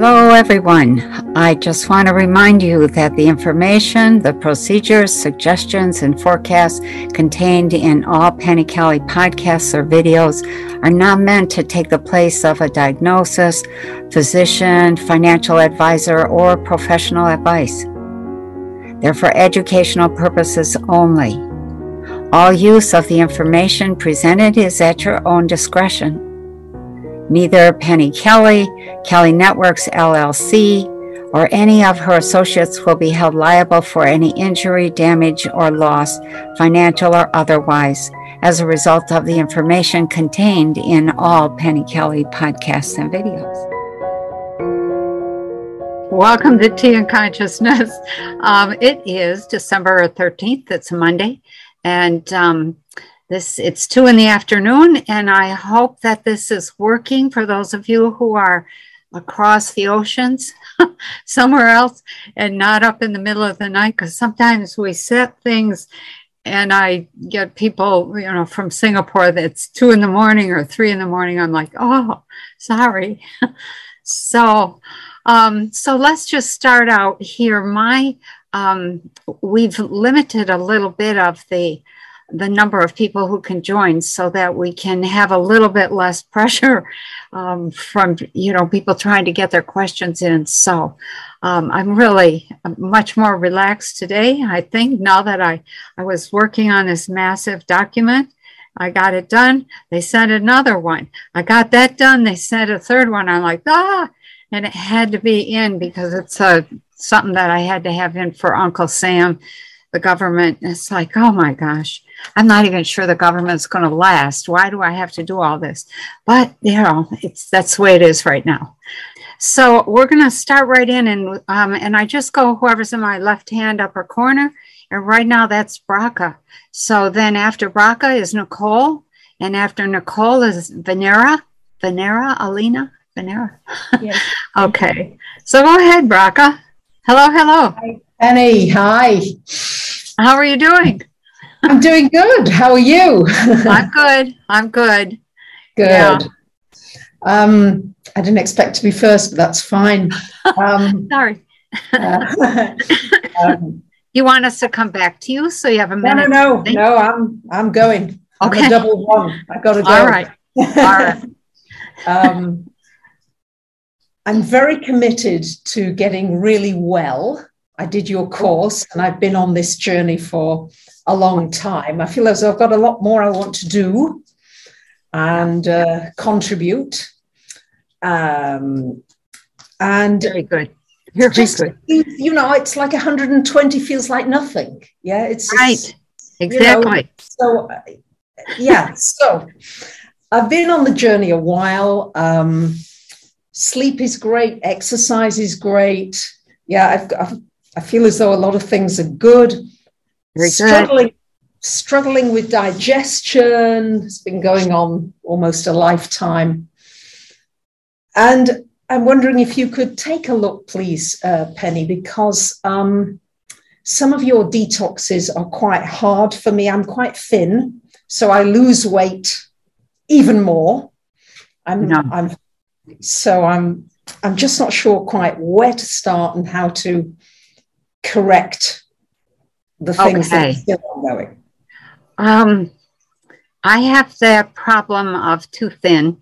Hello, everyone. I just want to remind you that the information, the procedures, suggestions, and forecasts contained in all Penny Kelly podcasts or videos are not meant to take the place of a diagnosis, physician, financial advisor, or professional advice. They're for educational purposes only. All use of the information presented is at your own discretion. Neither Penny Kelly, Kelly Networks LLC, or any of her associates will be held liable for any injury, damage, or loss, financial or otherwise, as a result of the information contained in all Penny Kelly podcasts and videos. Welcome to Tea and Consciousness. Um, it is December 13th, it's a Monday, and um, this it's two in the afternoon, and I hope that this is working for those of you who are across the oceans somewhere else and not up in the middle of the night because sometimes we set things and I get people, you know, from Singapore that's two in the morning or three in the morning. I'm like, oh, sorry. so, um, so let's just start out here. My, um, we've limited a little bit of the the number of people who can join so that we can have a little bit less pressure um, from you know people trying to get their questions in. So um, i'm really much more relaxed today i think now that i i was working on this massive document. I got it done. They sent another one. I got that done. They sent a third one. I'm like ah! And it had to be in because it's a something that i had to have in for uncle sam the government it's like oh my gosh I'm not even sure the government's going to last. Why do I have to do all this? But you know, it's that's the way it is right now. So we're going to start right in, and um, and I just go whoever's in my left hand upper corner, and right now that's Braca. So then after Braca is Nicole, and after Nicole is Venera, Venera, Alina, Venera. Yes. okay. So go ahead, Braca. Hello, hello. Hi, Penny. Hi. How are you doing? I'm doing good. How are you? I'm good. I'm good. Good. Yeah. Um, I didn't expect to be first, but that's fine. Um, Sorry. Uh, um, you want us to come back to you so you have a minute? No, no, no. No, I'm I'm going. Okay. I'm double one. I got to go. All right. All right. um, I'm very committed to getting really well. I did your course and I've been on this journey for a long time. I feel as though I've got a lot more I want to do and uh, contribute. Um, and very good. Very just, good. You know, it's like 120 feels like nothing. Yeah, it's right. exactly. You know, so, yeah. So, I've been on the journey a while. Um, sleep is great. Exercise is great. Yeah, I've, I've, I feel as though a lot of things are good. Very struggling, good. struggling with digestion. It's been going on almost a lifetime. And I'm wondering if you could take a look, please, uh, Penny, because um, some of your detoxes are quite hard for me. I'm quite thin, so I lose weight even more. I'm, no. I'm so I'm I'm just not sure quite where to start and how to correct the things okay. that are still ongoing? Um, I have the problem of too thin,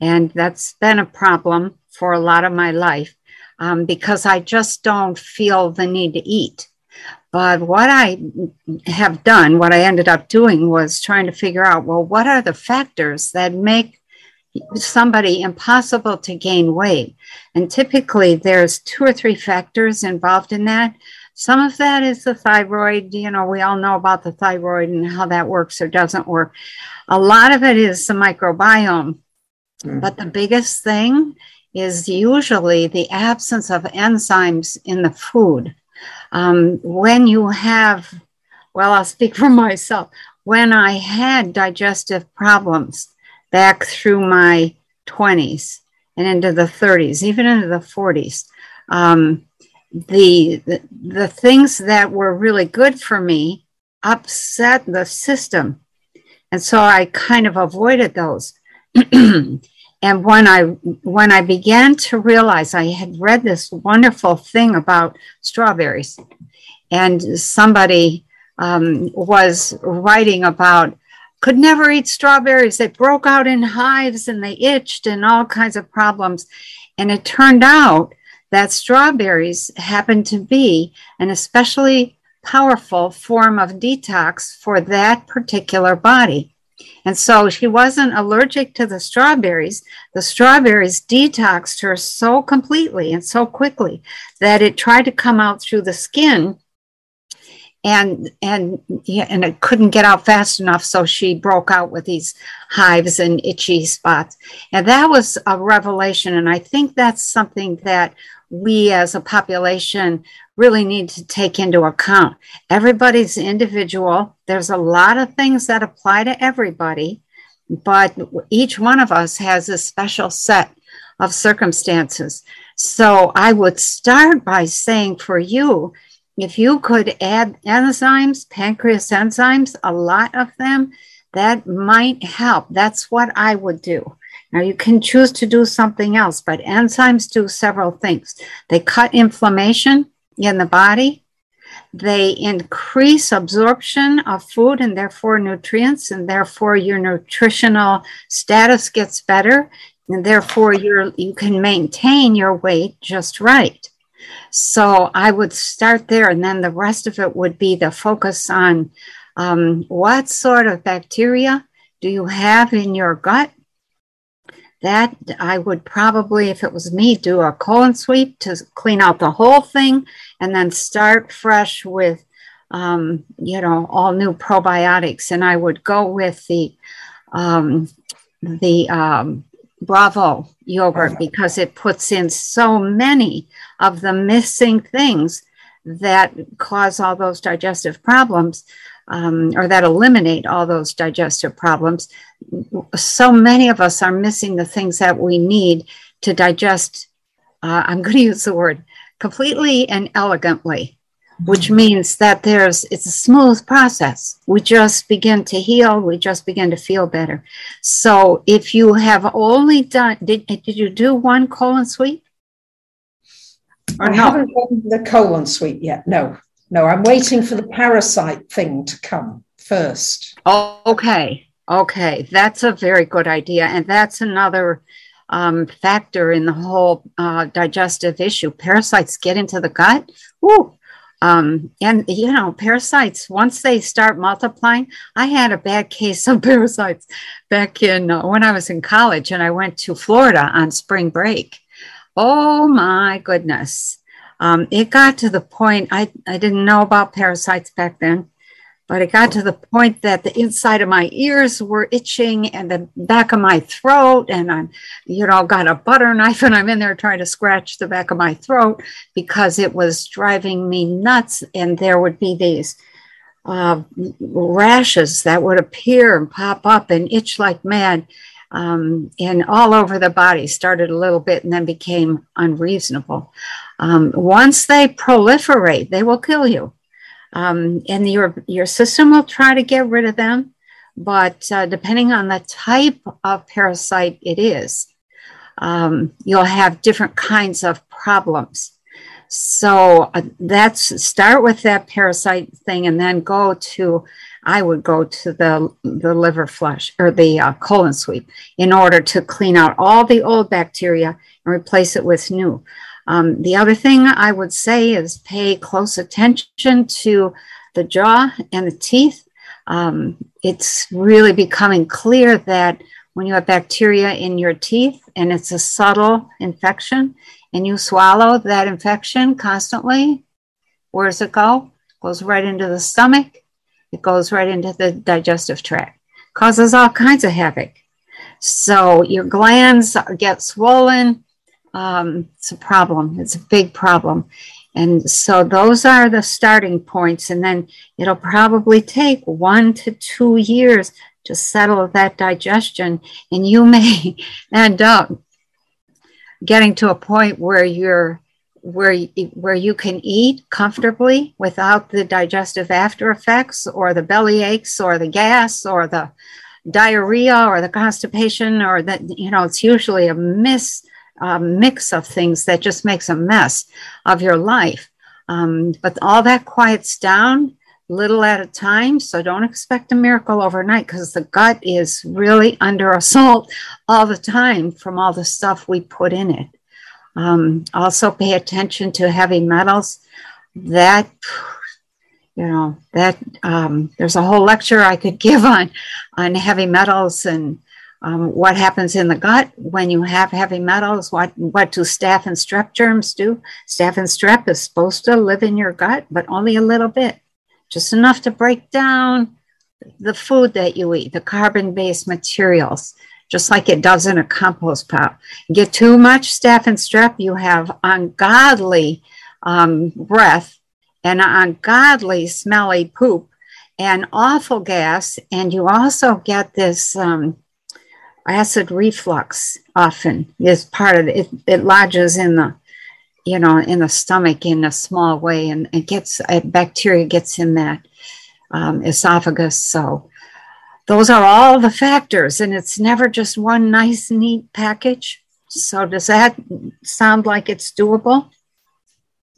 and that's been a problem for a lot of my life um, because I just don't feel the need to eat. But what I have done, what I ended up doing was trying to figure out well, what are the factors that make somebody impossible to gain weight? And typically, there's two or three factors involved in that. Some of that is the thyroid. You know, we all know about the thyroid and how that works or doesn't work. A lot of it is the microbiome. Mm. But the biggest thing is usually the absence of enzymes in the food. Um, when you have, well, I'll speak for myself. When I had digestive problems back through my 20s and into the 30s, even into the 40s, um, the, the, things that were really good for me upset the system And so I kind of avoided those. and when I when I began to realize I had read this wonderful thing about strawberries, and somebody um, was writing about could never eat strawberries. They broke out in hives and they itched and all kinds of problems. And it turned out that strawberries happened to be an especially powerful form of detox for that particular body. And so she wasn't allergic to the strawberries. The strawberries detoxed her so completely and so quickly that it tried to come out through the skin and and and it couldn't get out fast enough so she broke out with these hives and itchy spots. And that was a revelation and i think that's something that we as a population really need to take into account. Everybody's individual. There's a lot of things that apply to everybody but each one of us has a special set of circumstances. So i would start by saying for you if you could add enzymes, pancreas enzymes, a lot of them, that might help. That's what I would do. Now, you can choose to do something else, but enzymes do several things. They cut inflammation in the body, they increase absorption of food and therefore nutrients, and therefore your nutritional status gets better, and therefore you you can maintain your weight just right. So I would start there, and then the rest of it would be the focus on um, what sort of bacteria do you have in your gut. That I would probably, if it was me, do a colon sweep to clean out the whole thing and then start fresh with, um, you know, all new probiotics. And I would go with the, um, the um, Bravo yogurt because it puts in so many of the missing things that cause all those digestive problems um, or that eliminate all those digestive problems. So many of us are missing the things that we need to digest. Uh, I'm going to use the word completely and elegantly which means that there's it's a smooth process we just begin to heal we just begin to feel better so if you have only done did, did you do one colon sweep or I no? haven't done the colon sweep yet no no i'm waiting for the parasite thing to come first oh, okay okay that's a very good idea and that's another um, factor in the whole uh, digestive issue parasites get into the gut Ooh, um, and you know, parasites, once they start multiplying, I had a bad case of parasites back in uh, when I was in college and I went to Florida on spring break. Oh my goodness. Um, it got to the point I, I didn't know about parasites back then. But it got to the point that the inside of my ears were itching and the back of my throat. And I'm, you know, got a butter knife and I'm in there trying to scratch the back of my throat because it was driving me nuts. And there would be these uh, rashes that would appear and pop up and itch like mad. Um, and all over the body started a little bit and then became unreasonable. Um, once they proliferate, they will kill you um, and your your system will try to get rid of them but uh, depending on the type of parasite it is um, you'll have different kinds of problems so uh, that's start with that parasite thing and then go to i would go to the the liver flush or the uh, colon sweep in order to clean out all the old bacteria and replace it with new um, the other thing I would say is pay close attention to the jaw and the teeth. Um, it's really becoming clear that when you have bacteria in your teeth and it's a subtle infection and you swallow that infection constantly, where does it go? It goes right into the stomach. It goes right into the digestive tract. Causes all kinds of havoc. So your glands get swollen um, it's a problem. It's a big problem. And so those are the starting points. And then it'll probably take one to two years to settle that digestion. And you may end up getting to a point where you're where where you can eat comfortably without the digestive after effects or the belly aches or the gas or the diarrhea or the constipation or that you know it's usually a miss a mix of things that just makes a mess of your life. Um, but all that quiets down little at a time so don't expect a miracle overnight because the gut is really under assault all the time from all the stuff we put in it um, also pay attention to heavy metals. That you know that um, there's a whole lecture i could give on on heavy metals and um, what happens in the gut. When you have heavy metals what what do staph and strep germs do? Staph and strep is supposed to live in your gut but only a little bit. Just enough to break down the food that you eat the carbon based materials just like it does in a compost pile You get too much staph and strep you have ungodly um, breath and ungodly smelly poop and awful gas. And you also get this um, acid reflux often is part of it. it. Lodges in the, you know, in the stomach in a small way and it gets, bacteria gets in that um, esophagus. So those are all the factors and it's never just one nice, neat package. So does that sound like it's doable?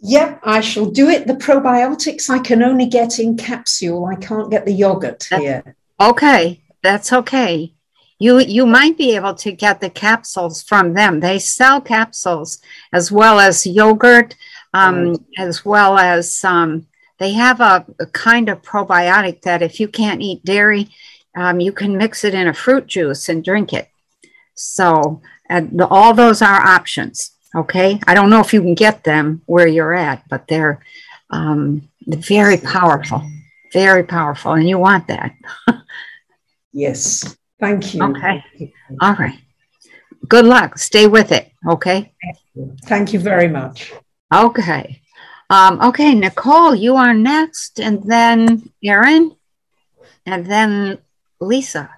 Yep, I shall do it. The probiotics I can only get in capsule. I can't get the yogurt here. Okay, that's okay. You you might be able to get the capsules from them. They sell capsules as well as yogurt, um, right. as well as um, they have a, a, kind of probiotic that if you can't eat dairy, um, you can mix it in a fruit juice and drink it. So the, all those are options. Okay. I don't know if you can get them where you're at, but they're um, very powerful, very powerful. And you want that. yes. Thank you. Okay. All right. Good luck. Stay with it. Okay. Thank you, Thank you very much. Okay. Um, okay, Nicole, you are next, and then Erin, and then Lisa.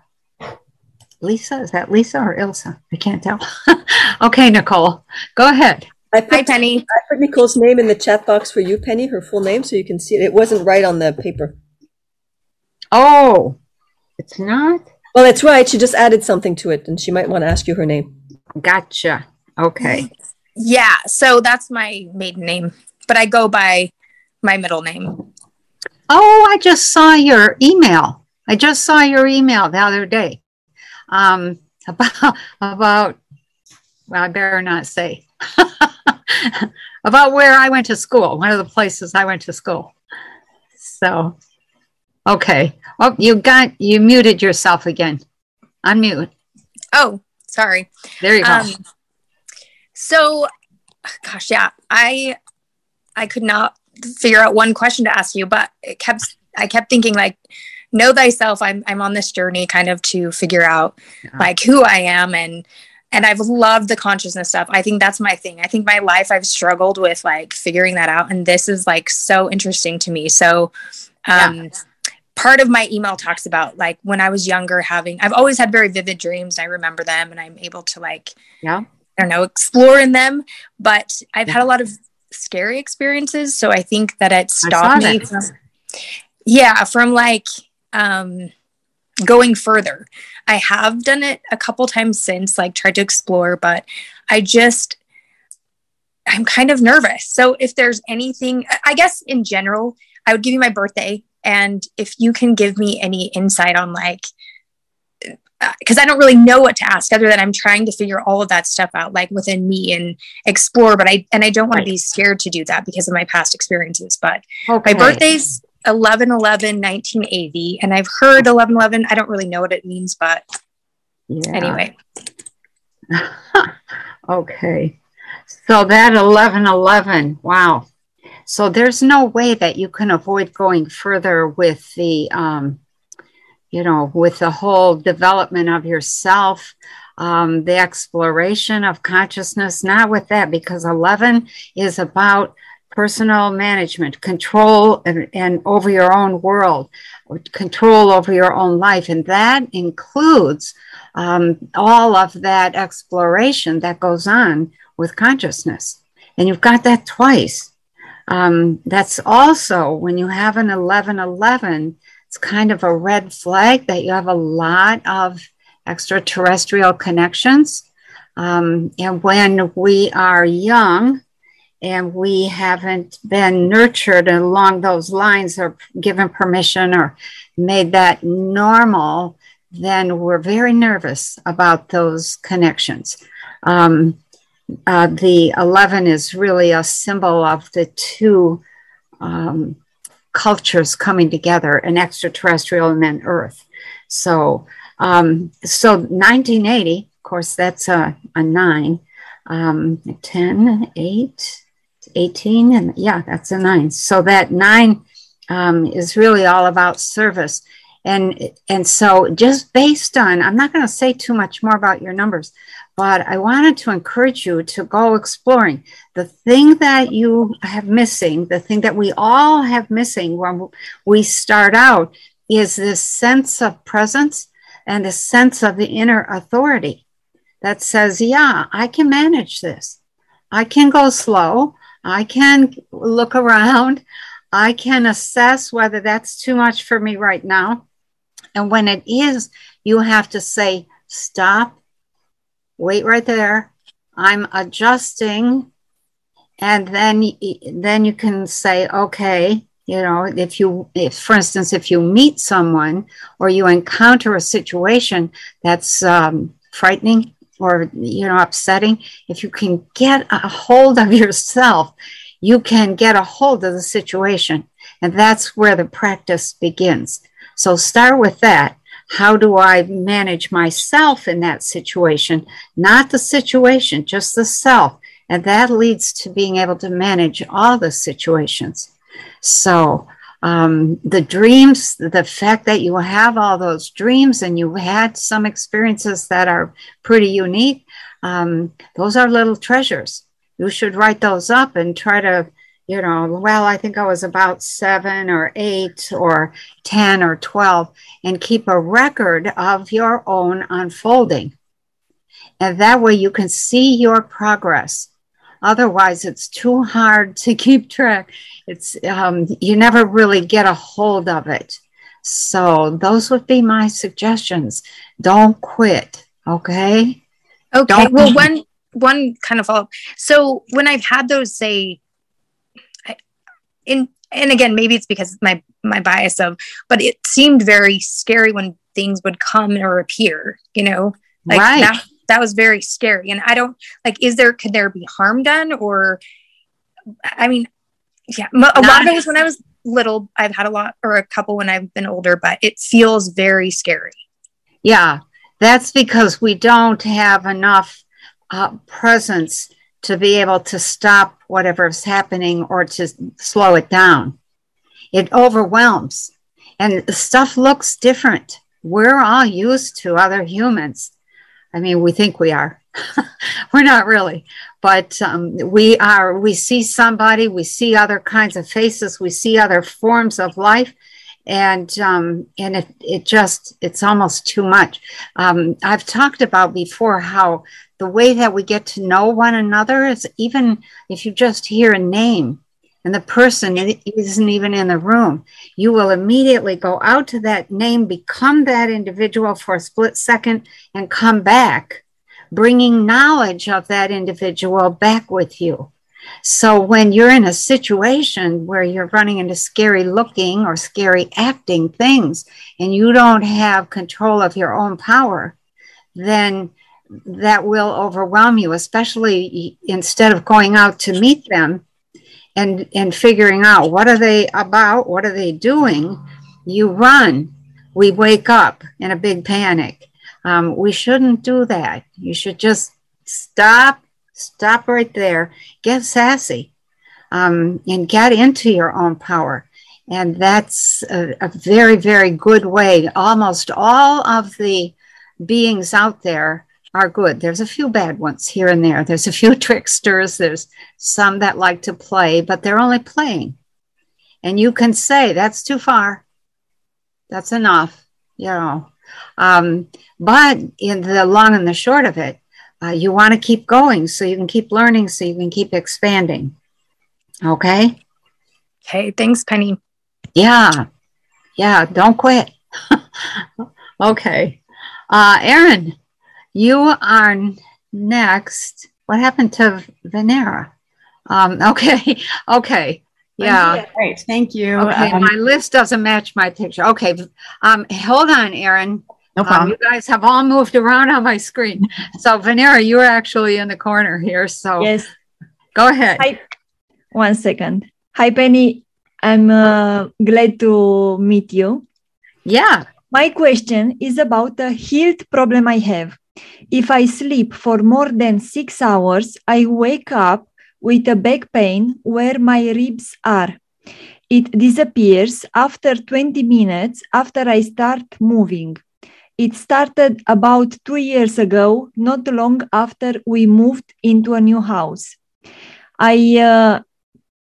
Lisa, is that Lisa or Ilsa? I can't tell. okay, Nicole, go ahead. I put, Hi, Penny. I put Nicole's name in the chat box for you, Penny, her full name, so you can see it. It wasn't right on the paper. Oh, it's not? Well, it's right. She just added something to it, and she might want to ask you her name. Gotcha. Okay. Yeah, so that's my maiden name, but I go by my middle name. Oh, I just saw your email. I just saw your email the other day um, about about well, I better not say about where I went to school. One of the places I went to school. So, okay. Oh, you got you muted yourself again. Unmute. Oh, sorry. There you go. Um, so, gosh, yeah, I I could not figure out one question to ask you, but it kept I kept thinking like know thyself. I'm i'm on this journey kind of to figure out yeah. like who i am and and i've loved the consciousness stuff. I think that's my thing. I think my life i've struggled with like figuring that out. And this is like so interesting to me. So um yeah. part of my email talks about like when i was younger having i've always had very vivid dreams. I remember them and i'm able to like yeah. I don't know explore in them. But i've yeah. had a lot of scary experiences. So i think that it stopped me from, yeah from like um, going further. I have done it a couple times since, like tried to explore, but I just, I'm kind of nervous. So if there's anything, I guess in general, I would give you my birthday. And if you can give me any insight on like, because uh, I don't really know what to ask other than I'm trying to figure all of that stuff out like within me and explore but I and I don't want right. to be scared to do that because of my past experiences but okay. my birthday's 11 11 1980 and i've heard 11 11 i don't really know what it means but yeah. anyway. Okay. So that 11 11 wow. So there's no way that you can avoid going further with the um, you know with the whole development of yourself um, the exploration of consciousness not with that because 11 is about personal management, control and, and, over your own world, control over your own life. And that includes um, all of that exploration that goes on with consciousness. And you've got that twice. Um, that's also when you have an 11 11, it's kind of a red flag that you have a lot of extraterrestrial connections. Um, and when we are young and we haven't been nurtured along those lines or given permission or made that normal, then we're very nervous about those connections. Um, uh, the 11 is really a symbol of the two um, cultures coming together an extraterrestrial and then earth so um, so 1980 of course that's a, a 9 um, 10 8 18 and yeah that's a 9 so that 9 um, is really all about service and and so just based on i'm not going to say too much more about your numbers but I wanted to encourage you to go exploring. The thing that you have missing, the thing that we all have missing when we start out, is this sense of presence and a sense of the inner authority that says, Yeah, I can manage this. I can go slow. I can look around. I can assess whether that's too much for me right now. And when it is, you have to say, Stop wait right there. I'm adjusting. And then, then you can say, okay, you know, if you, if, for instance, if you meet someone or you encounter a situation that's um, frightening or, you know, upsetting, if you can get a hold of yourself, you can get a hold of the situation. And that's where the practice begins. So start with that how do I manage myself in that situation? Not the situation, just the self. And that leads to being able to manage all the situations. So, um, the dreams, the fact that you have all those dreams and you had some experiences that are pretty unique, um, those are little treasures. You should write those up and try to you know, well, I think I was about seven or eight or 10 or 12, and keep a record of your own unfolding. And that way you can see your progress. Otherwise, it's too hard to keep track. It's, um, you never really get a hold of it. So, those would be my suggestions. Don't quit. Okay. Okay. Don't well, one, one kind of follow up. So, when I've had those, say, in and again maybe it's because my my bias of but it seemed very scary when things would come or appear you know like right. that that was very scary and i don't like is there could there be harm done or i mean yeah a Not lot of it was when i was little i've had a lot or a couple when i've been older but it feels very scary yeah that's because we don't have enough uh, presence to be able to stop whatever's happening or to slow it down. It overwhelms and stuff looks different. We're all used to other humans. I mean, we think we are. We're not really, but um, we are. We see somebody, we see other kinds of faces, we see other forms of life, and um, and it it just it's almost too much. Um, I've talked about before how the way that we get to know one another is even if you just hear a name and the person isn't even in the room, you will immediately go out to that name, become that individual for a split second, and come back, bringing knowledge of that individual back with you. So when you're in a situation where you're running into scary looking or scary acting things and you don't have control of your own power, then that will overwhelm you, especially instead of going out to meet them and, and figuring out what are they about, what are they doing, you run. We wake up in a big panic. Um, we shouldn't do that. You should just stop, stop right there, get sassy, um, and get into your own power. And that's a, a very, very good way. Almost all of the beings out there are good. There's a few bad ones here and there. There's a few tricksters. There's some that like to play, but they're only playing. And you can say, that's too far. That's enough, you know. Um, but in the long and the short of it, uh, you want to keep going so you can keep learning, so you can keep expanding. Okay. Okay. Thanks, Penny. Yeah. Yeah. Don't quit. okay. Uh, Aaron, you are next. What happened to Venera? Um, okay. Okay. Yeah. Great. Thank you. Okay. Um, my list doesn't match my picture. Okay. Um, hold on, Aaron. No problem. Um, you guys have all moved around on my screen. So, Venera, you are actually in the corner here. So, yes. Go ahead. Hi. One second. Hi, Penny. I'm uh, glad to meet you. Yeah. My question is about a health problem I have. If I sleep for more than six hours, I wake up with a back pain where my ribs are. It disappears after 20 minutes after I start moving. It started about two years ago, not long after we moved into a new house. I uh,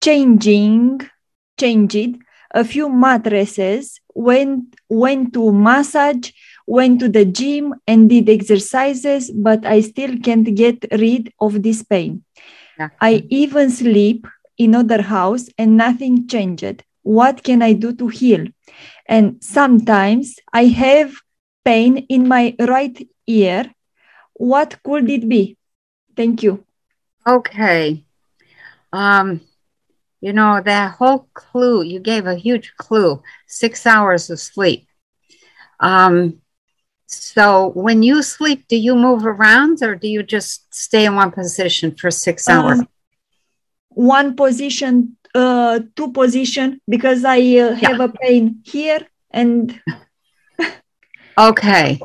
changing changed a few mattresses, went went to massage, went to the gym and did exercises, but I still can't get rid of this pain. Yeah. I even sleep in other house and nothing changed. What can I do to heal? And sometimes I have pain in my right ear. What could it be? Thank you. Okay. Um, you know, that whole clue, you gave a huge clue six hours of sleep. Um, so when you sleep, do you move around or do you just stay in one position for six hours? Um, one position, uh, two position, because I uh, have yeah. a pain here and Okay.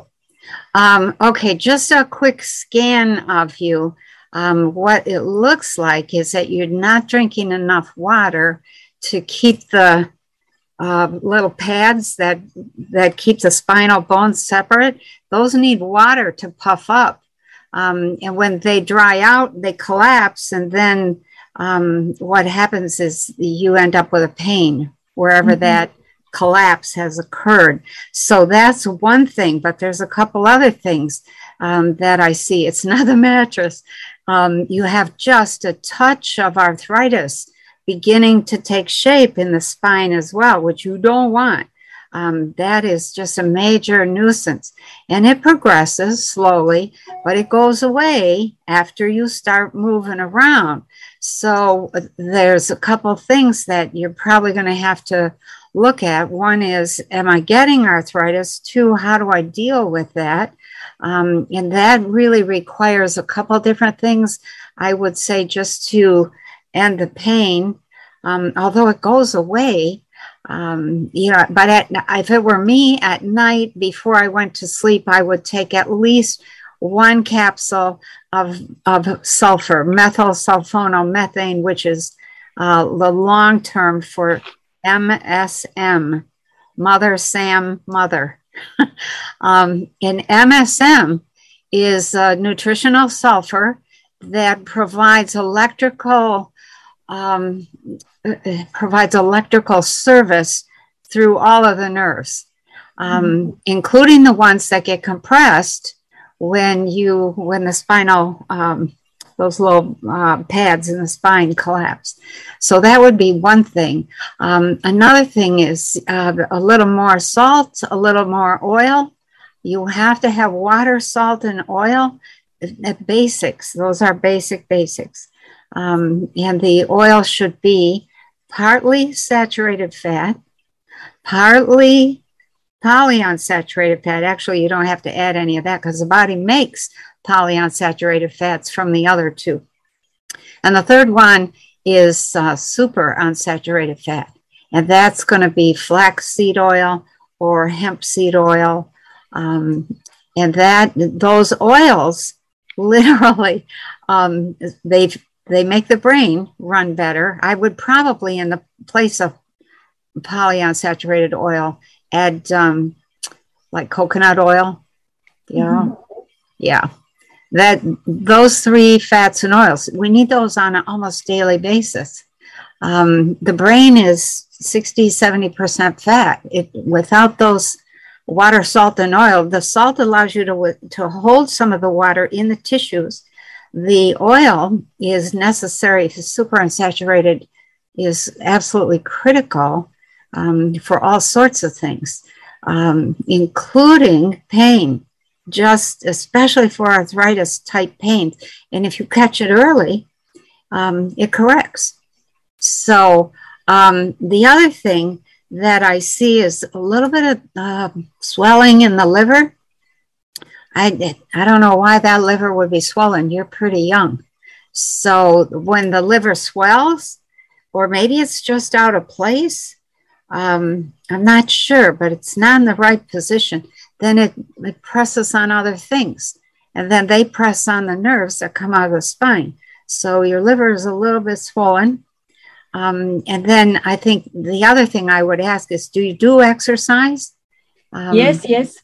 Um, okay, just a quick scan of you. Um, what it looks like is that you're not drinking enough water to keep the uh, little pads that that keep the spinal bones separate. Those need water to puff up, um, and when they dry out, they collapse, and then um, what happens is you end up with a pain wherever mm-hmm. that collapse has occurred. So that's one thing, but there's a couple other things um, that I see. It's not the mattress. Um, you have just a touch of arthritis beginning to take shape in the spine as well, which you don't want. Um, that is just a major nuisance. And it progresses slowly, but it goes away after you start moving around. So uh, there's a couple things that you're probably going to have to look at. One is, am I getting arthritis? Two, how do I deal with that? Um, and that really requires a couple different things. I would say just to end the pain, um, although it goes away. Um, you know, but at, if it were me at night before I went to sleep, I would take at least one capsule of, of sulfur, methyl sulfonylmethane, which is uh, the long term for MSM, Mother Sam Mother. um, and MSM is a nutritional sulfur that provides electrical um, provides electrical service through all of the nerves, um, mm-hmm. including the ones that get compressed when you when the spinal um, those little uh, pads in the spine collapse. So that would be one thing. Um, another thing is uh, a little more salt, a little more oil. You have to have water, salt, and oil. Basics, those are basic basics. Um, and the oil should be partly saturated fat, partly polyunsaturated fat. Actually, you don't have to add any of that because the body makes polyunsaturated fats from the other two. And the third one is uh, super unsaturated fat, and that's going to be flaxseed oil or hemp seed oil. Um, and that those oils literally um, they they make the brain run better. I would probably, in the place of polyunsaturated oil, add um, like coconut oil. You know, mm-hmm. yeah that those three fats and oils, we need those on an almost daily basis. Um, the brain is 60, 70% fat. It, without those water, salt, and oil. The salt allows you to, to hold some of the water in the tissues. The oil is necessary, super unsaturated is absolutely critical um, for all sorts of things, um, including pain, just especially for arthritis type pain. And if you catch it early, um, it corrects. So, um, the other thing that I see is a little bit of uh, swelling in the liver. I, I don't know why that liver would be swollen. You're pretty young. So when the liver swells, or maybe it's just out of place, um, I'm not sure, but it's not in the right position, then it, it presses on other things. And then they press on the nerves that come out of the spine. So your liver is a little bit swollen. Um, and then I think the other thing I would ask is do you do exercise? Um, yes, yes.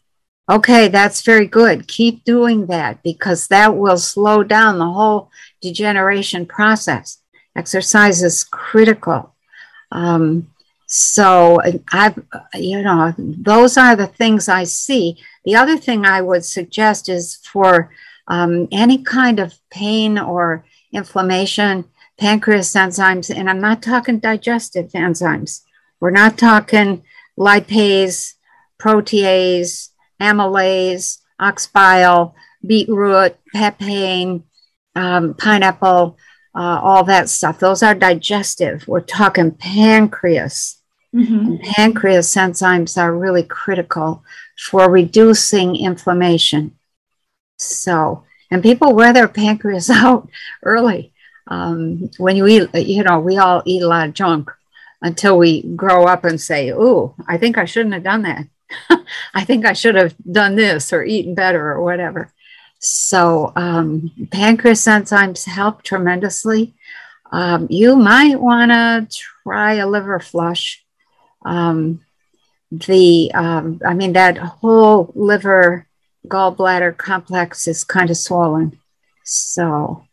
Okay, that's very good. Keep doing that because that will slow down the whole degeneration process. Exercise is critical. Um, so I've, you know, those are the things I see. The other thing I would suggest is for um, any kind of pain or inflammation, pancreas enzymes, and I'm not talking digestive enzymes. We're not talking lipase, protease, amylase, ox bile, beetroot, papain, um, pineapple, uh, all that stuff. Those are digestive. We're talking pancreas. Mm-hmm. pancreas enzymes are really critical for reducing inflammation. So, and people wear their pancreas out early um, when you eat, you know, we all eat a lot of junk until we grow up and say, "Ooh, I think I shouldn't have done that. I think I should have done this or eaten better or whatever." So, um, pancreas enzymes help tremendously. Um, you might want to try a liver flush. Um, the, um, I mean, that whole liver gallbladder complex is kind of swollen. So,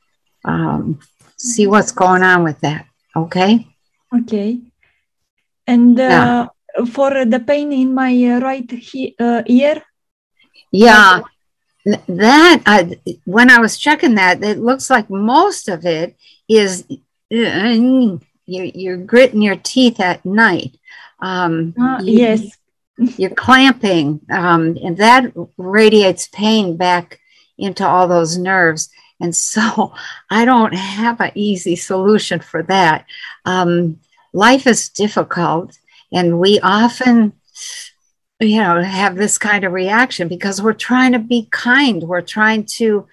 um, see what's going on with that. Okay. Okay. And uh, yeah. for the pain in my uh, right he- uh, ear. Yeah, that I, when I was checking that, it looks like most of it is uh, you're, you're gritting your teeth at night. Um, uh, you, yes. You're clamping, um, and that radiates pain back into all those nerves. And so I don't have an easy solution for that. Um, life is difficult, and we often, you know, have this kind of reaction because we're trying to be kind. We're trying to,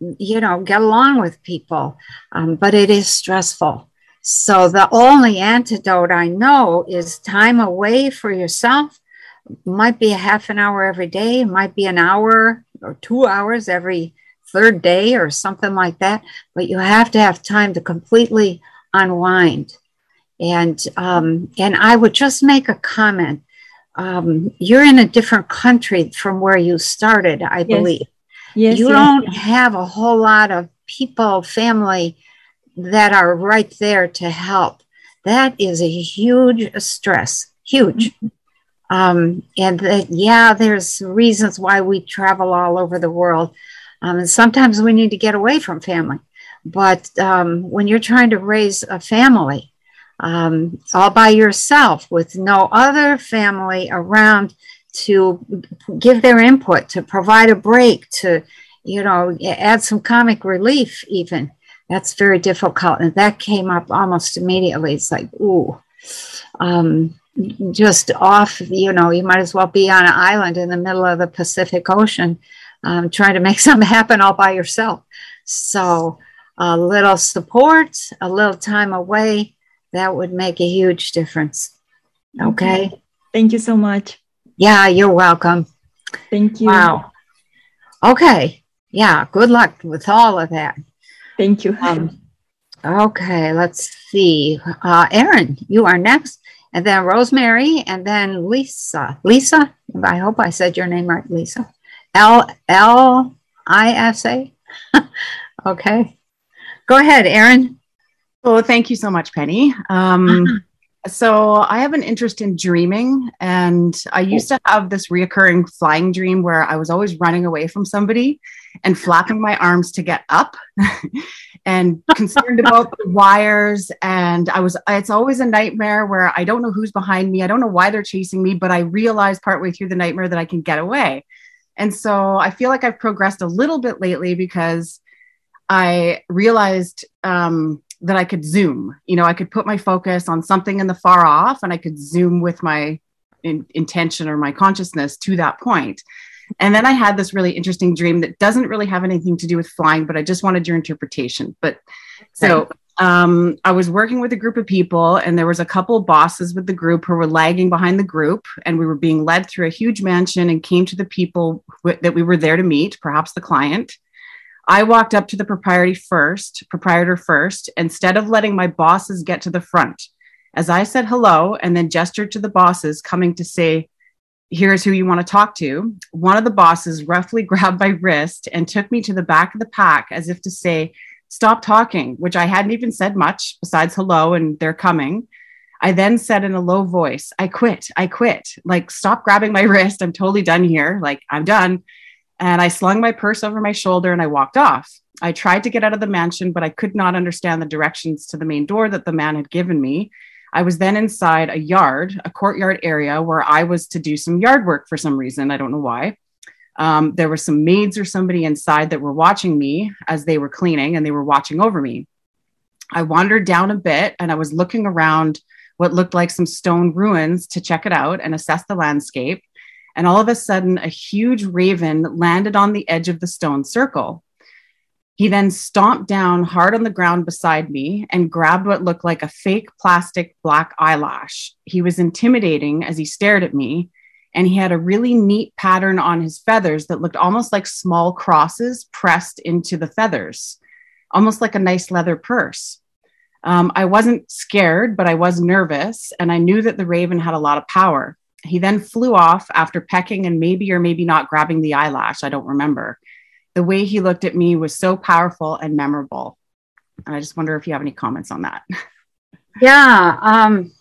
you know, get along with people, um, but it is stressful. So the only antidote I know is time away for yourself. Might be a half an hour every day, might be an hour or two hours every third day or something like that. But you have to have time to completely unwind. And um, and I would just make a comment. Um, you're in a different country from where you started, I yes. believe. Yes, you yes. don't have a whole lot of people, family that are right there to help. That is a huge stress, huge. Mm-hmm. Um, and that, yeah, there's reasons why we travel all over the world um, and sometimes we need to get away from family. But um, when you're trying to raise a family um, all by yourself with no other family around to give their input, to provide a break, to, you know, add some comic relief, even, that's very difficult. And that came up almost immediately. It's like, ooh. Um, just off, you know, you might as well be on an island in the middle of the Pacific Ocean um, trying to make something happen all by yourself. So, a little support, a little time away, that would make a huge difference. Okay. Thank you so much. Yeah, you're welcome. Thank you. Wow. Okay. Yeah, good luck with all of that. Thank you. Um, okay, let's see. Uh, Aaron, you are next, and then Rosemary, and then Lisa. Lisa, I hope I said your name right, Lisa. L L I S A. Okay. Go ahead, Aaron. Well, thank you so much, Penny. Um, so I have an interest in dreaming, and I used to have this reoccurring flying dream where I was always running away from somebody and flapping my arms to get up, and concerned about the wires. And I was, it's always a nightmare where I don't know who's behind me, I don't know why they're chasing me, but I realized partway through the nightmare that I can get away. And so I feel like I've progressed a little bit lately because I realized. Um, that I could zoom. You know, I could put my focus on something in the far off and I could zoom with my in, intention or my consciousness to that point. And then I had this really interesting dream that doesn't really have anything to do with flying, but I just wanted your interpretation. But so um, I was working with a group of people, and there was a couple bosses with the group who were lagging behind the group, and we were being led through a huge mansion and came to the people that we were there to meet, perhaps the client. I walked up to the proprietor first, proprietor first, instead of letting my bosses get to the front. As I said hello and then gestured to the bosses coming to say, here's who you want to talk to. One of the bosses roughly grabbed my wrist and took me to the back of the pack as if to say, stop talking, which I hadn't even said much besides hello and they're coming. I then said in a low voice, I quit, I quit. Like, stop grabbing my wrist. I'm totally done here. Like, I'm done. And I slung my purse over my shoulder and I walked off. I tried to get out of the mansion, but I could not understand the directions to the main door that the man had given me. I was then inside a yard, a courtyard area where I was to do some yard work for some reason. I don't know why. Um, there were some maids or somebody inside that were watching me as they were cleaning and they were watching over me. I wandered down a bit and I was looking around what looked like some stone ruins to check it out and assess the landscape. And all of a sudden, a huge raven landed on the edge of the stone circle. He then stomped down hard on the ground beside me and grabbed what looked like a fake plastic black eyelash. He was intimidating as he stared at me, and he had a really neat pattern on his feathers that looked almost like small crosses pressed into the feathers, almost like a nice leather purse. Um, I wasn't scared, but I was nervous, and I knew that the raven had a lot of power. He then flew off after pecking and maybe or maybe not grabbing the eyelash. I don't remember. The way he looked at me was so powerful and memorable. And I just wonder if you have any comments on that. Yeah. Um,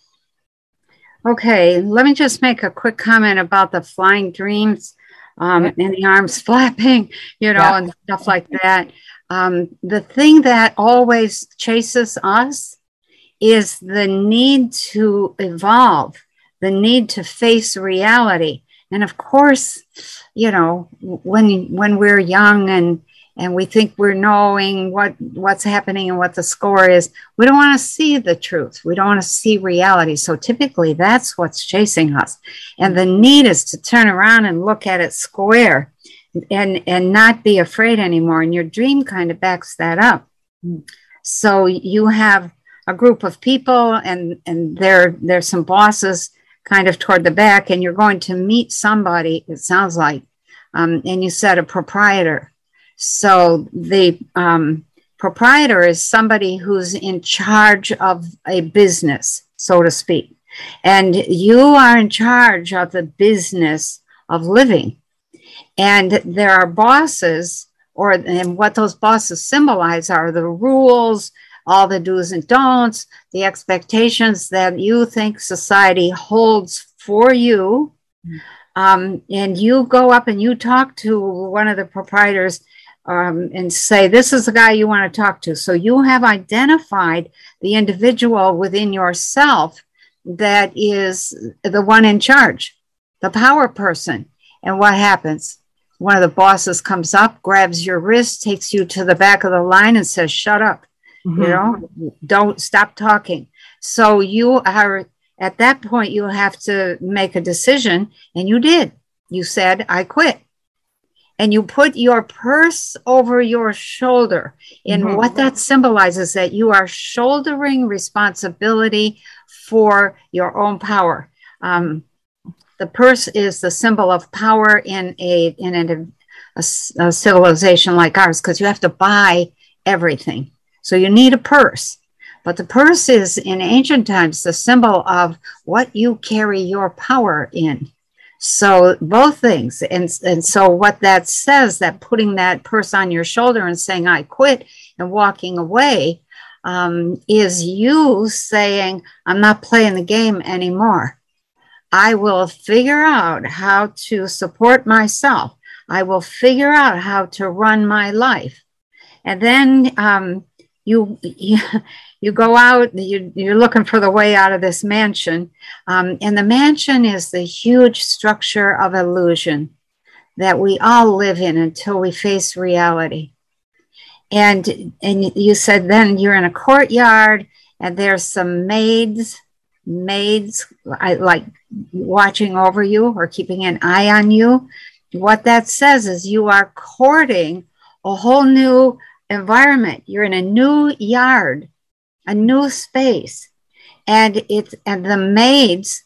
okay. Let me just make a quick comment about the flying dreams um, and the arms flapping, you know, yeah. and stuff like that. Um, the thing that always chases us is the need to evolve the need to face reality. And of course, you know, when when we're young and and we think we're knowing what what's happening and what the score is, we don't want to see the truth. We don't want to see reality. So typically, that's what's chasing us. And the need is to turn around and look at it square, and and not be afraid anymore. And your dream kind of backs that up. So you have a group of people, and and there there's some bosses kind of toward the back, and you're going to meet somebody, it sounds like, um, and you said a proprietor. So the um, proprietor is somebody who's in charge of a business, so to speak. And you are in charge of the business of living. And there are bosses, or and what those bosses symbolize are the rules, all the do's and don'ts, the expectations that you think society holds for you. Um, and you go up and you talk to one of the proprietors um, and say, This is the guy you want to talk to. So you have identified the individual within yourself that is the one in charge, the power person. And what happens? One of the bosses comes up, grabs your wrist, takes you to the back of the line, and says, Shut up. Mm-hmm. You know, don't stop talking. So you are at that point, you have to make a decision. And you did. You said, I quit. And you put your purse over your shoulder. And mm-hmm. what that symbolizes that you are shouldering responsibility for your own power. Um, the purse is the symbol of power in a in a, a, a civilization like ours because you have to buy everything so you need a purse. But the purse is in ancient times the symbol of what you carry your power in. So both things. And, and so what that says, that putting that purse on your shoulder and saying, I quit and walking away, um, is you saying, I'm not playing the game anymore. I will figure out how to support myself. I will figure out how to run my life. And then um, you, you, go out, you, you're looking for the way out of this mansion. Um, and the mansion is the huge structure of illusion that we all live in until we face reality and and you said then you're in a courtyard and there's some maids maids like watching over you or keeping an eye on you what that says is you are courting a whole new environment. You're in a new yard a new space. And it's and the maids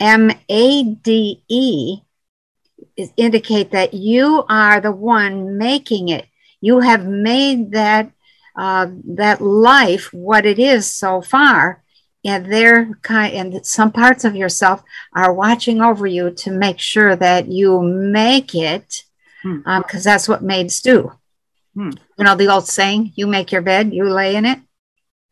m-a-d-e indicate that you are the one making it. You have made that uh, that life what it is so far. And they're kind and some parts of yourself are watching over you to make sure that you make it because hmm. um, that's what maids do hmm. you know the old saying you make your bed you lay in it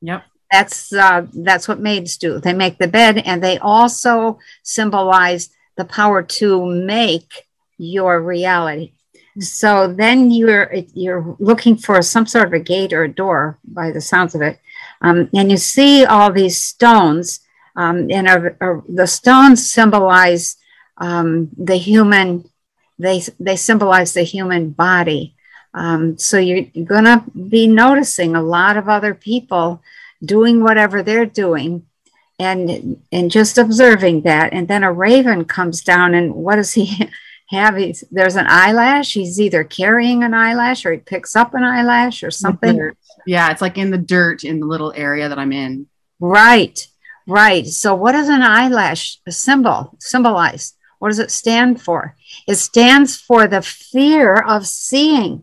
yep that's uh, that's what maids do they make the bed and they also symbolize the power to make your reality so then you're you're looking for some sort of a gate or a door by the sounds of it, um, and you see all these stones, um, and a, a, the stones symbolize um, the human. They they symbolize the human body. Um, so you're, you're going to be noticing a lot of other people doing whatever they're doing and and just observing that and then a raven comes down and what does he have he's, there's an eyelash. He's either carrying an eyelash or he picks up an eyelash or something. Yeah, it's like in the dirt in the little area that I'm in. Right, right. So what does an eyelash symbol symbolize? What does it stand for? It stands for the fear of seeing.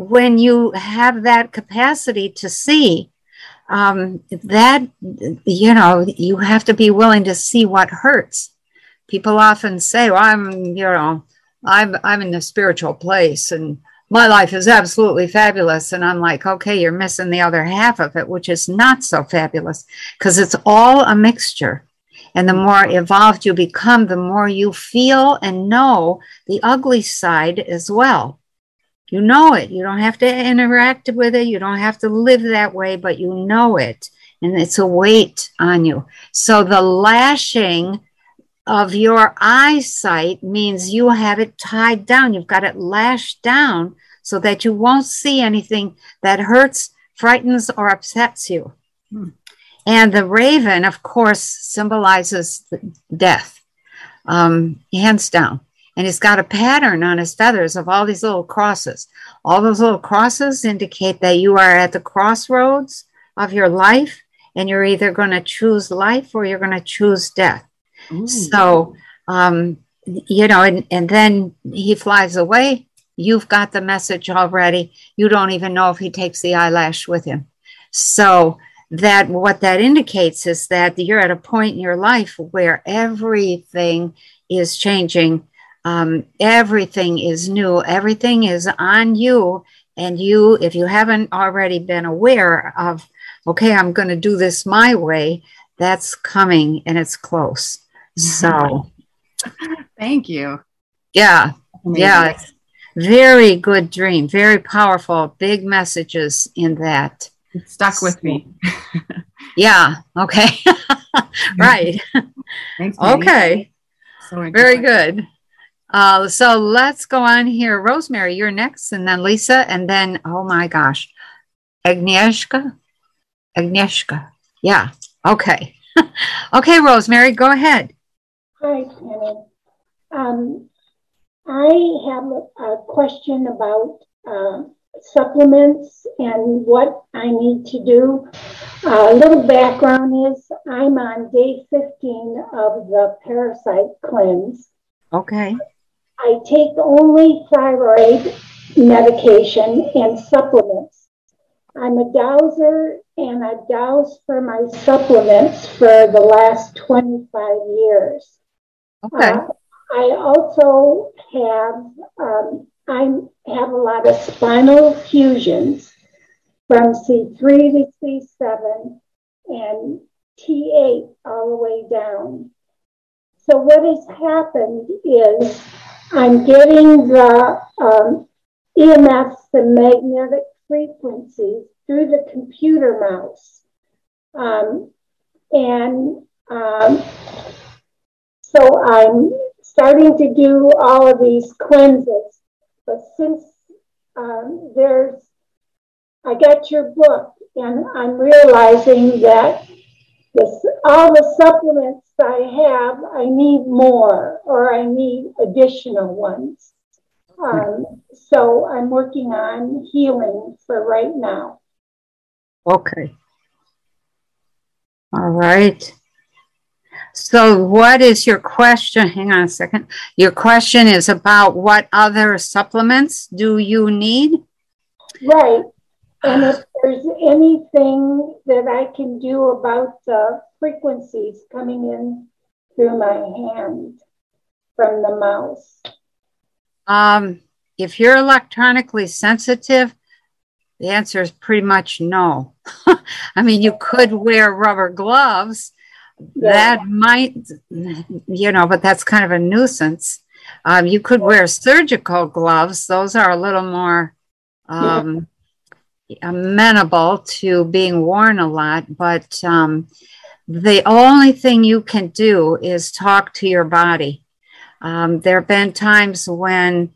When you have that capacity to see, um, that you know you have to be willing to see what hurts people often say, well, I'm, you know, I'm, I'm in a spiritual place and my life is absolutely fabulous. And I'm like, okay, you're missing the other half of it, which is not so fabulous because it's all a mixture. And the more evolved you become, the more you feel and know the ugly side as well. You know it. You don't have to interact with it. You don't have to live that way, but you know it. And it's a weight on you. So the lashing of your eyesight means you have it tied down. You've got it lashed down so that you won't see anything that hurts, frightens, or upsets you. Hmm. And the raven, of course, symbolizes death, um, hands down. And he's got a pattern on his feathers of all these little crosses. All those little crosses indicate that you are at the crossroads of your life, and you're either going to choose life or you're going to choose death. Ooh. So, um, you know, and, and then he flies away. You've got the message already. You don't even know if he takes the eyelash with him. So, that what that indicates is that you're at a point in your life where everything is changing. Um, everything is new. Everything is on you. And you, if you haven't already been aware of, okay, I'm going to do this my way, that's coming and it's close. So thank you. Yeah. Amazing. Yeah. Very good dream. Very powerful. Big messages in that. It stuck with me. yeah. Okay. right. Thanks, okay. So Very good. Uh, so let's go on here. Rosemary, you're next, and then Lisa, and then, oh my gosh, Agnieszka? Agnieszka. Yeah. Okay. okay, Rosemary, go ahead. Hi. Um, I have a question about uh, supplements and what I need to do. A uh, little background is I'm on day 15 of the parasite cleanse. Okay. I take only thyroid medication and supplements. I'm a dowser and I dowse for my supplements for the last 25 years. Okay. Uh, I also have um, I have a lot of spinal fusions, from C3 to C7 and T8 all the way down. So what has happened is I'm getting the um, EMFs, the magnetic frequencies, through the computer mouse. Um, and um, so I'm starting to do all of these cleanses. But since um, there's, I got your book, and I'm realizing that all the supplements I have, I need more or I need additional ones. Um, so I'm working on healing for right now. Okay. All right. So, what is your question? Hang on a second. Your question is about what other supplements do you need? Right. And if there's anything that I can do about the frequencies coming in through my hand from the mouse. Um, if you're electronically sensitive, the answer is pretty much no. I mean, you could wear rubber gloves. Yeah. That might, you know, but that's kind of a nuisance. Um, you could wear surgical gloves. Those are a little more um, amenable to being worn a lot, but um, the only thing you can do is talk to your body. Um, there have been times when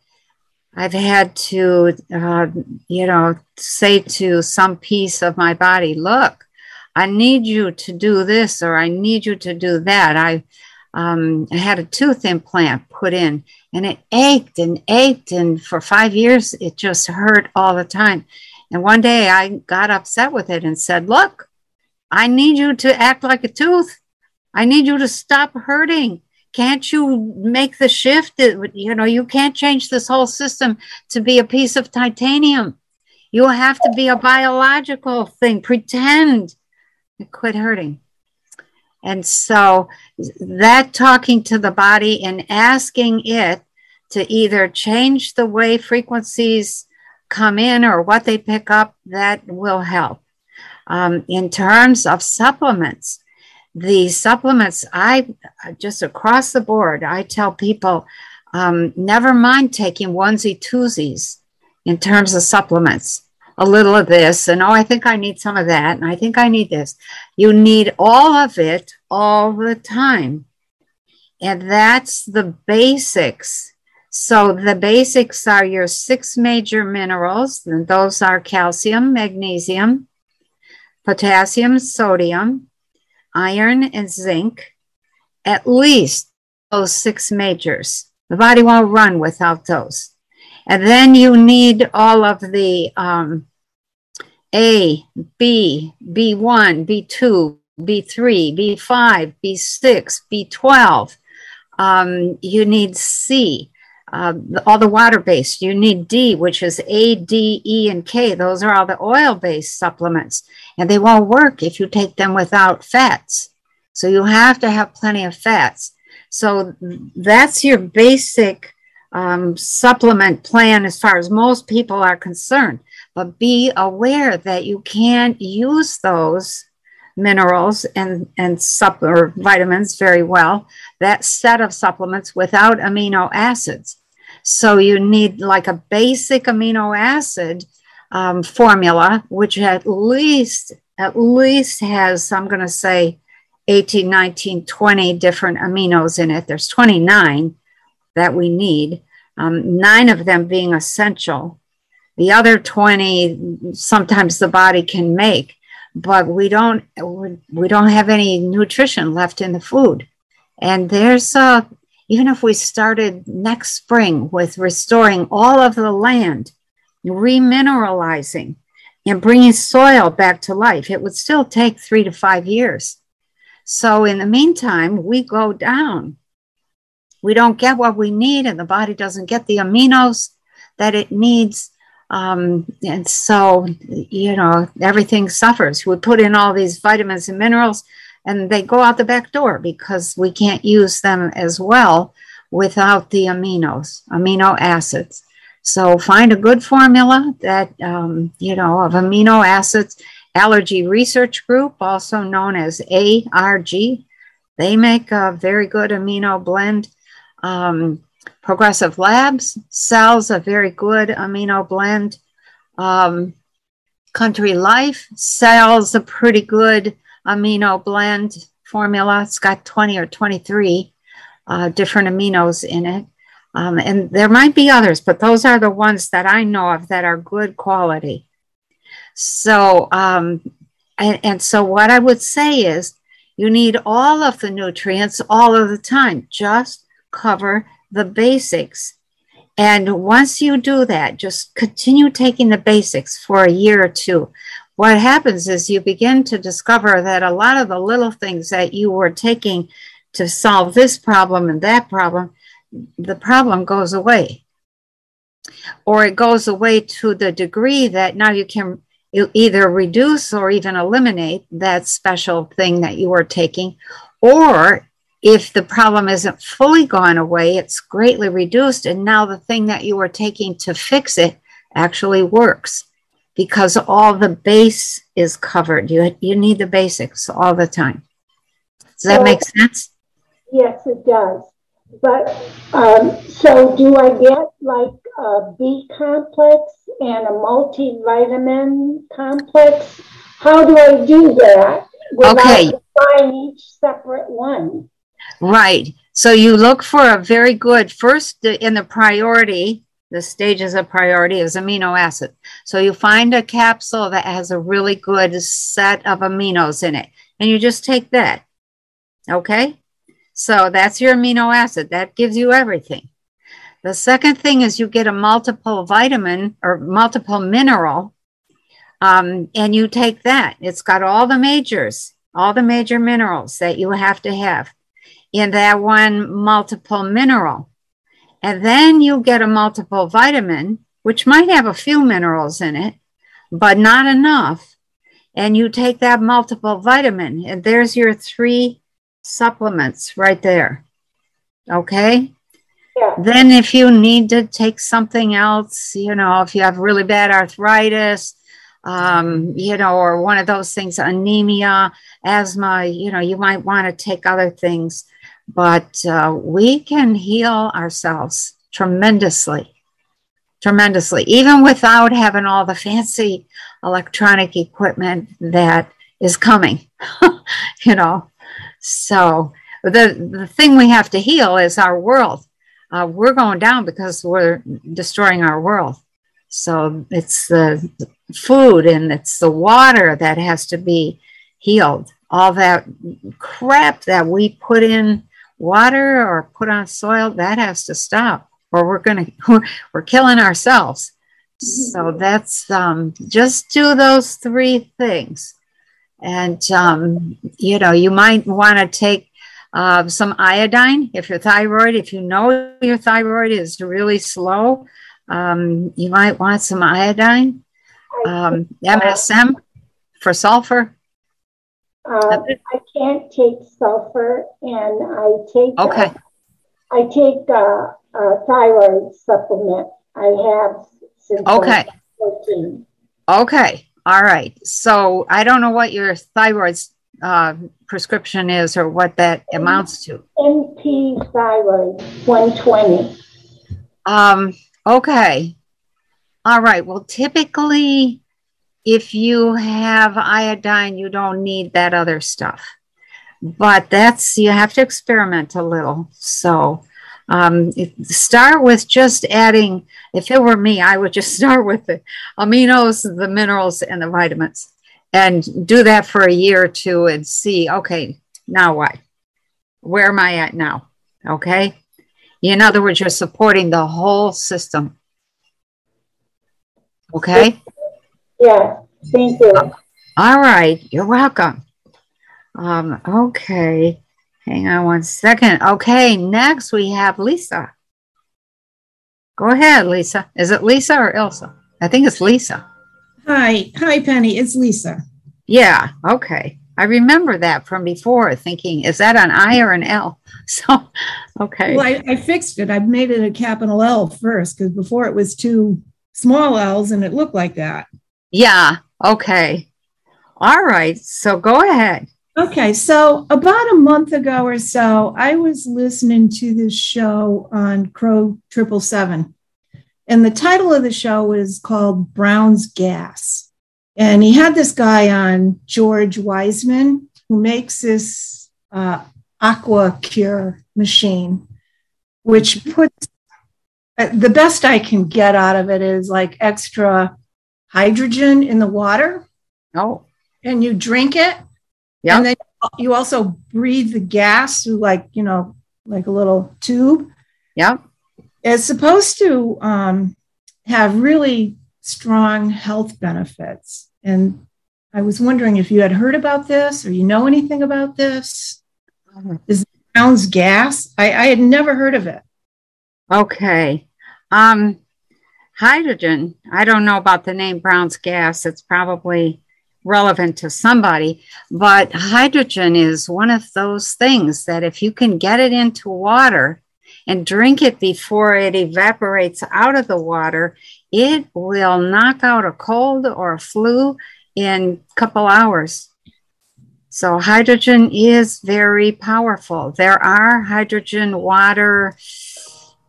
I've had to, uh, you know, say to some piece of my body, look, I need you to do this or I need you to do that. I, um, I had a tooth implant put in and it ached and ached. And for five years, it just hurt all the time. And one day I got upset with it and said, Look, I need you to act like a tooth. I need you to stop hurting. Can't you make the shift? You know, you can't change this whole system to be a piece of titanium. You have to be a biological thing. Pretend. Quit hurting. And so that talking to the body and asking it to either change the way frequencies come in or what they pick up, that will help. Um, in terms of supplements, the supplements, I just across the board, I tell people um, never mind taking onesie twosies in terms of supplements. A little of this, and oh, I think I need some of that, and I think I need this. You need all of it all the time. And that's the basics so the basics are your six major minerals, and those are calcium, magnesium, potassium, sodium, iron, and zinc. At least those six majors. The body won't run without those. And then you need all of the um, A, B, B1, B2, B3, B5, B6, B12. Um, you need C uh, all the water based. You need D, which is A, D, E, and K. Those are all the oil based supplements, and they won't work if you take them without fats. So you have to have plenty of fats. So that's your basic um, supplement plan as far as most people are concerned. But be aware that you can't use those minerals and, and supp- or vitamins very well, that set of supplements without amino acids. So you need like a basic amino acid um, formula, which at least at least has I'm going to say 18, 19, 20 different aminos in it. There's 29 that we need, um, nine of them being essential. The other 20, sometimes the body can make, but we don't we don't have any nutrition left in the food. And there's a even if we started next spring with restoring all of the land, remineralizing, and bringing soil back to life, it would still take three to five years. So, in the meantime, we go down. We don't get what we need, and the body doesn't get the aminos that it needs. Um, and so, you know, everything suffers. We put in all these vitamins and minerals, and they go out the back door because we can't use them as well without the aminos, amino acids. So find a good formula that, um, you know, of amino acids. Allergy Research Group, also known as ARG, they make a very good amino blend. Um, Progressive Labs sells a very good amino blend. Um, Country Life sells a pretty good amino blend formula. It's got 20 or 23 uh, different aminos in it. Um, and there might be others, but those are the ones that I know of that are good quality. So, um, and, and so what I would say is you need all of the nutrients all of the time. Just cover the basics. And once you do that, just continue taking the basics for a year or two. What happens is you begin to discover that a lot of the little things that you were taking to solve this problem and that problem, the problem goes away. Or it goes away to the degree that now you can either reduce or even eliminate that special thing that you were taking, or if the problem isn't fully gone away, it's greatly reduced, and now the thing that you were taking to fix it actually works because all the base is covered. You, you need the basics all the time. Does that make sense? Yes, it does. But um, so do I get like a B complex and a multivitamin complex? How do I do that okay. buying each separate one? Right. So you look for a very good first in the priority, the stages of priority is amino acid. So you find a capsule that has a really good set of aminos in it, and you just take that. Okay. So that's your amino acid. That gives you everything. The second thing is you get a multiple vitamin or multiple mineral, um, and you take that. It's got all the majors, all the major minerals that you have to have in that one multiple mineral. And then you get a multiple vitamin, which might have a few minerals in it, but not enough. And you take that multiple vitamin, and there's your three supplements right there. Okay. Yeah. Then, if you need to take something else, you know, if you have really bad arthritis, um, you know, or one of those things, anemia, asthma, you know, you might want to take other things. But uh, we can heal ourselves tremendously, tremendously, even without having all the fancy electronic equipment that is coming, you know. So the, the thing we have to heal is our world. Uh, we're going down because we're destroying our world. So it's the food and it's the water that has to be healed. All that crap that we put in water or put on soil, that has to stop or we're going to, we're killing ourselves. So that's um, just do those three things. And, um, you know, you might want to take uh, some iodine if your thyroid, if you know your thyroid is really slow, um, you might want some iodine. Um, MSM for sulfur. Uh, I can't take sulfur, and I take uh, okay. Uh, I take uh, a thyroid supplement. I have since okay. 14. Okay. All right. So I don't know what your thyroid uh, prescription is or what that amounts to. NP thyroid 120. Um, okay. All right. Well, typically, if you have iodine, you don't need that other stuff. But that's, you have to experiment a little. So, um, start with just adding, if it were me, I would just start with the aminos, the minerals, and the vitamins and do that for a year or two and see, okay, now what? Where am I at now? Okay. In other words, you're supporting the whole system. Okay. Yeah. Thank you. All right. You're welcome. Um, okay. Hang on one second. Okay, next we have Lisa. Go ahead, Lisa. Is it Lisa or Ilsa? I think it's Lisa. Hi. Hi, Penny. It's Lisa. Yeah. Okay. I remember that from before, thinking, is that an I or an L? So, okay. Well, I, I fixed it. I made it a capital L first because before it was two small L's and it looked like that. Yeah. Okay. All right. So go ahead. Okay. So about a month ago or so, I was listening to this show on Crow Triple Seven. And the title of the show is called Brown's Gas. And he had this guy on, George Wiseman, who makes this uh, AquaCure machine, which puts uh, the best I can get out of it is like extra hydrogen in the water. Oh. And you drink it. Yeah. And then you also breathe the gas through like, you know, like a little tube. Yeah. It's supposed to um, have really strong health benefits. And I was wondering if you had heard about this or you know anything about this. Mm-hmm. Is Brown's gas? I, I had never heard of it. Okay. Um, hydrogen, I don't know about the name Brown's gas. It's probably relevant to somebody, but hydrogen is one of those things that if you can get it into water and drink it before it evaporates out of the water, it will knock out a cold or a flu in a couple hours. So hydrogen is very powerful. There are hydrogen water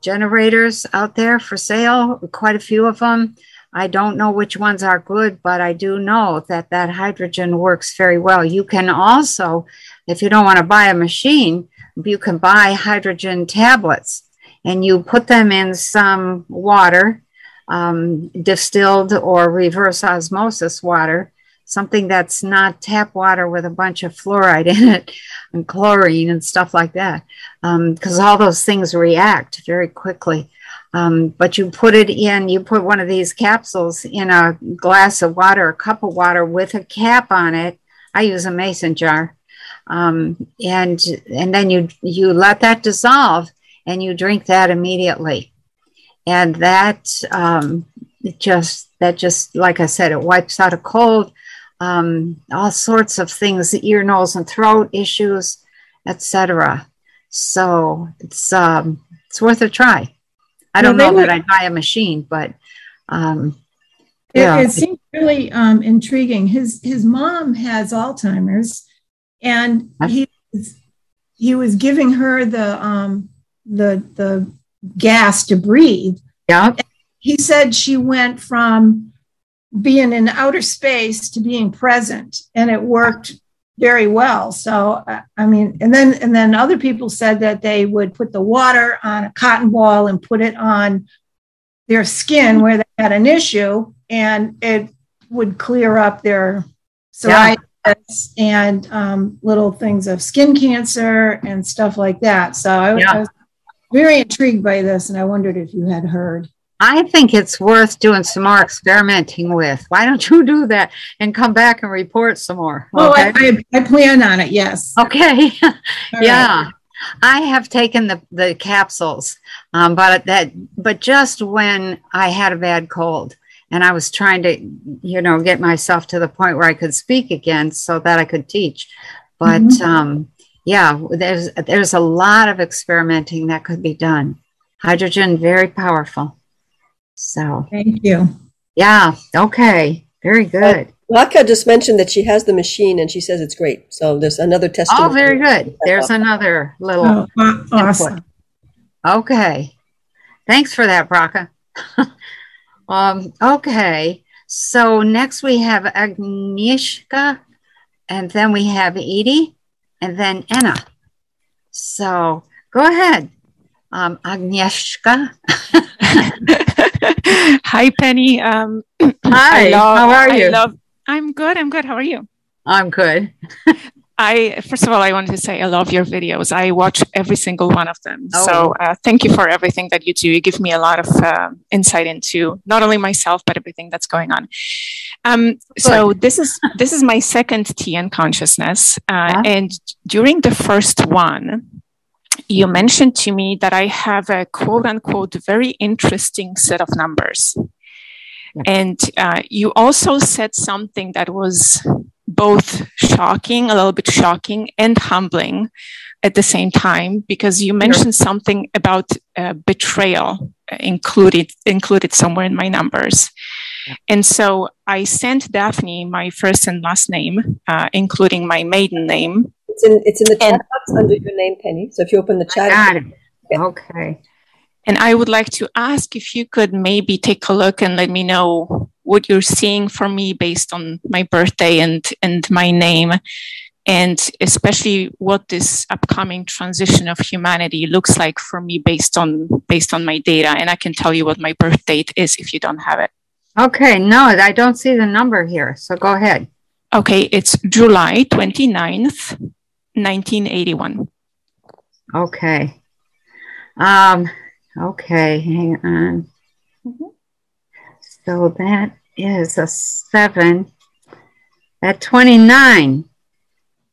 generators out there for sale, quite a few of them. I don't know which ones are good, but I do know that that hydrogen works very well. You can also, if you don't want to buy a machine, you can buy hydrogen tablets and you put them in some water um, distilled or reverse osmosis water, something that's not tap water with a bunch of fluoride in it and chlorine and stuff like that, because um, all those things react very quickly. Um, but you put it in, you put one of these capsules in a glass of water, a cup of water with a cap on it. I use a mason jar. Um, and and then you you let that dissolve and you drink that immediately and that um, just that just like I said, it wipes out a cold, um, all sorts of things, ear, nose, and throat issues, etc. So it's um, it's worth a try. I don't know that I'd buy a machine, but um, yeah. it, it seems really um, intriguing. His his mom has Alzheimer's, and he was, he was giving her the um, the the gas to breathe. Yeah. He said she went from being in outer space to being present, and it worked very well. So, uh, I mean, and then and then other people said that they would put the water on a cotton ball and put it on their skin where they had an issue, and it would clear up their psoriasis yeah. and um, little things of skin cancer and stuff like that. So I, yeah. I was very intrigued by this, and I wondered if you had heard. I think it's worth doing some more experimenting with. Why don't you do that and come back and report some more? Oh, okay? I, I, I, plan on it. Yes. Okay. yeah. Right. I have taken the, the capsules, um, but that but just when I had a bad cold and I was trying to, you know, get myself to the point where I could speak again so that I could teach. But mm-hmm. um, yeah, there's there's a lot of experimenting that could be done. Hydrogen, very powerful. So thank you. Yeah. Okay. Very good. Laka just mentioned that she has the machine and she says it's great. So there's another testimony. Oh, very good. There's another little oh, awesome. Okay. Thanks for that, Braca. um, okay. So next we have Agnieszka, and then we have Edie and then Anna. So go ahead, um, Agnieszka. Hi, Penny. Um, Hi, love, how are you? Love, I'm good. I'm good. How are you? I'm good. I first of all, I wanted to say I love your videos. I watch every single one of them. Oh. So uh, thank you for everything that you do. You give me a lot of uh, insight into not only myself but everything that's going on. Um, so this is this is my second TN consciousness, uh, yeah. and during the first one, you mentioned to me that I have a quote unquote very interesting set of numbers. And uh, you also said something that was both shocking, a little bit shocking, and humbling at the same time because you mentioned something about uh, betrayal included included somewhere in my numbers. And so I sent Daphne my first and last name, uh, including my maiden name. It's in it's in the chat box under your name, Penny. So if you open the chat, got it. Yeah. Okay. And I would like to ask if you could maybe take a look and let me know what you're seeing for me based on my birthday and and my name and especially what this upcoming transition of humanity looks like for me based on based on my data and i can tell you what my birth date is if you don't have it okay no i don't see the number here so go ahead okay it's july 29th 1981 okay um okay hang on mm-hmm. so that is a seven at 29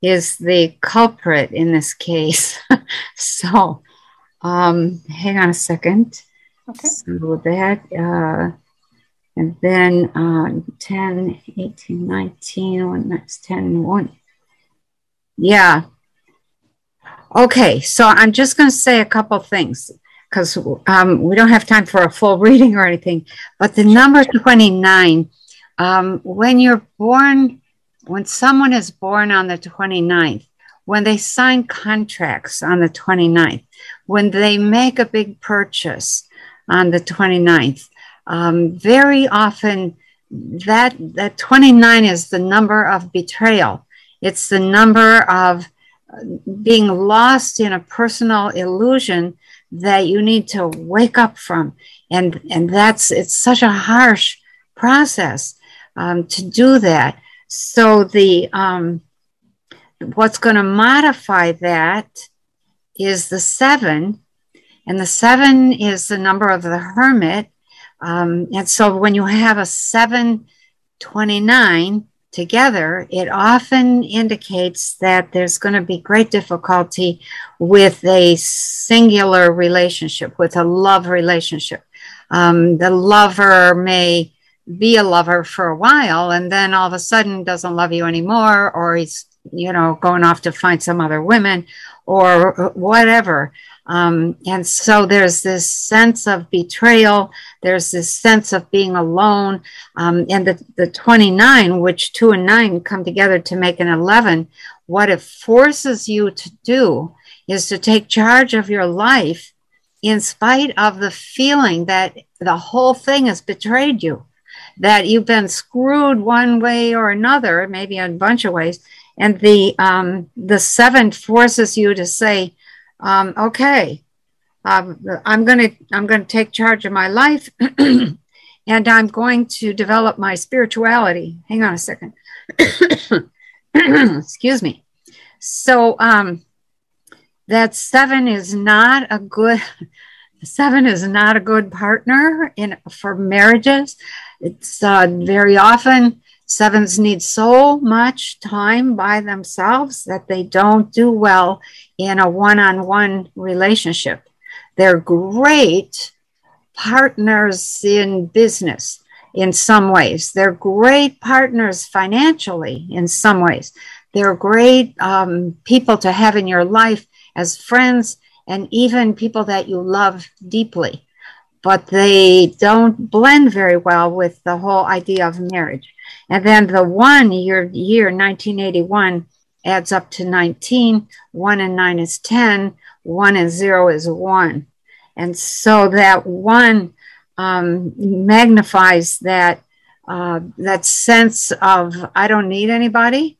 is the culprit in this case. so, um, hang on a second. Okay. So that, uh, and then uh, 10, 18, 19, when that's 10, 1. Yeah. Okay, so I'm just going to say a couple things because um, we don't have time for a full reading or anything. But the number 29, um, when you're born when someone is born on the 29th, when they sign contracts on the 29th, when they make a big purchase on the 29th, um, very often that, that 29 is the number of betrayal. It's the number of being lost in a personal illusion that you need to wake up from. And, and that's, it's such a harsh process um, to do that. So the um, what's going to modify that is the seven, and the seven is the number of the hermit. Um, and so when you have a seven twenty-nine together, it often indicates that there's going to be great difficulty with a singular relationship, with a love relationship. Um, the lover may be a lover for a while and then all of a sudden doesn't love you anymore or he's you know going off to find some other women or whatever um, and so there's this sense of betrayal. There's this sense of being alone. Um, and the, the 29 which 2 and 9 come together to make an 11 what it forces you to do is to take charge of your life in spite of the feeling that the whole thing has betrayed you that you've been screwed one way or another, maybe a bunch of ways, and the um, the seventh forces you to say, um, "Okay, um, I'm going to I'm going to take charge of my life, and I'm going to develop my spirituality." Hang on a second. Excuse me. So um, that seven is not a good. Seven is not a good partner in for marriages it's uh, very often sevens need so much time by themselves that they don't do well in a one on one relationship. They're great partners in business in some ways, they're great partners financially in some ways. They're great um, people to have in your life as friends and even people that you love deeply but they don't blend very well with the whole idea of marriage. And then the one year, year 1981 adds up to 19. One and nine is 10. One and zero is one. And so that one um, magnifies that uh, that sense of I don't need anybody.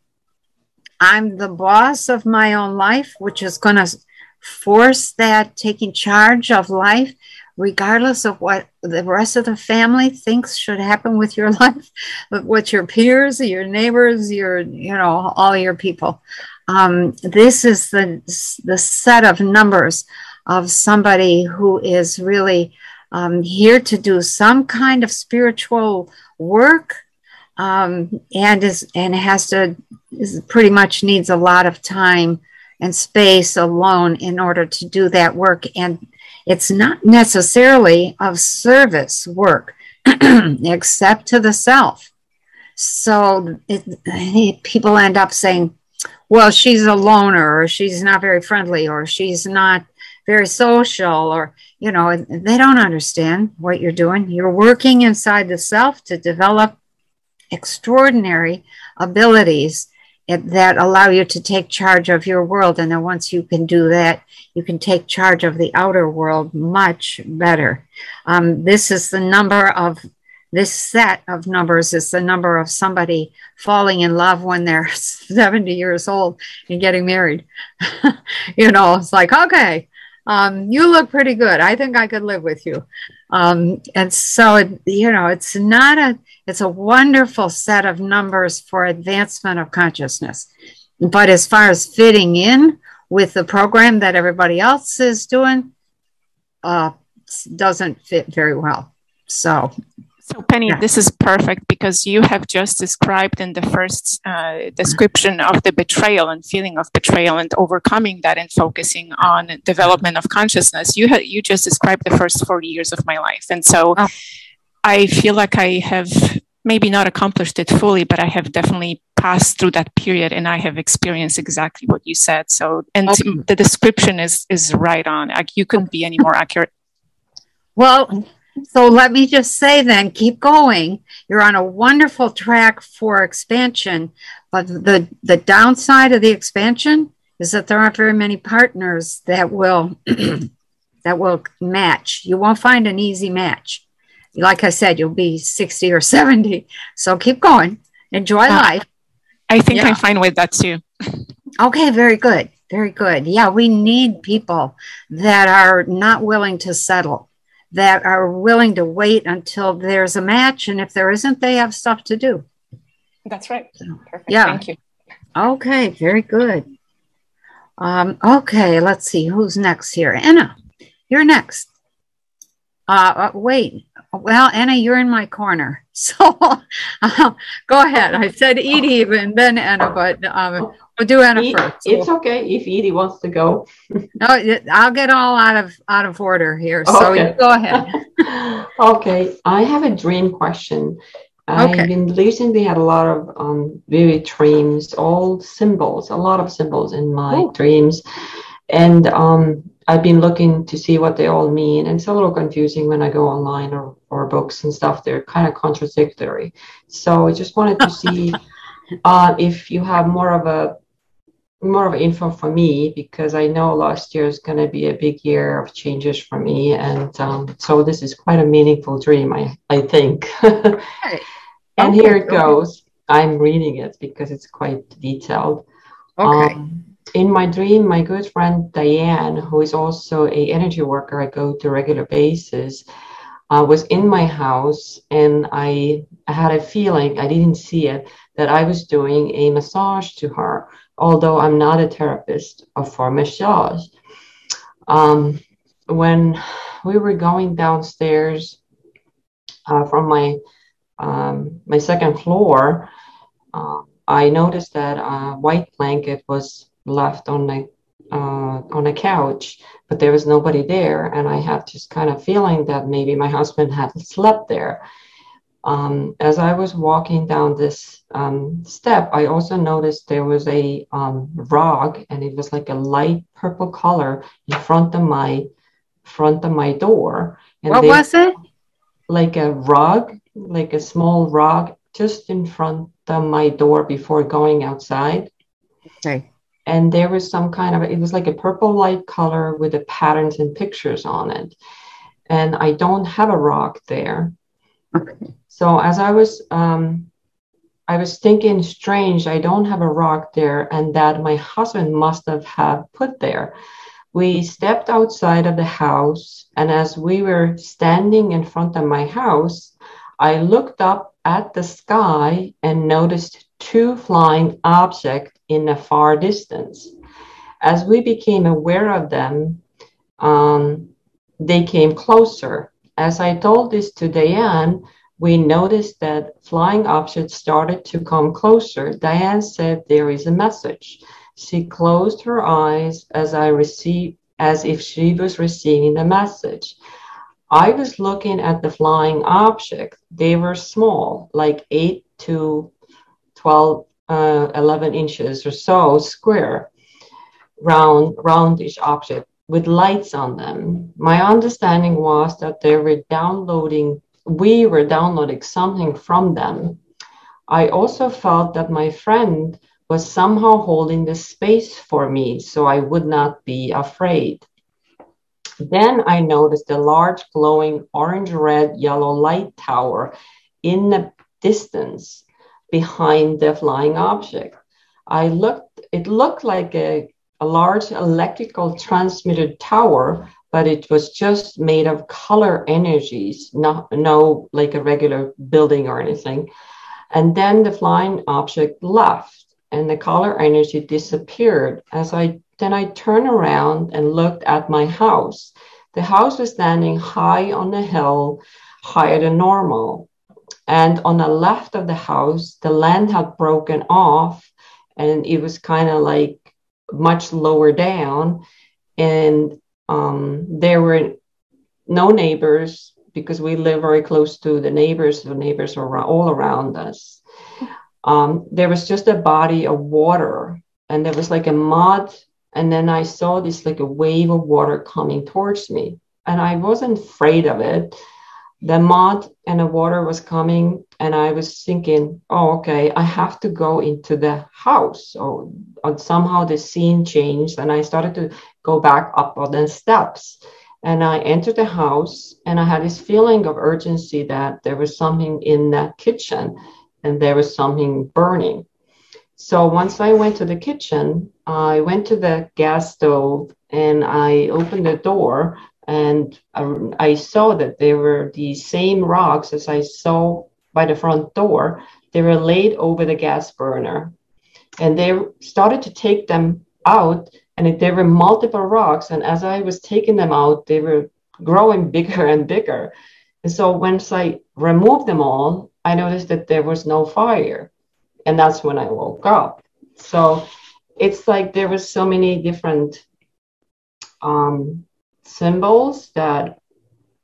I'm the boss of my own life, which is going to force that taking charge of life regardless of what the rest of the family thinks should happen with your life, but what your peers, your neighbors, your, you know, all your people. Um, this is the, the set of numbers of somebody who is really um, here to do some kind of spiritual work um, and is and has to is pretty much needs a lot of time and space alone in order to do that work and it's not necessarily of service work, except to the self. So it, people end up saying, well, she's a loner, or she's not very friendly, or she's not very social, or, you know, they don't understand what you're doing. You're working inside the self to develop extraordinary abilities that allow you to take charge of your world. And then once you can do that, you can take charge of the outer world much better. Um, this is the number of this set of numbers is the number of somebody falling in love when they're 70 years old and getting married. you know, it's like, okay, um, you look pretty good. I think I could live with you. Um, and so, it, you know, it's not a, it's a wonderful set of numbers for advancement of consciousness. But as far as fitting in with the program that everybody else is doing, uh, doesn't fit very well. So so, Penny, yeah. this is perfect because you have just described in the first uh, description of the betrayal and feeling of betrayal and overcoming that and focusing on development of consciousness. You had you just described the first forty years of my life, and so oh. I feel like I have maybe not accomplished it fully, but I have definitely passed through that period and I have experienced exactly what you said. So, and okay. the description is is right on. Like you couldn't be any more accurate. Well, so let me just say then, keep going. You're on a wonderful track for expansion, but the the downside of the expansion is that there aren't very many partners that will that will match. You won't find an easy match. Like I said, you'll be 60 or 70. So keep going. Enjoy uh, life. I think yeah. I'm fine with that too. okay, very good. Very good. Yeah, we need people that are not willing to settle that are willing to wait until there's a match. And if there isn't, they have stuff to do. That's right. So, Perfect. Yeah. Thank you. Okay, very good. Um, okay, let's see who's next here. Anna, you're next. Uh, uh, wait, well, Anna, you're in my corner. So uh, go ahead. I said Edie and then Anna, but um, we'll do Anna first. It's okay if Edie wants to go. no, I'll get all out of out of order here. So okay. go ahead. okay, I have a dream question. Okay. I've been recently had a lot of um, vivid dreams, all symbols, a lot of symbols in my Ooh. dreams. And um, I've been looking to see what they all mean. And it's a little confusing when I go online or, or books and stuff. They're kind of contradictory. So I just wanted to see uh, if you have more of a more of info for me because I know last year is going to be a big year of changes for me, and um, so this is quite a meaningful dream, I I think. and okay. here it goes. I'm reading it because it's quite detailed. Okay. Um, in my dream, my good friend Diane, who is also a energy worker I go to regular basis, uh, was in my house, and I, had a feeling I didn't see it that I was doing a massage to her, although I'm not a therapist for massage. Um, when we were going downstairs uh, from my um, my second floor, uh, I noticed that a white blanket was left on the uh, on a couch, but there was nobody there, and I had this kind of feeling that maybe my husband had slept there. Um, as I was walking down this um, step, I also noticed there was a um, rug, and it was like a light purple color in front of my front of my door. And what was it? Like a rug, like a small rug, just in front of my door before going outside. Okay and there was some kind of it was like a purple light color with the patterns and pictures on it. And i don't have a rock there. Okay. so as i was um, i was thinking strange i don't have a rock there and that my husband must have have put there. We stepped outside of the house and as we were standing in front of my house i looked up at the sky and noticed two flying objects in the far distance. As we became aware of them, um, they came closer. As I told this to Diane, we noticed that flying objects started to come closer. Diane said there is a message. She closed her eyes as I received as if she was receiving the message. I was looking at the flying objects. They were small, like 8 to 12, uh, 11 inches or so square, round, roundish object with lights on them. My understanding was that they were downloading, we were downloading something from them. I also felt that my friend was somehow holding the space for me so I would not be afraid. Then I noticed a large glowing orange, red, yellow light tower in the distance behind the flying object. I looked, it looked like a, a large electrical transmitter tower, but it was just made of color energies, not no like a regular building or anything. And then the flying object left and the color energy disappeared as I then I turned around and looked at my house. The house was standing high on a hill, higher than normal. And on the left of the house, the land had broken off and it was kind of like much lower down. And um, there were no neighbors because we live very close to the neighbors. The neighbors were all around us. Um, there was just a body of water and there was like a mud and then I saw this like a wave of water coming towards me. And I wasn't afraid of it. The mud and the water was coming, and I was thinking, oh, okay, I have to go into the house. Or, or uh, somehow the scene changed, and I started to go back up on the steps. And I entered the house, and I had this feeling of urgency that there was something in the kitchen and there was something burning. So once I went to the kitchen, I went to the gas stove and I opened the door and I saw that there were the same rocks as I saw by the front door. They were laid over the gas burner and they started to take them out and there were multiple rocks and as I was taking them out, they were growing bigger and bigger. And so once I removed them all, I noticed that there was no fire and that's when I woke up. So it's like there was so many different um, symbols that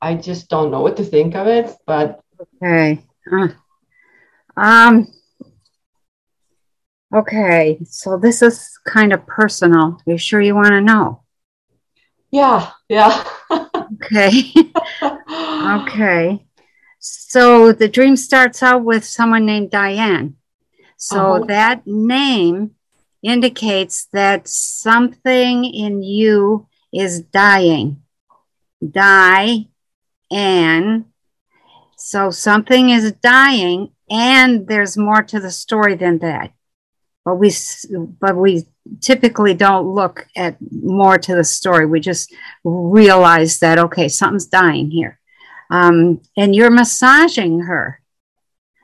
I just don't know what to think of it. But okay, uh, um, okay. So this is kind of personal. Are you sure you want to know? Yeah, yeah. okay, okay. So the dream starts out with someone named Diane. So uh-huh. that name indicates that something in you is dying. Die and so something is dying and there's more to the story than that. But we but we typically don't look at more to the story. We just realize that okay, something's dying here. Um, and you're massaging her.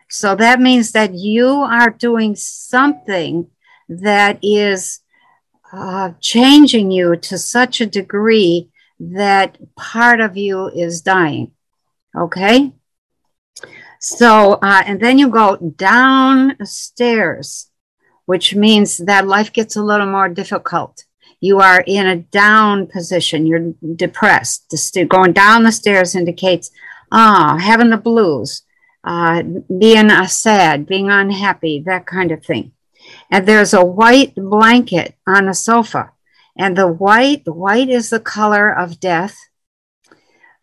So that means that you are doing something that is uh, changing you to such a degree that part of you is dying. Okay? So, uh, and then you go downstairs, which means that life gets a little more difficult. You are in a down position, you're depressed. Going down the stairs indicates, ah, having the blues uh, being uh, sad, being unhappy, that kind of thing. And there's a white blanket on a sofa. And the white, white is the color of death.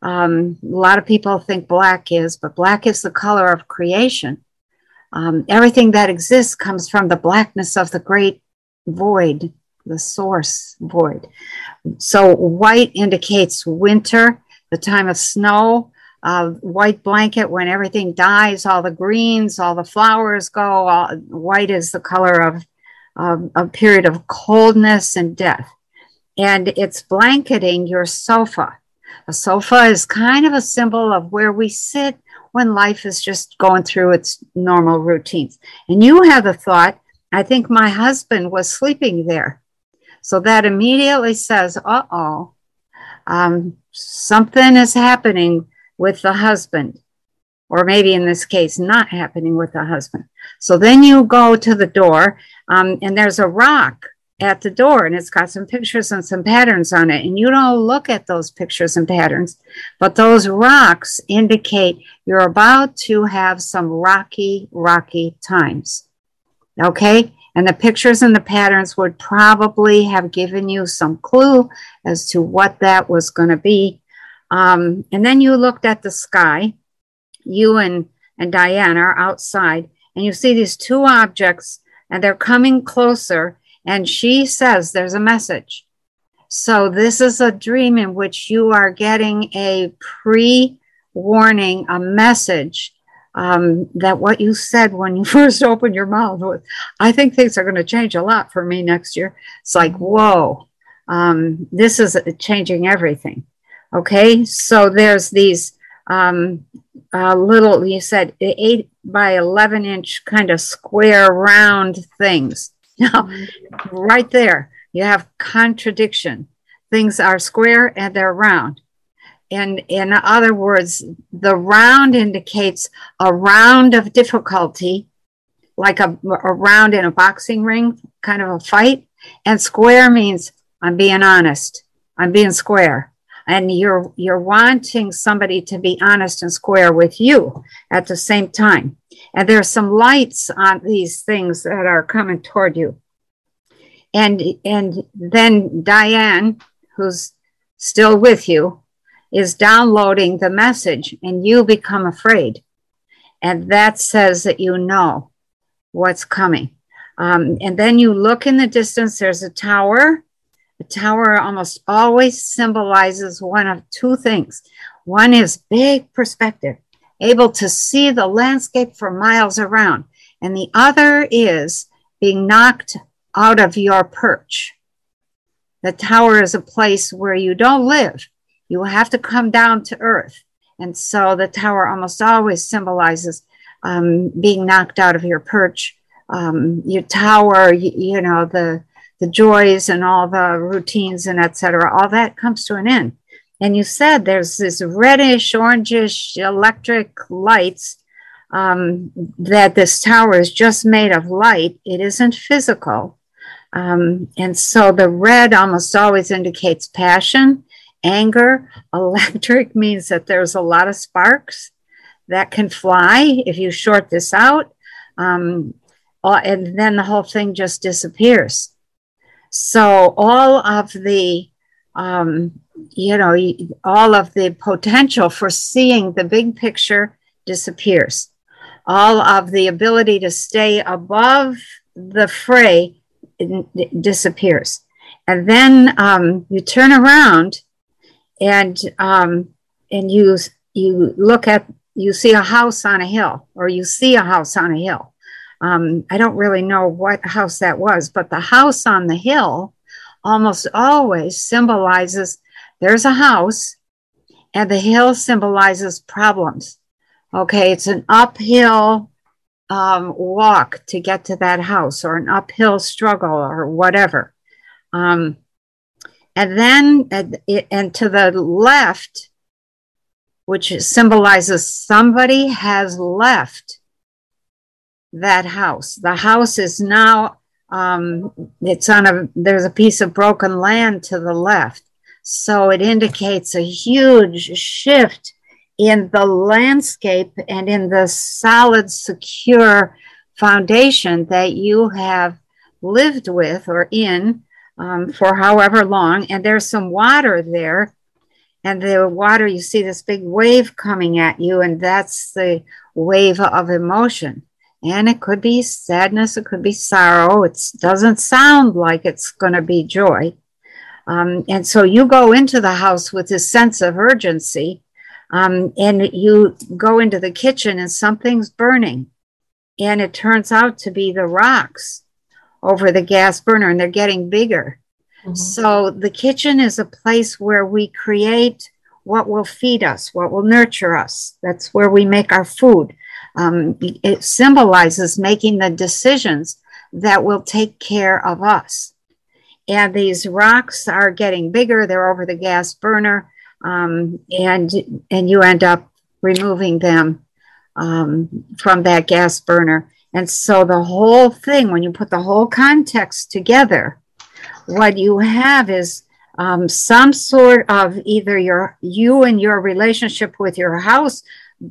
Um, a lot of people think black is, but black is the color of creation. Um, everything that exists comes from the blackness of the great void, the source void. So white indicates winter, the time of snow, uh, white blanket when everything dies, all the greens, all the flowers go. All, white is the color of um, a period of coldness and death. And it's blanketing your sofa. A sofa is kind of a symbol of where we sit when life is just going through its normal routines. And you have the thought, I think my husband was sleeping there. So that immediately says, uh oh, um, something is happening with the husband, or maybe in this case, not happening with the husband. So then you go to the door, um, and there's a rock at the door and it's got some pictures and some patterns on it. And you don't look at those pictures and patterns, but those rocks indicate you're about to have some rocky, rocky times. Okay? And the pictures and the patterns would probably have given you some clue as to what that was going to be. Um, and then you looked at the sky. You and, and Diane are outside, and you see these two objects, and they're coming closer and she says there's a message. So this is a dream in which you are getting a pre warning, a message um, that what you said when you first opened your mouth was, I think things are going to change a lot for me next year. It's like, whoa, um, this is changing everything. Okay, so there's these um, uh, little, you said eight by 11 inch kind of square round things. Now, right there, you have contradiction. Things are square and they're round. And in other words, the round indicates a round of difficulty, like a, a round in a boxing ring, kind of a fight. And square means I'm being honest, I'm being square. And you're you're wanting somebody to be honest and square with you at the same time. And there's some lights on these things that are coming toward you. And, and then Diane, who's still with you, is downloading the message and you become afraid. And that says that you know what's coming. Um, and then you look in the distance, there's a tower. A tower almost always symbolizes one of two things. One is big perspective, able to see the landscape for miles around. And the other is being knocked out of your perch. The tower is a place where you don't live. You have to come down to earth. And so the tower almost always symbolizes um, being knocked out of your perch. Um, your tower, you, you, know, the, the joys and all the routines and etc. all that comes to an end. And you said there's this reddish, orangish electric lights um, that this tower is just made of light. It isn't physical. Um, and so the red almost always indicates passion, anger. Electric means that there's a lot of sparks that can fly if you short this out. Um, and then the whole thing just disappears. So all of the um, you know, all of the potential for seeing the big picture disappears. All of the ability to stay above the fray disappears. And then um, you turn around and um, and you you look at you see a house on a hill or you see a house on a hill. Um, I don't really know what house that was, but the house on the hill almost always symbolizes there's a house and the hill symbolizes problems. Okay, it's an uphill um, walk to get to that house or an uphill struggle or whatever. Um, and then, and to the left, which symbolizes somebody has left that house. The house is now, um, it's on a, there's a piece of broken land to the left. So it indicates a huge shift in the landscape and in the solid, secure foundation that you have lived with or in um, for however long. And there's some water there. And the water, you see this big wave coming at you, and that's the wave of emotion. And it could be sadness, it could be sorrow. It doesn't sound like it's going to be joy. Um, and so you go into the house with this sense of urgency, um, and you go into the kitchen and something's burning. And it turns out to be the rocks over the gas burner, and they're getting bigger. Mm-hmm. So the kitchen is a place where we create what will feed us, what will nurture us. That's where we make our food. Um, it symbolizes making the decisions that will take care of us and these rocks are getting bigger. They're over the gas burner, um, and and you end up removing them um, from that gas burner. And so the whole thing, when you put the whole context together, what you have is um, some sort of either your you and your relationship with your house,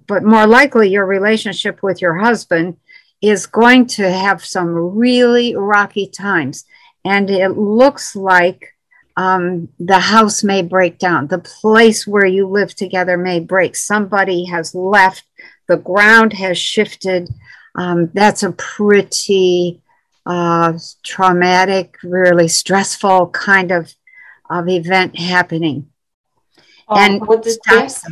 but more likely your relationship with your husband is going to have some really rocky times. And it looks like um, the house may break down. The place where you live together may break. Somebody has left. The ground has shifted. Um, that's a pretty uh, traumatic, really stressful kind of, of event happening. Um, and stops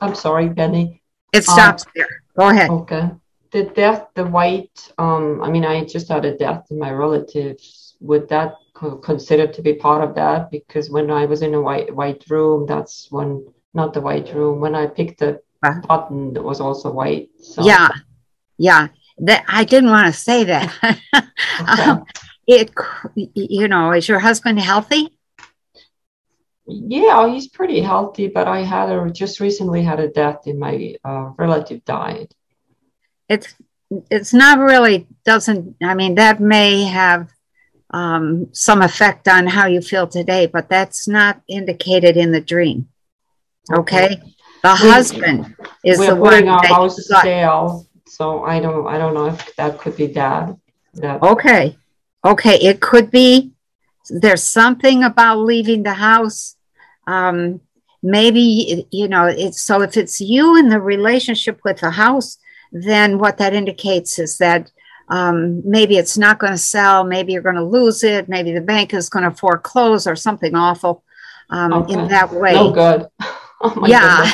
I'm sorry, Benny. It stops um, there. Go ahead. Okay. The death, the white, um, I mean, I just had a death in my relatives. Would that considered to be part of that? Because when I was in a white white room, that's when not the white room. When I picked the uh, button, it was also white. So. Yeah, yeah that I didn't want to say that. okay. um, it, you know, is your husband healthy? Yeah, he's pretty healthy, but I had a just recently had a death in my uh, relative died. It's it's not really doesn't. I mean, that may have um, some effect on how you feel today, but that's not indicated in the dream. Okay, okay. the we, husband is the one that house sale so I don't I don't know if that could be that. that okay. Okay. It could be there's something about leaving the house. Um, maybe you know it's so if it's you in the relationship with the house, then what that indicates is that um, maybe it's not going to sell. Maybe you're going to lose it. Maybe the bank is going to foreclose or something awful um, okay. in that way. No good. Oh yeah.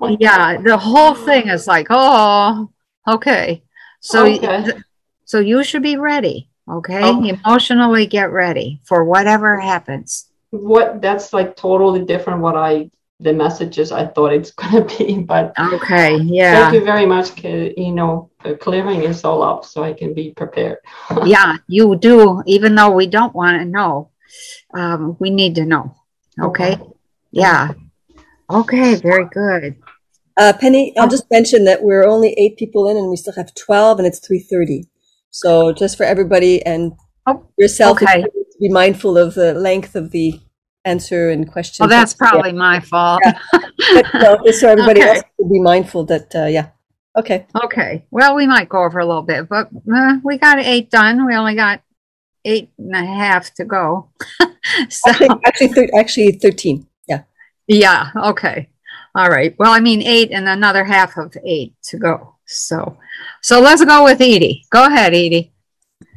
oh yeah. The whole thing is like, oh, Okay. So, okay. so you should be ready. Okay? okay. Emotionally get ready for whatever happens. What that's like totally different what I the messages I thought it's gonna be. But okay, yeah. Thank you very much. You know, clearing is all up so I can be prepared. yeah, you do. Even though we don't want to know, um, we need to know. Okay. okay. Yeah. Okay. Very good. Uh, Penny, I'll just mention that we're only eight people in, and we still have twelve, and it's three thirty. So just for everybody and oh, yourself, okay. to be mindful of the length of the answer and question. Oh, that's probably yeah. my fault. Yeah. but, no, just so everybody okay. else to be mindful that, uh, yeah. Okay. Okay. Well, we might go over a little bit, but uh, we got eight done. We only got eight and a half to go. so, actually, actually, thir- actually, thirteen. Yeah. Yeah. Okay. All right. Well, I mean eight and another half of eight to go. So, so let's go with Edie. Go ahead, Edie.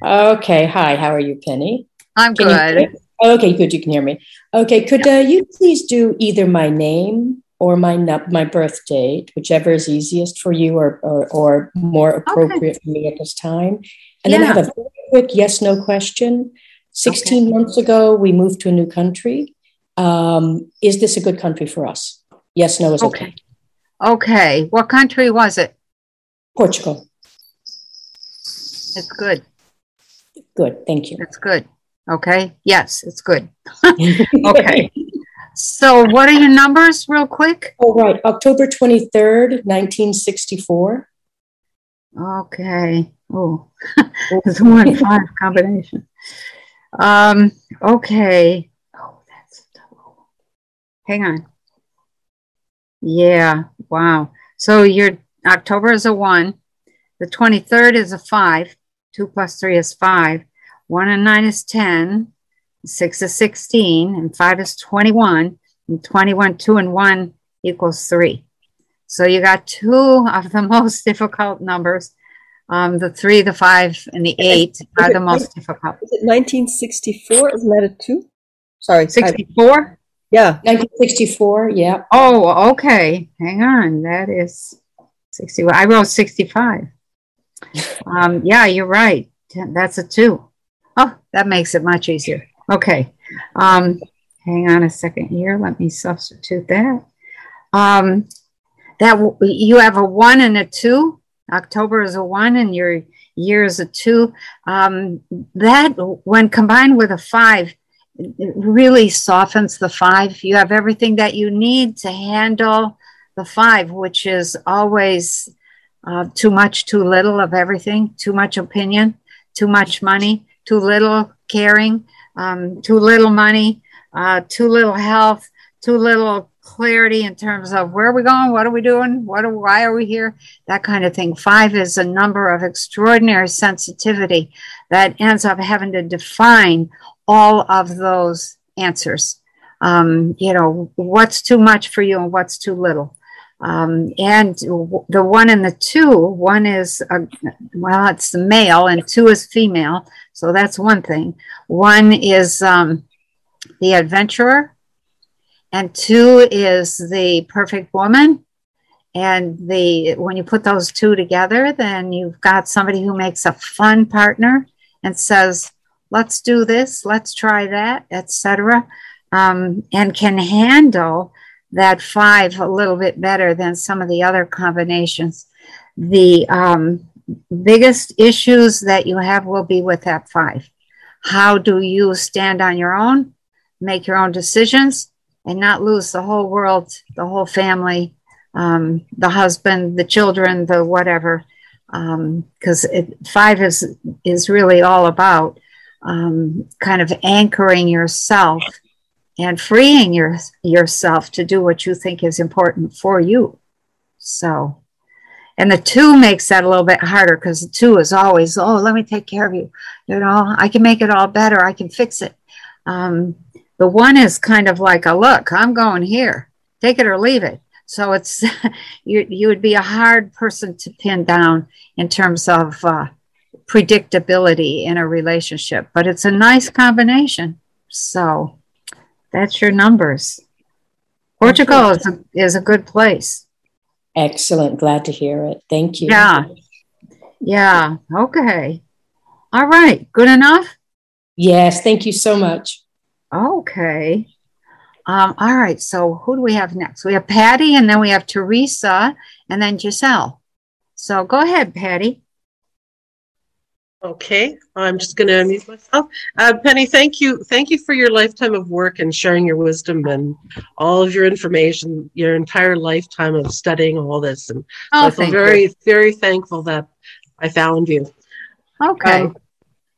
Okay. Hi. How are you, Penny? I'm can good. Okay. Good. You can hear me. Okay. Could uh, you please do either my name or my my birth date, whichever is easiest for you or or, or more appropriate okay. for me at this time? And yeah. then I have a very quick yes no question. 16 okay. months ago, we moved to a new country. Um, is this a good country for us? Yes, no is okay. okay. Okay. What country was it? Portugal. It's good. Good. Thank you. It's good. Okay. Yes, it's good. okay. So, what are your numbers, real quick? Oh, right. October 23rd, 1964. Okay. Oh, it's one five combination. Um, okay. Oh, that's Hang on. Yeah. Wow. So your October is a one. The 23rd is a five. Two plus three is five. One and nine is 10. Six is 16. And five is 21. And 21, two and one equals three. So you got two of the most difficult numbers. Um, the three, the five, and the eight are the most difficult. Is it 1964? Isn't that a two? Sorry. 64? Yeah. 1964. Yeah. Oh, okay. Hang on. That is 61. I wrote 65. um, yeah, you're right. That's a two. Oh, that makes it much easier. Okay. Um, hang on a second here. Let me substitute that. Um, that you have a one and a two. October is a one, and your year is a two. Um, that when combined with a five really softens the five. You have everything that you need to handle the five, which is always uh, too much, too little of everything, too much opinion, too much money, too little caring, um, too little money, uh, too little health, too little clarity in terms of where are we going, what are we doing, what are, why are we here, that kind of thing. Five is a number of extraordinary sensitivity that ends up having to define all of those answers. Um, you know, what's too much for you and what's too little. Um, and the one and the two, one is, a, well, it's the male and two is female. So that's one thing. One is um, the adventurer and two is the perfect woman. And the when you put those two together, then you've got somebody who makes a fun partner and says, "Let's do this, let's try that," etc., um, and can handle that five a little bit better than some of the other combinations. The um, biggest issues that you have will be with that five. How do you stand on your own, make your own decisions, and not lose the whole world, the whole family, um, the husband, the children, the whatever. Because um, five is is really all about um, kind of anchoring yourself and freeing your yourself to do what you think is important for you. So, and the two makes that a little bit harder because the two is always, oh, let me take care of you. You know, I can make it all better. I can fix it. Um, the one is kind of like a look, I'm going here, take it or leave it. So it's you, you would be a hard person to pin down in terms of uh, predictability in a relationship, but it's a nice combination. So that's your numbers. Portugal is a, is a good place. Excellent. Glad to hear it. Thank you. Yeah. Yeah. Okay. All right. Good enough? Yes. Thank you so much. Okay. Um, all right. So who do we have next? We have Patty, and then we have Teresa, and then Giselle. So go ahead, Patty. Okay, I'm just going to unmute myself. Uh, Penny, thank you, thank you for your lifetime of work and sharing your wisdom and all of your information, your entire lifetime of studying all this, and oh, so I feel very, you. very thankful that I found you. Okay. Um,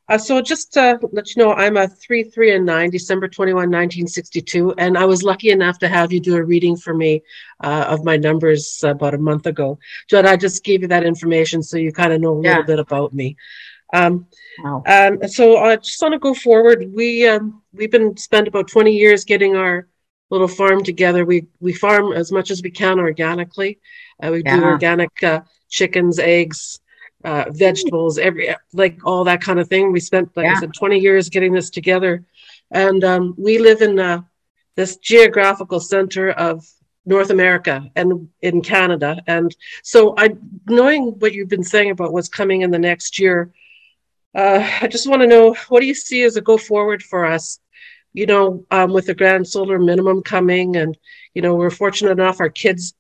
uh, so just to let you know, I'm a 3, 3, and 9, December 21, 1962. And I was lucky enough to have you do a reading for me uh, of my numbers about a month ago. Judd, I just gave you that information so you kind of know a yeah. little bit about me. Um, wow. um, so I just want to go forward. We, um, we've been spent about 20 years getting our little farm together. We, we farm as much as we can organically. Uh, we yeah. do organic uh, chickens, eggs, uh, vegetables, every like all that kind of thing. We spent, like yeah. I said, 20 years getting this together, and um, we live in uh, this geographical center of North America and in Canada. And so, I knowing what you've been saying about what's coming in the next year, uh, I just want to know what do you see as a go forward for us? You know, um, with the grand solar minimum coming, and you know, we're fortunate enough our kids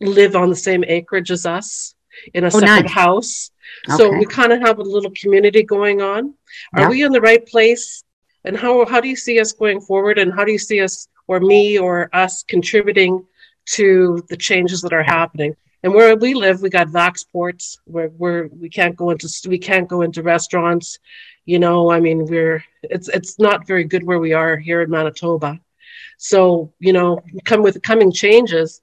live on the same acreage as us in a oh, separate nice. house. Okay. So we kind of have a little community going on. Are yeah. we in the right place? And how how do you see us going forward? And how do you see us or me or us contributing to the changes that are happening? And where we live, we got vax ports where we're we can't go into we can't go into restaurants. You know, I mean, we're it's it's not very good where we are here in Manitoba. So you know, come with the coming changes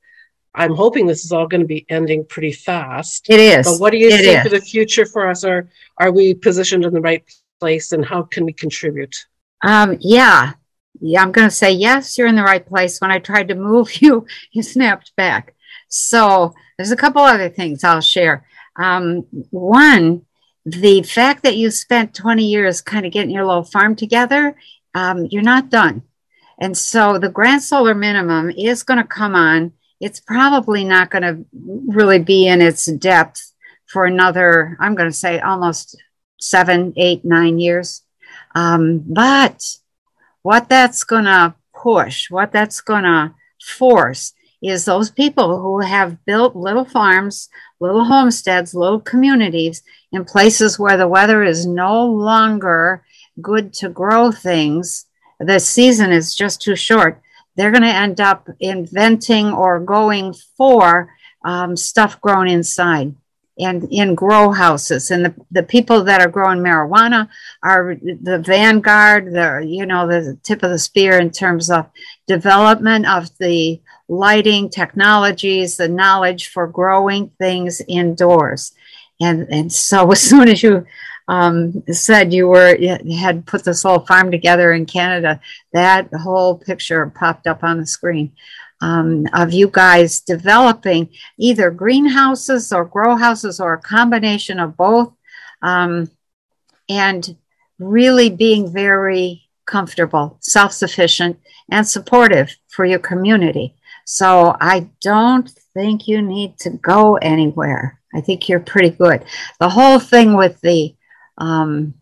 I'm hoping this is all going to be ending pretty fast. It is. But what do you it see is. for the future for us? Are are we positioned in the right place, and how can we contribute? Um, yeah, yeah. I'm going to say yes. You're in the right place. When I tried to move you, you snapped back. So there's a couple other things I'll share. Um, one, the fact that you spent 20 years kind of getting your little farm together, um, you're not done. And so the grand solar minimum is going to come on it's probably not going to really be in its depth for another, I'm going to say almost seven, eight, nine years. Um, but what that's going to push, what that's going to force is those people who have built little farms, little homesteads, little communities in places where the weather is no longer good to grow things. The season is just too short they're going to end up inventing or going for um, stuff grown inside. and in grow houses. And the, the people that are growing marijuana are the vanguard, the you know, the tip of the spear in terms of development of the lighting technologies, the knowledge for growing things indoors. And and so as soon as you um, said you were you had put this whole farm together in Canada, that whole picture popped up on the screen um, of you guys developing either greenhouses or grow houses or a combination of both, um, and really being very comfortable, self sufficient, and supportive for your community. So I don't think you need to go anywhere. I think you're pretty good. The whole thing with the um,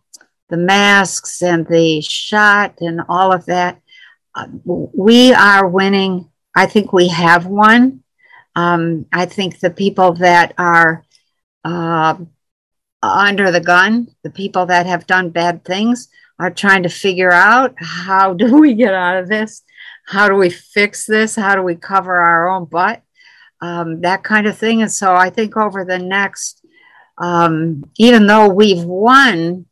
the masks and the shot and all of that, uh, we are winning I think we have one. Um, I think the people that are uh, under the gun, the people that have done bad things, are trying to figure out how do we get out of this? How do we fix this? How do we cover our own butt? Um, that kind of thing. And so I think over the next, um, even though we've won,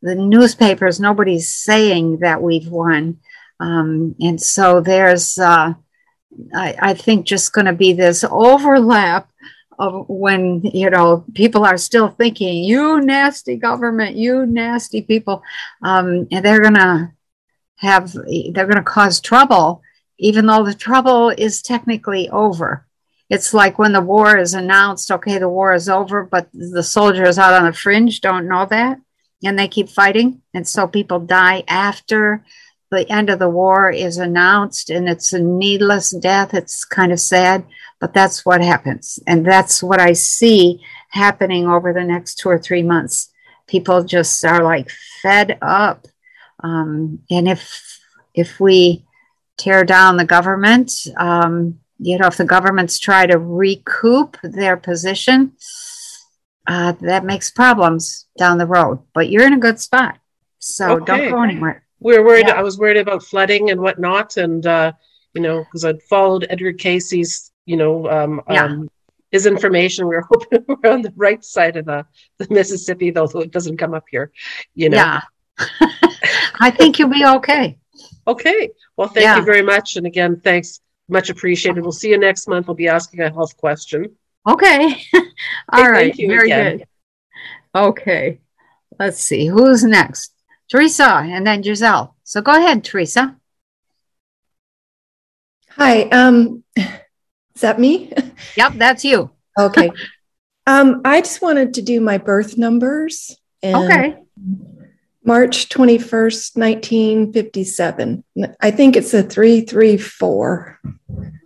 the newspapers, nobody's saying that we've won. Um, and so there's, uh, I, I think just going to be this overlap of when you know people are still thinking you nasty government you nasty people um, and they're going to have they're going to cause trouble even though the trouble is technically over it's like when the war is announced okay the war is over but the soldiers out on the fringe don't know that and they keep fighting and so people die after the end of the war is announced and it's a needless death. It's kind of sad, but that's what happens. And that's what I see happening over the next two or three months. People just are like fed up. Um, and if, if we tear down the government, um, you know, if the governments try to recoup their position, uh, that makes problems down the road. But you're in a good spot. So okay. don't go anywhere we were worried. Yeah. I was worried about flooding and whatnot, and uh, you know, because I'd followed Edgar Cayce's, you know, um, yeah. um, his information. We are hoping we are on the right side of the, the Mississippi, though, so it doesn't come up here. You know. Yeah. I think you'll be okay. Okay. Well, thank yeah. you very much, and again, thanks. Much appreciated. We'll see you next month. We'll be asking a health question. Okay. All hey, right. Very again. good. Okay. Let's see. Who's next? Teresa and then Giselle. So go ahead, Teresa. Hi. Um, is that me? Yep, that's you. okay. Um, I just wanted to do my birth numbers. okay. March 21st, 1957. I think it's a 334.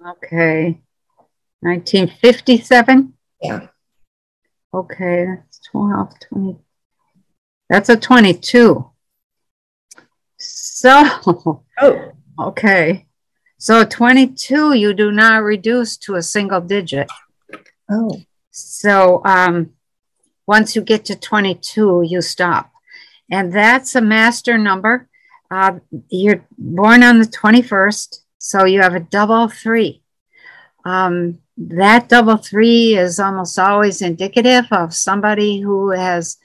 Okay. 1957? Yeah. Okay, that's 12, 20. That's a 22. So, oh, okay. So 22, you do not reduce to a single digit. Oh. So um, once you get to 22, you stop. And that's a master number. Uh, you're born on the 21st, so you have a double three. Um, that double three is almost always indicative of somebody who has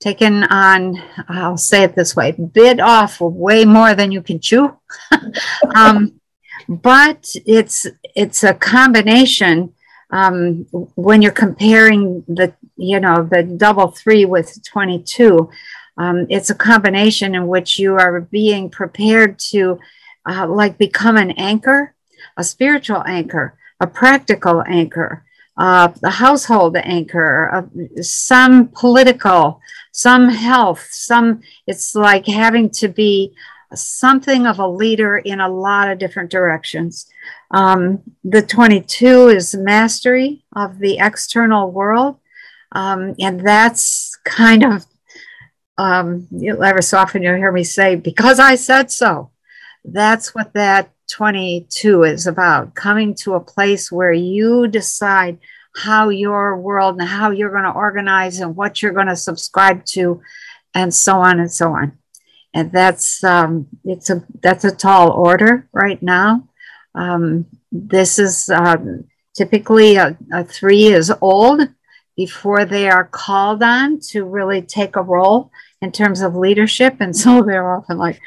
taken on, I'll say it this way, bit off way more than you can chew. um, but it's it's a combination um, when you're comparing the you know the double three with 22 um, it's a combination in which you are being prepared to uh, like become an anchor a spiritual anchor a practical anchor uh, the household anchor, uh, some political, some health, some, it's like having to be something of a leader in a lot of different directions. Um, the 22 is mastery of the external world. Um, and that's kind of, um, ever so often you'll hear me say, because I said so. That's what that 22 is about coming to a place where you decide how your world and how you're going to organize and what you're going to subscribe to and so on and so on. And that's um, it's a that's a tall order right now. Um, this is um, typically a, a, three is old before they are called on to really take a role in terms of leadership. And so they're often like,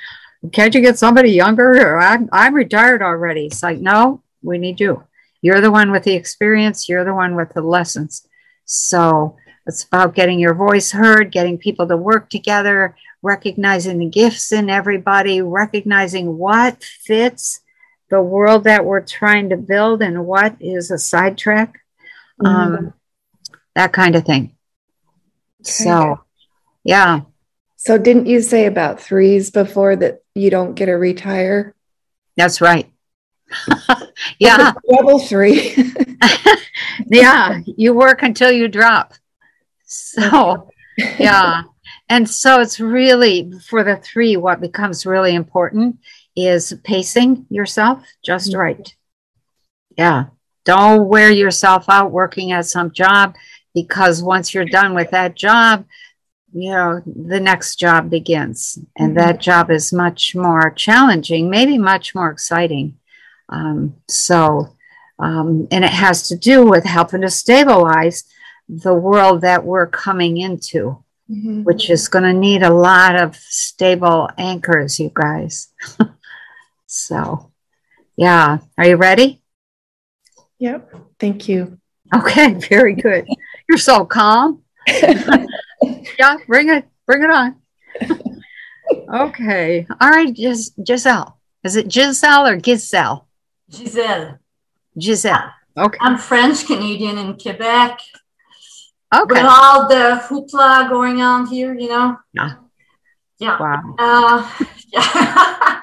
can't you get somebody younger? Or I'm, I'm retired already. It's like, no, we need you. You're the one with the experience. You're the one with the lessons. So it's about getting your voice heard, getting people to work together, recognizing the gifts in everybody, recognizing what fits the world that we're trying to build and what is a sidetrack, mm-hmm. um, that kind of thing. Okay. So, yeah. So, didn't you say about threes before that you don't get a retire? That's right. yeah. Level three. yeah. You work until you drop. So, yeah. And so it's really for the three, what becomes really important is pacing yourself just mm-hmm. right. Yeah. Don't wear yourself out working at some job because once you're done with that job, you know, the next job begins. And mm-hmm. that job is much more challenging, maybe much more exciting. Um, so, um, and it has to do with helping to stabilize the world that we're coming into, mm-hmm. which is going to need a lot of stable anchors, you guys. so, yeah. Are you ready? Yep. Thank you. Okay. Very good. You're so calm. yeah. Bring it. Bring it on. okay. All right. Gis- Giselle. Is it Giselle or Giselle? Giselle. Giselle. Okay. I'm French Canadian in Quebec. Okay. With all the hoopla going on here, you know. Yeah. Yeah. Wow. Uh, yeah.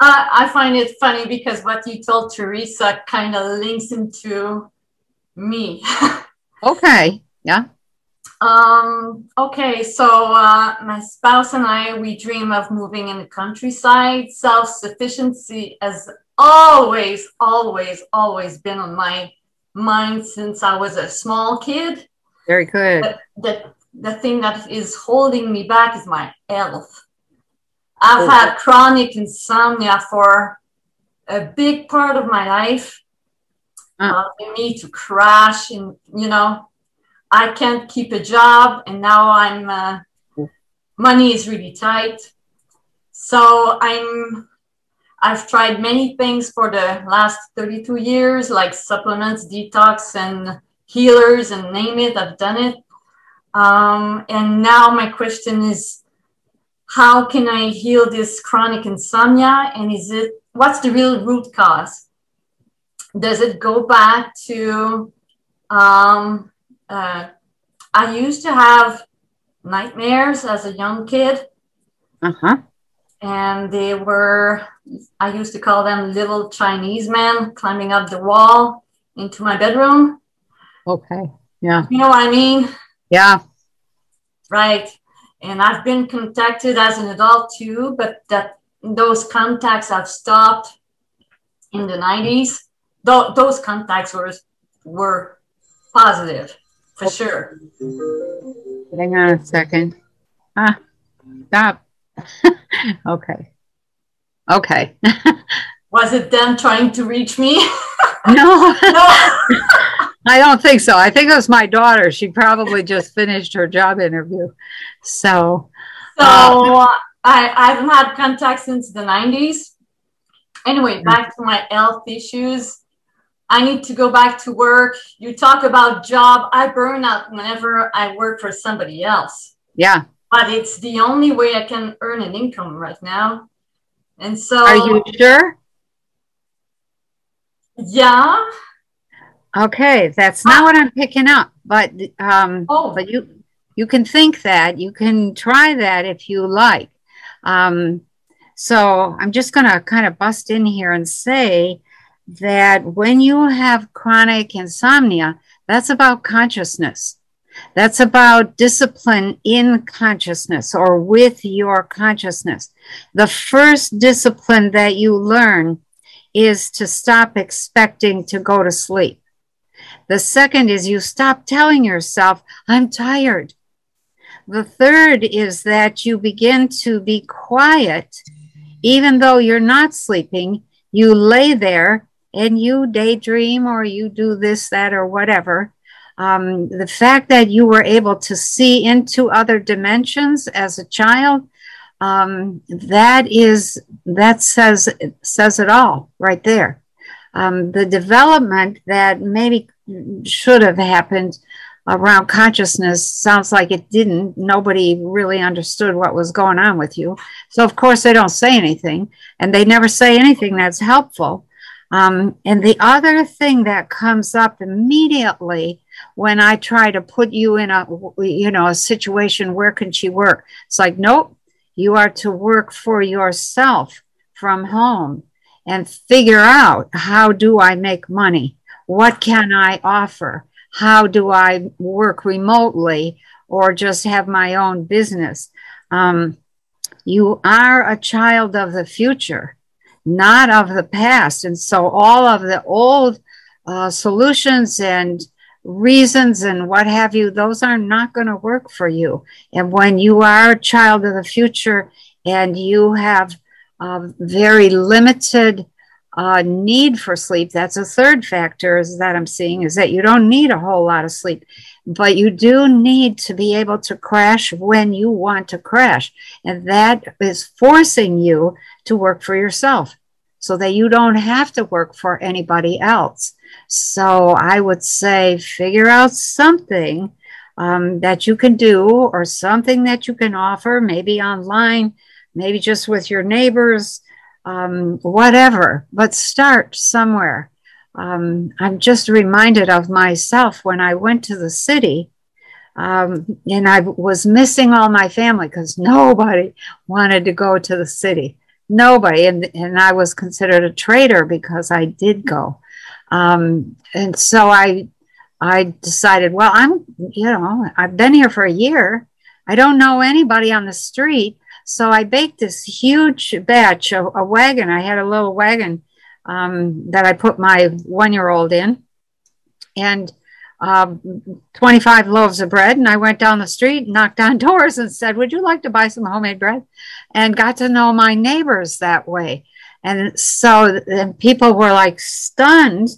uh, I find it funny because what you told Teresa kind of links into me. okay. Yeah. Um, okay, so uh, my spouse and I, we dream of moving in the countryside. Self sufficiency has always, always, always been on my mind since I was a small kid. Very good. The, the, the thing that is holding me back is my health. I've okay. had chronic insomnia for a big part of my life. Uh. Uh, me to crash and, you know, I can't keep a job and now I'm, uh, money is really tight. So I'm, I've tried many things for the last 32 years, like supplements, detox, and healers and name it, I've done it. Um, and now my question is, how can I heal this chronic insomnia? And is it, what's the real root cause? Does it go back to, um, uh, I used to have nightmares as a young kid. Uh-huh. And they were, I used to call them little Chinese men climbing up the wall into my bedroom. Okay. Yeah. You know what I mean? Yeah. Right. And I've been contacted as an adult too, but that those contacts have stopped in the 90s. Th- those contacts were were positive for sure. Hang on a second. Ah, stop. okay. Okay. Was it them trying to reach me? no. no. I don't think so. I think it was my daughter. She probably just finished her job interview. So, so uh, I, I've had contact since the 90s. Anyway, back to my health issues. I need to go back to work. You talk about job. I burn out whenever I work for somebody else. Yeah. But it's the only way I can earn an income right now. And so. Are you sure? Yeah. Okay, that's not what I'm picking up, but um, oh. but you you can think that you can try that if you like. Um, so I'm just going to kind of bust in here and say that when you have chronic insomnia, that's about consciousness. That's about discipline in consciousness or with your consciousness. The first discipline that you learn is to stop expecting to go to sleep. The second is you stop telling yourself, I'm tired. The third is that you begin to be quiet, even though you're not sleeping. You lay there and you daydream or you do this, that, or whatever. Um, the fact that you were able to see into other dimensions as a child, um, that is that says says it all right there. Um, the development that maybe should have happened around consciousness sounds like it didn't. Nobody really understood what was going on with you. So, of course, they don't say anything, and they never say anything that's helpful. Um, and the other thing that comes up immediately when I try to put you in a, you know, a situation, where can she work? It's like, nope, you are to work for yourself from home and figure out how do I make money? What can I offer? how do I work remotely or just have my own business? Um, you are a child of the future, not of the past. And so all of the old uh, solutions and reasons and what have you, those are not going to work for you. And when you are a child of the future and you have uh, very limited uh, need for sleep. That's a third factor is that i'm seeing is that you don't need a whole lot of sleep but you do need to be able to crash when you want to crash. And that is forcing you to work for yourself so that you don't have to work for anybody else. So i would say figure out something um, that you can do or something that you can offer maybe online maybe just with your neighbors um, whatever, but start somewhere. Um, I'm just reminded of myself when I went to the city um, and I was missing all my family because nobody wanted to go to the city. Nobody. And, and I was considered a traitor because I did go. Um, and so I, I decided, well, I'm, you know, I've been here for a year. I don't know anybody on the street. So I baked this huge batch, a, a wagon. I had a little wagon um, that I put my one year old in, and um, 25 loaves of bread. And I went down the street, knocked on doors, and said, Would you like to buy some homemade bread? And got to know my neighbors that way. And so and people were like stunned.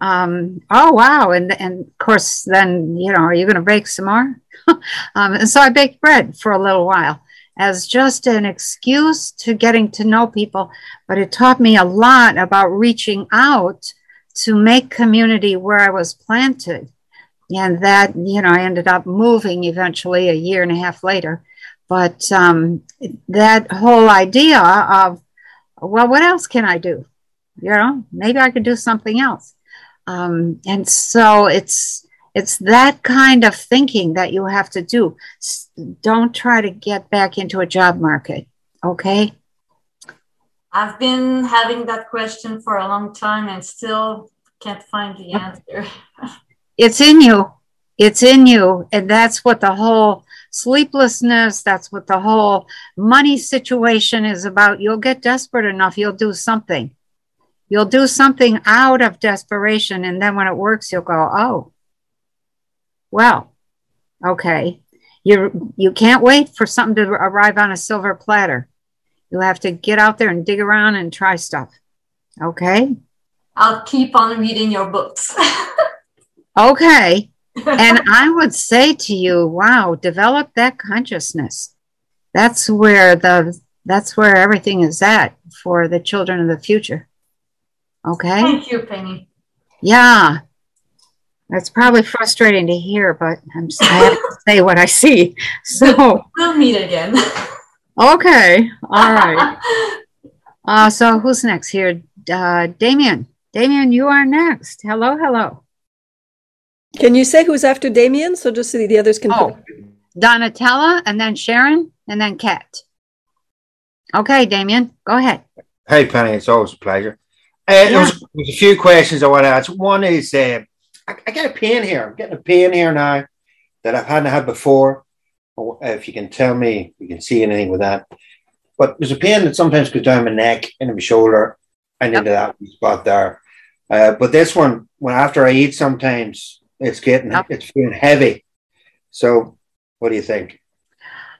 Um, oh, wow. And, and of course, then, you know, are you going to bake some more? um, and so I baked bread for a little while as just an excuse to getting to know people, but it taught me a lot about reaching out to make community where I was planted. And that, you know, I ended up moving eventually a year and a half later. But um, that whole idea of, well, what else can I do? You know, maybe I could do something else. Um, and so it's it's that kind of thinking that you have to do. Don't try to get back into a job market. Okay. I've been having that question for a long time and still can't find the answer. it's in you. It's in you. And that's what the whole sleeplessness, that's what the whole money situation is about. You'll get desperate enough, you'll do something. You'll do something out of desperation. And then when it works, you'll go, oh, well, okay. You you can't wait for something to arrive on a silver platter. You have to get out there and dig around and try stuff. Okay? I'll keep on reading your books. okay. and I would say to you, wow, develop that consciousness. That's where the that's where everything is at for the children of the future. Okay? Thank you, Penny. Yeah. That's probably frustrating to hear, but I'm I have to say what I see. So we'll meet again. Okay. All right. Uh, so who's next here? Uh, Damien. Damien, you are next. Hello, hello. Can you say who's after Damien so just so the others can? Oh, Donatella, and then Sharon, and then Kat. Okay, Damien, go ahead. Hey, Penny, it's always a pleasure. Uh, yeah. there's, there's, a few questions I want to ask. One is, uh, I, I get a pain here. I'm getting a pain here now that I've hadn't had before. If you can tell me, you can see anything with that. But there's a pain that sometimes goes down my neck, into my shoulder, and into that spot there. Uh, but this one, when after I eat, sometimes it's getting it's feeling heavy. So, what do you think?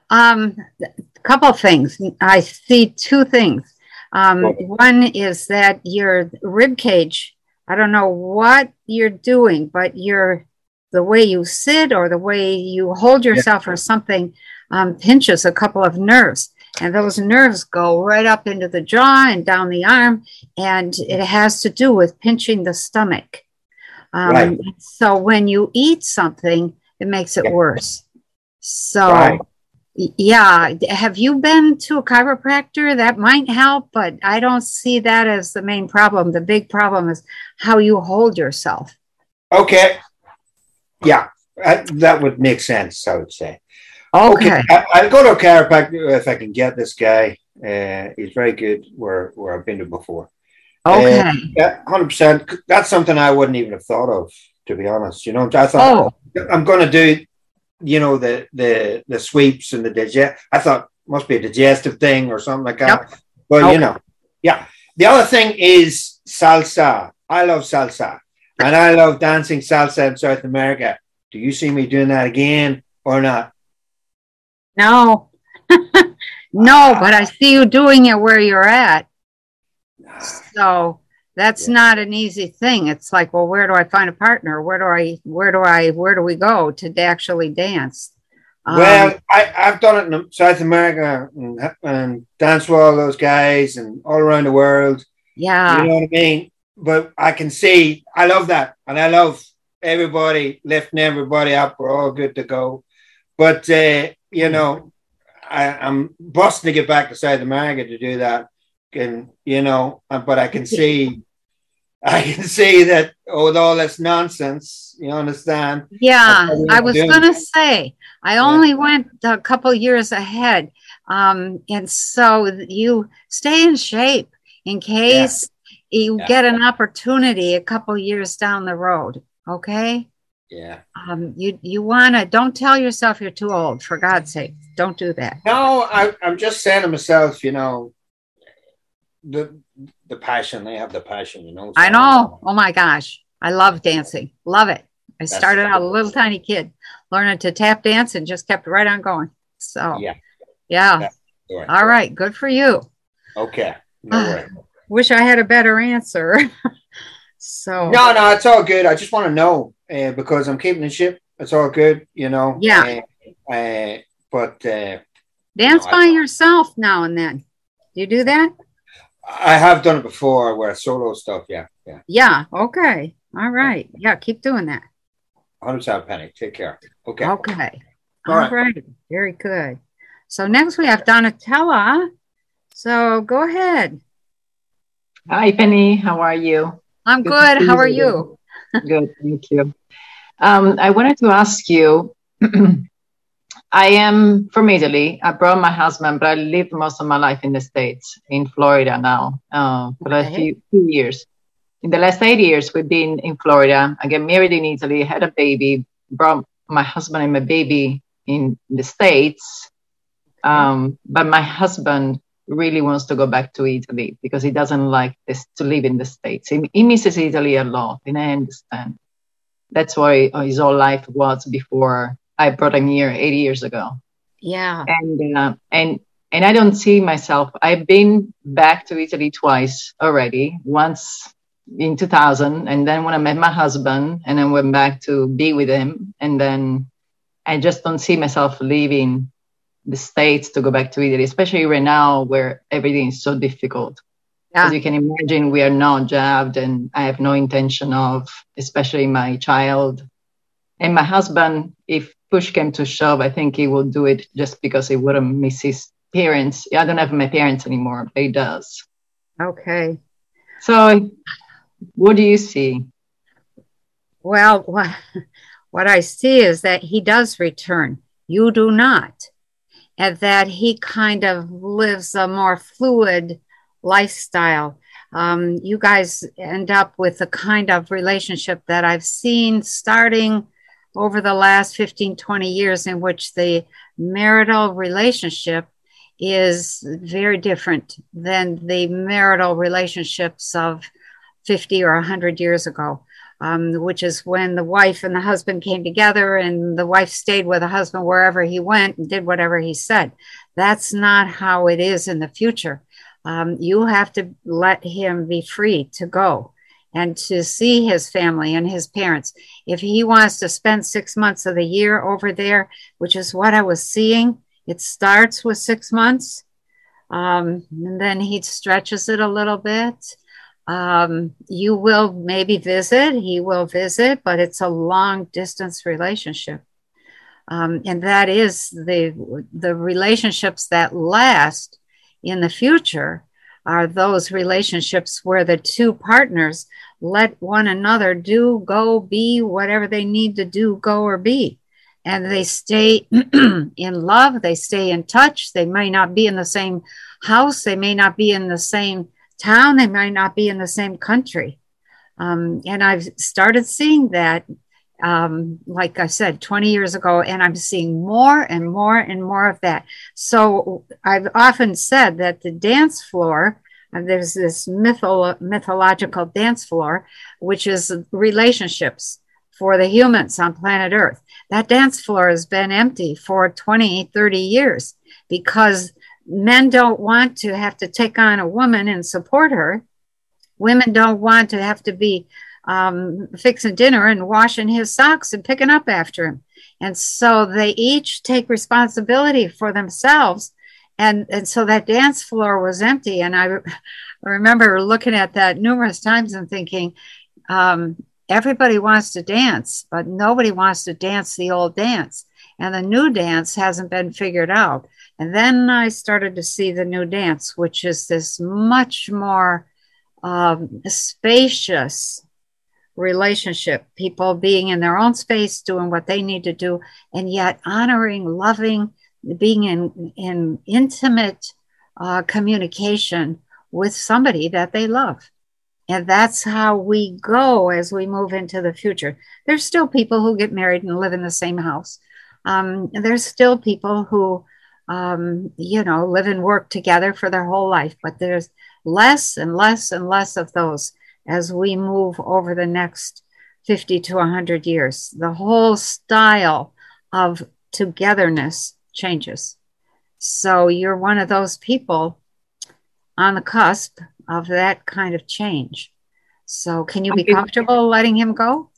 Um, a couple of things. I see two things. Um, one is that your rib cage I don't know what you're doing, but you're the way you sit or the way you hold yourself yeah. or something um, pinches a couple of nerves. And those nerves go right up into the jaw and down the arm. And it has to do with pinching the stomach. Um, right. So when you eat something, it makes it yeah. worse. So, right. Yeah, have you been to a chiropractor? That might help, but I don't see that as the main problem. The big problem is how you hold yourself. Okay. Yeah, I, that would make sense, I would say. Okay. okay. I, will go to a chiropractor if I can get this guy. Uh, he's very good where, where I've been to before. Okay. Uh, yeah, 100%. That's something I wouldn't even have thought of, to be honest. You know, I thought oh. I'm going to do, you know, the, the, the sweeps and the digest. I thought must be a digestive thing or something like that. Yep. Well, okay. you know, yeah. The other thing is salsa. I love salsa and I love dancing salsa in South America. Do you see me doing that again or not? No. no, ah. but I see you doing it where you're at. So that's yeah. not an easy thing. It's like, well, where do I find a partner? Where do I, where do I, where do we go to actually dance? Well, um, I, I've done it in South America and, and danced with all those guys and all around the world. Yeah. You know what I mean? But I can see, I love that. And I love everybody lifting everybody up. We're all good to go. But, uh, you know, I, am busting to get back to South America to do that and you know, uh, but I can see, I can say that with all this nonsense, you understand? Yeah, I was going to say, I only yeah. went a couple years ahead, um, and so you stay in shape in case yeah. you yeah. get an opportunity a couple years down the road. Okay. Yeah. Um, you you want to don't tell yourself you're too old for God's sake. Don't do that. No, I, I'm just saying to myself, you know, the the passion. They have the passion, you know. So I know. Oh my gosh, I love dancing. Love it. I That's started out a little tiny kid learning to tap dance and just kept right on going. So yeah, yeah. All right, good for you. Okay. No Wish I had a better answer. so no, no, it's all good. I just want to know uh, because I'm keeping the ship. It's all good, you know. Yeah. Uh, uh, but uh, dance by yourself now and then. Do you do that? I have done it before where solo stuff. Yeah. Yeah. Yeah. Okay. All right. Yeah. Keep doing that. 100% Penny. Take care. Okay. Okay. All, All right. right. Very good. So next we have Donatella. So go ahead. Hi, Penny. How are you? I'm good. good. How are you? good. Thank you. Um, I wanted to ask you I am from Italy. I brought my husband, but I lived most of my life in the States, in Florida now, uh, for okay. a few, few, years. In the last eight years, we've been in Florida. I got married in Italy, had a baby, brought my husband and my baby in the States. Um, but my husband really wants to go back to Italy because he doesn't like this to live in the States. He, he misses Italy a lot, and I understand. That's why his whole life was before I brought him here 80 years ago. Yeah. And uh, and and I don't see myself. I've been back to Italy twice already. Once in 2000, and then when I met my husband, and then went back to be with him, and then I just don't see myself leaving the states to go back to Italy, especially right now where everything is so difficult. Yeah. As you can imagine, we are not jabbed, and I have no intention of, especially my child and my husband. If push came to shove, I think he will do it just because he wouldn't miss his parents. I don't have my parents anymore, but he does. Okay. So, what do you see? Well, what, what I see is that he does return. You do not. And that he kind of lives a more fluid lifestyle. Um, you guys end up with a kind of relationship that I've seen starting over the last 15, 20 years in which the marital relationship is very different than the marital relationships of 50 or 100 years ago, um, which is when the wife and the husband came together and the wife stayed with the husband wherever he went and did whatever he said. That's not how it is in the future. Um, you have to let him be free to go and to see his family and his parents. If he wants to spend six months of the year over there, which is what I was seeing, it starts with six months. Um, and then he stretches it a little bit. Um, you will maybe visit, he will visit, but it's a long distance relationship. Um, and that is the the relationships that last in the future are those relationships where the two partners let one another do, go, be whatever they need to do, go or be. And they stay in love, they stay in touch. They may not be in the same house, they may not be in the same town, they might not be in the same country. Um, and I've started seeing that, um, like I said, 20 years ago, and I'm seeing more and more and more of that. So I've often said that the dance floor, there's this mytho- mythological dance floor, which is relationships for the humans on planet Earth. That dance floor has been empty for 20, 30 years because men don't want to have to take on a woman and support her. Women don't want to have to be um, fixing dinner and washing his socks and picking up after him. And so they each take responsibility for themselves. And, and so that dance floor was empty. And I, I remember looking at that numerous times and thinking, um, everybody wants to dance, but nobody wants to dance the old dance. And the new dance hasn't been figured out. And then I started to see the new dance, which is this much more um, spacious relationship, people being in their own space, doing what they need to do, and yet honoring, loving, being in, in intimate uh, communication with somebody that they love. And that's how we go as we move into the future. There's still people who get married and live in the same house. Um, there's still people who um, you know, live and work together for their whole life. But there's less and less and less of those as we move over the next 50 to 100 years. The whole style of togetherness changes. So you're one of those people on the cusp of that kind of change. So can you be comfortable letting him go?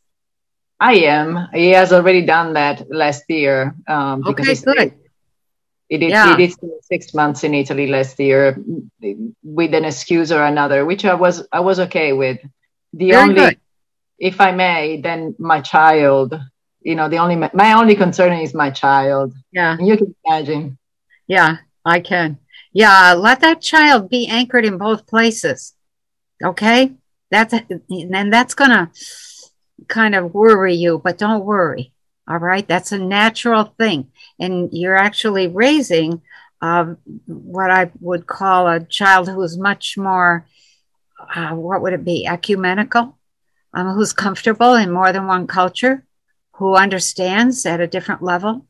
I am. He has already done that last year. Um, okay, good. Did, yeah. did six months in Italy last year with an excuse or another, which I was I was okay with. The Very only, good. if I may, then my child. You know, the only my only concern is my child. Yeah, you can imagine. Yeah, I can. Yeah, let that child be anchored in both places. Okay, that's and that's gonna kind of worry you, but don't worry. All right, that's a natural thing and you're actually raising uh, what I would call a child who is much more, uh, what would it be, ecumenical, um, who's comfortable in more than one culture, who understands at a different level.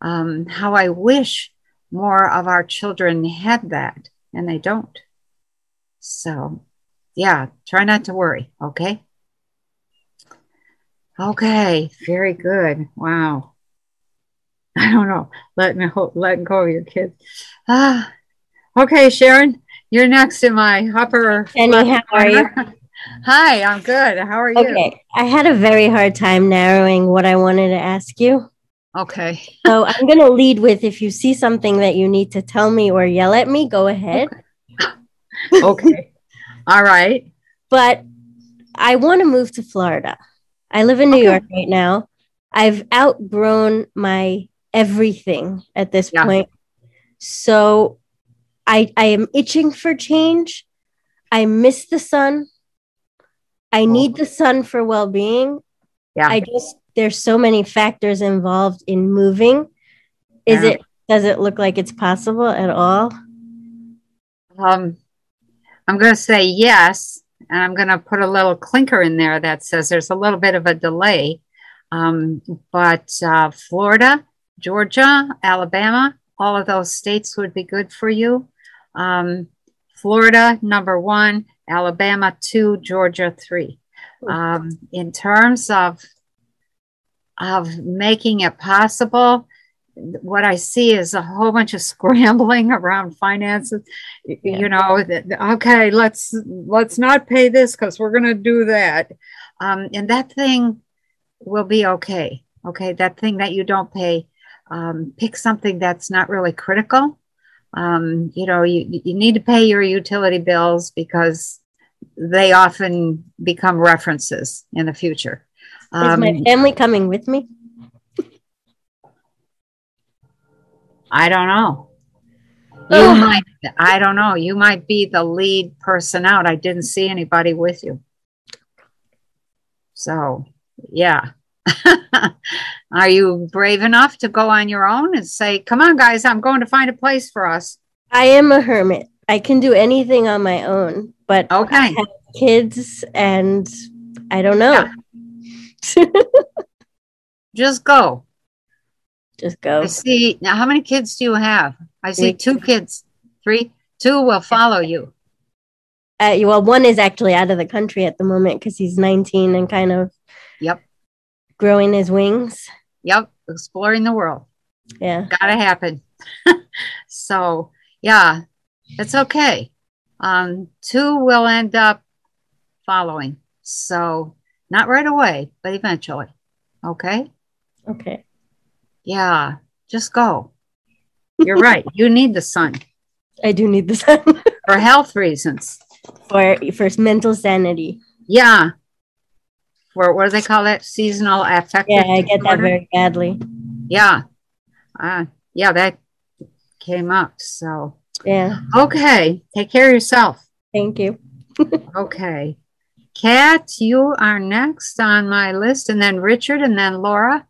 Um, how I wish more of our children had that, and they don't. So, yeah, try not to worry, okay? Okay, very good. Wow. I don't know, letting letting go of your kids. Ah, okay, Sharon, you're next in my upper. Penny, how are you? Hi, I'm good. How are you? Okay, I had a very hard time narrowing what I wanted to ask you. Okay. so I'm going to lead with if you see something that you need to tell me or yell at me, go ahead. Okay. okay. All right. But I want to move to Florida. I live in New okay. York right now. I've outgrown my everything at this yeah. point. So I I am itching for change. I miss the sun. I oh. need the sun for well-being. Yeah. I just there's so many factors involved in moving. Is yeah. it does it look like it's possible at all? Um I'm going to say yes, and I'm going to put a little clinker in there that says there's a little bit of a delay. Um, but uh, Florida, Georgia, Alabama, all of those states would be good for you. Um, Florida, number one, Alabama, two, Georgia, three. Um, in terms of of making it possible, what I see is a whole bunch of scrambling around finances. Yeah. You know, okay, let's let's not pay this because we're going to do that, um, and that thing will be okay. Okay, that thing that you don't pay, um, pick something that's not really critical. Um, you know, you you need to pay your utility bills because they often become references in the future. Is my um, family coming with me? I don't know. You might, I don't know. You might be the lead person out. I didn't see anybody with you. So, yeah. Are you brave enough to go on your own and say, come on, guys, I'm going to find a place for us? I am a hermit. I can do anything on my own, but okay. kids and I don't know. Yeah. Just go. Just go. I see. Now, how many kids do you have? I see two kids. Three? Two will follow you. Uh, well, one is actually out of the country at the moment because he's 19 and kind of yep growing his wings. Yep, exploring the world. Yeah, gotta happen. so yeah, it's okay. Um, two will end up following. So not right away, but eventually. Okay. Okay. Yeah, just go. You're right. You need the sun. I do need the sun for health reasons. For for mental sanity. Yeah. For what do they call it? Seasonal affective. Yeah, I get that very badly. Yeah. Uh, yeah, that came up. So yeah. Okay. Take care of yourself. Thank you. okay. Kat, you are next on my list, and then Richard, and then Laura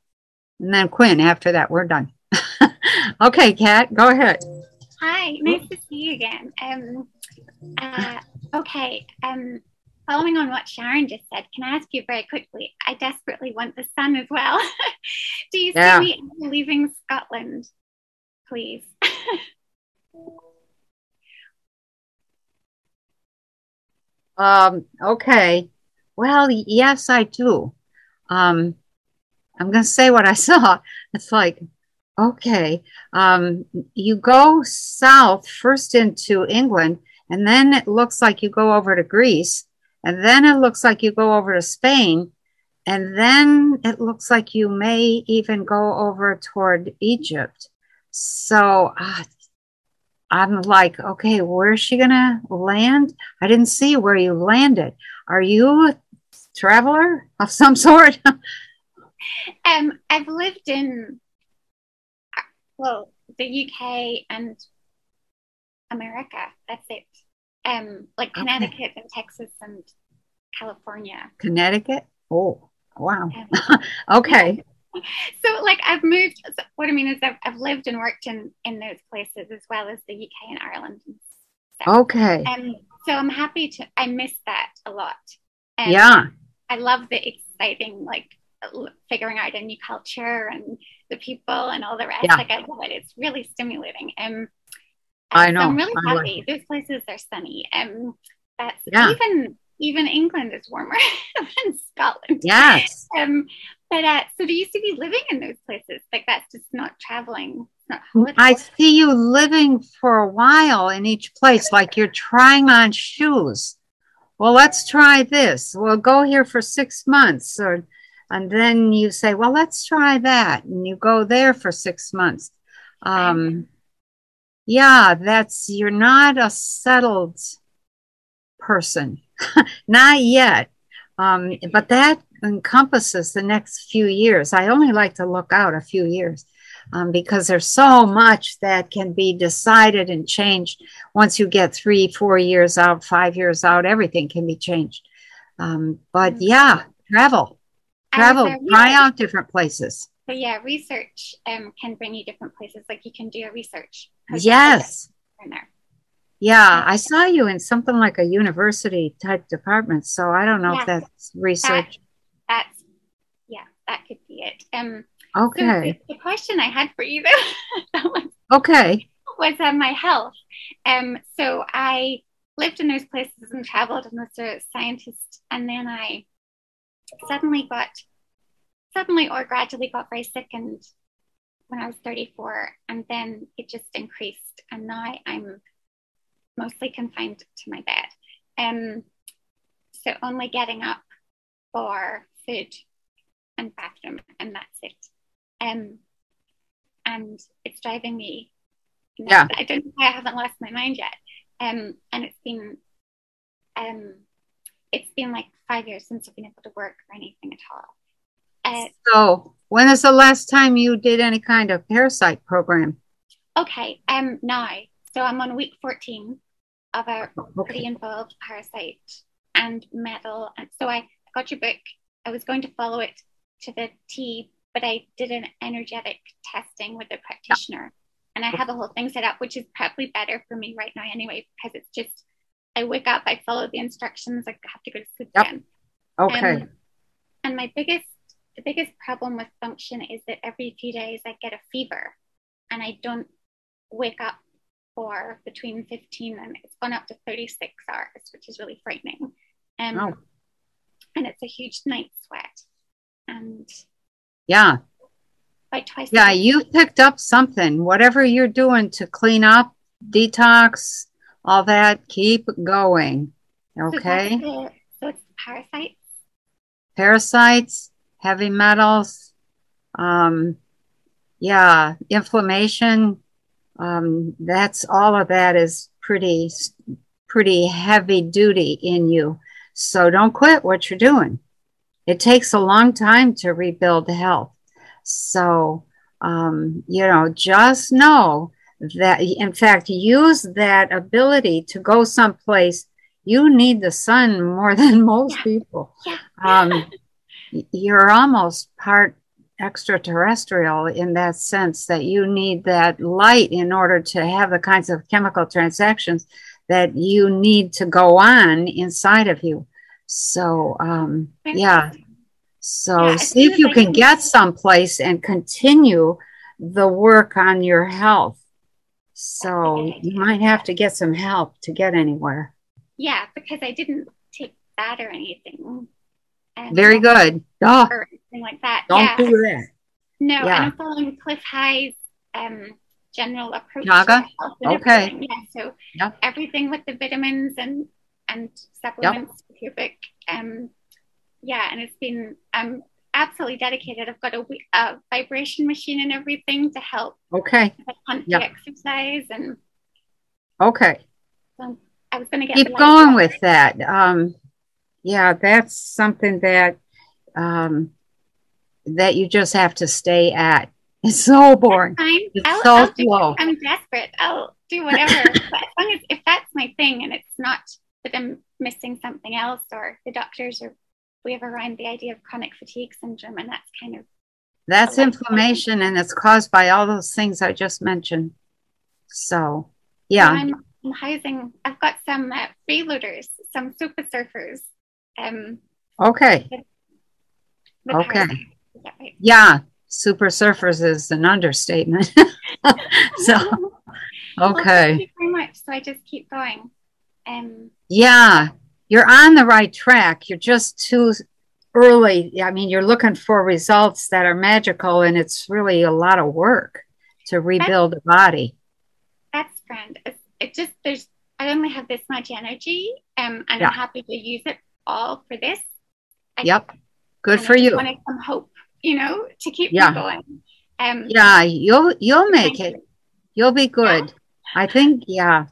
and then Quinn after that. We're done. okay, Kat, go ahead. Hi, nice to see you again. Um, uh, okay, um, following on what Sharon just said, can I ask you very quickly? I desperately want the sun as well. Do you yeah. see me leaving Scotland, please? um, okay. Well, yes, I do. Um, I'm going to say what I saw. It's like, okay, um, you go south first into England, and then it looks like you go over to Greece, and then it looks like you go over to Spain, and then it looks like you may even go over toward Egypt. So uh, I'm like, okay, where's she going to land? I didn't see where you landed. Are you a traveler of some sort? Um, I've lived in, well, the UK and America. That's it. Um, like Connecticut okay. and Texas and California. Connecticut? Oh, wow. Um, okay. So, like, I've moved. What I mean is, I've, I've lived and worked in in those places as well as the UK and Ireland. And okay. Um, so I'm happy to. I miss that a lot. Um, yeah. I love the exciting, like figuring out a new culture and the people and all the rest. Yeah. Like I love it. It's really stimulating. Um, I know. So I'm really I happy. Those places are sunny. Um, that's yeah. even even England is warmer than Scotland. Yes. Um, but uh, so do you see me living in those places? Like that's just not traveling. Not I see you living for a while in each place, like you're trying on shoes. Well, let's try this. We'll go here for six months or and then you say well let's try that. And you go there for six months. Um, yeah that's you're not a settled person. Not yet. Um, but that encompasses the next few years. I only like to look out a few years um, because there's so much that can be decided and changed. Once you get three four years out five years out everything can be changed. Um, but yeah travel travel, try out different places. So yeah, research um, can bring you different places. Like you can do a research. Yes. In there. Yeah, I saw you in something like a university type department. So I don't know yeah, if that's research. That, that's yeah, that could be it. Um. Okay. So the, question I had for you though. was, okay. Was uh, my health. Um. So I lived in those places and traveled and was a scientist, and then I suddenly got suddenly or gradually got very sick and when I was 34, and then it just increased, and now I'm mostly confined to my bed. Um, so only getting up for food and bathroom, and that's it. Um, and it's driving me. Nuts. Yeah. I don't. Know why I haven't lost my mind yet. Um, and it's been, um, it's been like five years since I've been able to work or anything at all. Uh, so, when is the last time you did any kind of parasite program? Okay, um, now, so I'm on week 14 of a okay. pretty involved parasite and metal, and so I got your book. I was going to follow it to the T, but I did an energetic testing with a practitioner, yeah. and I have the whole thing set up, which is probably better for me right now anyway, because it's just I wake up, I follow the instructions, I have to go to sleep yep. again. Okay. Um, and my biggest the biggest problem with function is that every few days I get a fever and I don't wake up for between 15 and it's gone up to 36 hours, which is really frightening. Um, oh. And it's a huge night sweat. And yeah. Like twice. Yeah, you picked up something. Whatever you're doing to clean up, detox, all that, keep going. Okay. So, the, so it's parasites. Parasites, heavy metals, um, yeah, inflammation. Um, that's all of that is pretty, pretty heavy duty in you. So don't quit what you're doing. It takes a long time to rebuild health. So, um, you know, just know that, in fact, use that ability to go someplace. You need the sun more than most yeah. people. Yeah. Um, you're almost part extraterrestrial in that sense that you need that light in order to have the kinds of chemical transactions that you need to go on inside of you. So, um, yeah. So, yeah, see if you can get someplace and continue the work on your health. So, you might have to get some help to get anywhere. Yeah, because I didn't take that or anything. Very good. Oh, or anything like that. Don't yeah. do that. No, yeah. and I'm following Clif High's um, general approach. Yoga. Okay. Yeah. So yep. everything with the vitamins and and supplements yep. with your book. Um, yeah, and it's been I'm absolutely dedicated. I've got a, a vibration machine and everything to help. Okay. The exercise and. Okay. So I was going to get keep going with that. Um, yeah, that's something that um, that you just have to stay at. It's so boring. It's I'll, so I'll slow. I'm desperate. I'll do whatever. but as long as if that's my thing and it's not that I'm missing something else or the doctors or we have around the idea of chronic fatigue syndrome and that's kind of that's inflammation and it's caused by all those things I just mentioned. So yeah. I'm, I'm housing I've got some uh, freeloaders, some super surfers um, okay. okay. Right? Yeah, super surfers is an understatement. so, okay. Well, thank you very much. So I just keep going. Um, yeah, you're on the right track. You're just too early. I mean, you're looking for results that are magical, and it's really a lot of work to rebuild a body. That's grand. It, just there's I only have this much energy, um, and yeah. I'm happy to use it all for this. I, yep. Good for you. Wanted some hope, you know, to keep yeah. going. Um, yeah, you'll you'll make it. You. You'll be good. Yeah. I think. Yeah.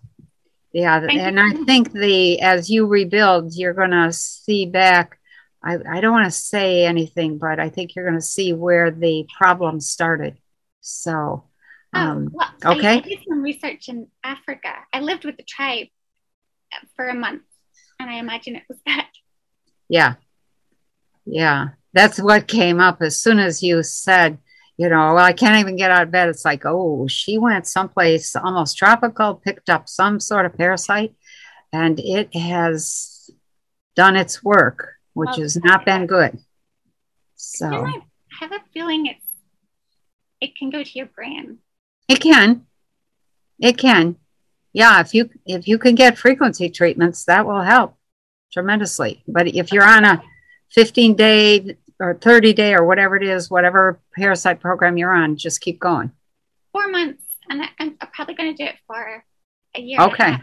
Yeah, Thank and you. I think the as you rebuild, you're going to see back. I, I don't want to say anything, but I think you're going to see where the problem started. So, oh, um, well, okay. I, I did some research in Africa. I lived with the tribe for a month, and I imagine it was that. Yeah. Yeah. That's what came up as soon as you said, you know, I can't even get out of bed. It's like, oh, she went someplace almost tropical, picked up some sort of parasite, and it has done its work, which well, has not been good. So I have a feeling it's it can go to your brain. It can. It can. Yeah, if you if you can get frequency treatments, that will help tremendously. But if you're on a 15 day or 30 day or whatever it is, whatever parasite program you're on, just keep going. Four months. And I, am probably going to do it for a year. Okay.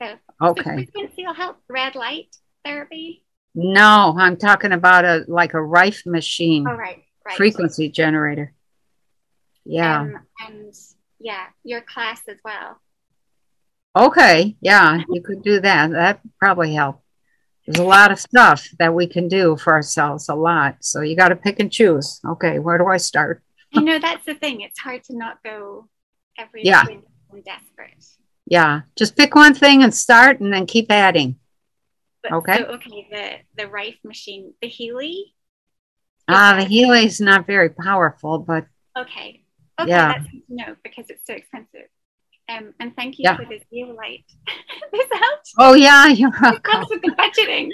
So, okay. Frequency will help red light therapy. No, I'm talking about a like a Rife machine. Oh, right. right. Frequency generator. Yeah. Um, and yeah, your class as well. Okay. Yeah, you could do that. That probably help. There's a lot of stuff that we can do for ourselves, a lot. So you got to pick and choose. Okay, where do I start? you know, that's the thing. It's hard to not go every yeah. Desperate. Yeah, just pick one thing and start, and then keep adding. But, okay. So, okay. The the Rife machine, the Healy. Ah, uh, the Healy is not very powerful, but okay. Okay, yeah. that's know because it's so expensive. Um, and thank you Yeah. for this light. this helps. Oh yeah, you're welcome. helps with the budgeting.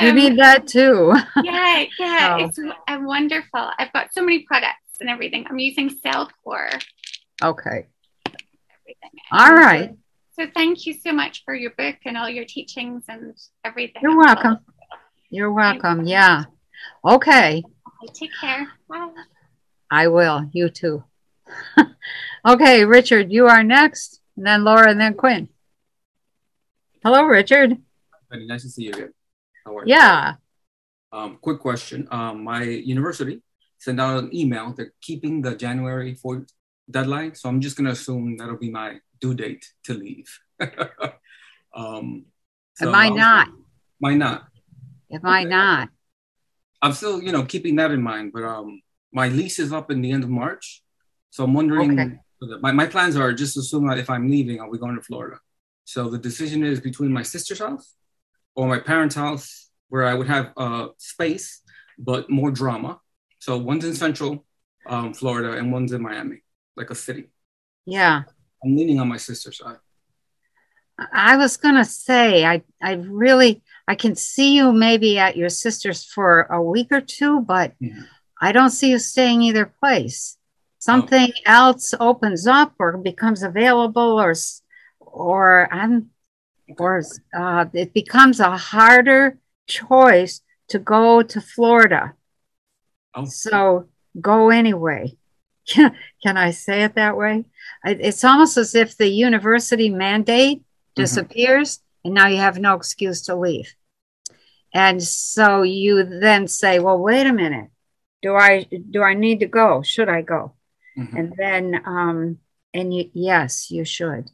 You Um, need that too. yeah, yeah, Oh. it's uh, wonderful. I've got so many products and everything. I'm using CellCore. Okay. Everything. All right. So thank you so much for your book and all your teachings and everything. You're welcome. You're welcome. Yeah. Okay. Okay, take care. Bye. I will. You too. okay, Richard, you are next, and then Laura, and then Quinn. Hello, Richard. Very nice to see you again. How are you? Yeah. Um, quick question. Um, my university sent out an email. They're keeping the January 4th deadline. So I'm just going to assume that'll be my due date to leave. um, It might not. Might not. It might not. I'm still, you know, keeping that in mind. But um, my lease is up in the end of March. So I'm wondering, Okay. My, my plans are just assume that if I'm leaving, I'll be going to Florida. So the decision is between my sister's house or my parents' house, where I would have uh, space, but more drama. So one's in Central um, Florida and one's in Miami, like a city. Yeah. I'm leaning on my sister's side. I was gonna say I I really I can see you maybe at your sister's for a week or two, but I don't see you staying either place. Something else opens up or becomes available, or or I'm or uh, it becomes a harder choice to go to Florida. So go anyway. Can, can I say it that way? It's almost as if the university mandate disappears and now you have no excuse to leave. And so you then say, well, wait a minute. Do I do I need to go? Should I go? And then um and you yes, you should.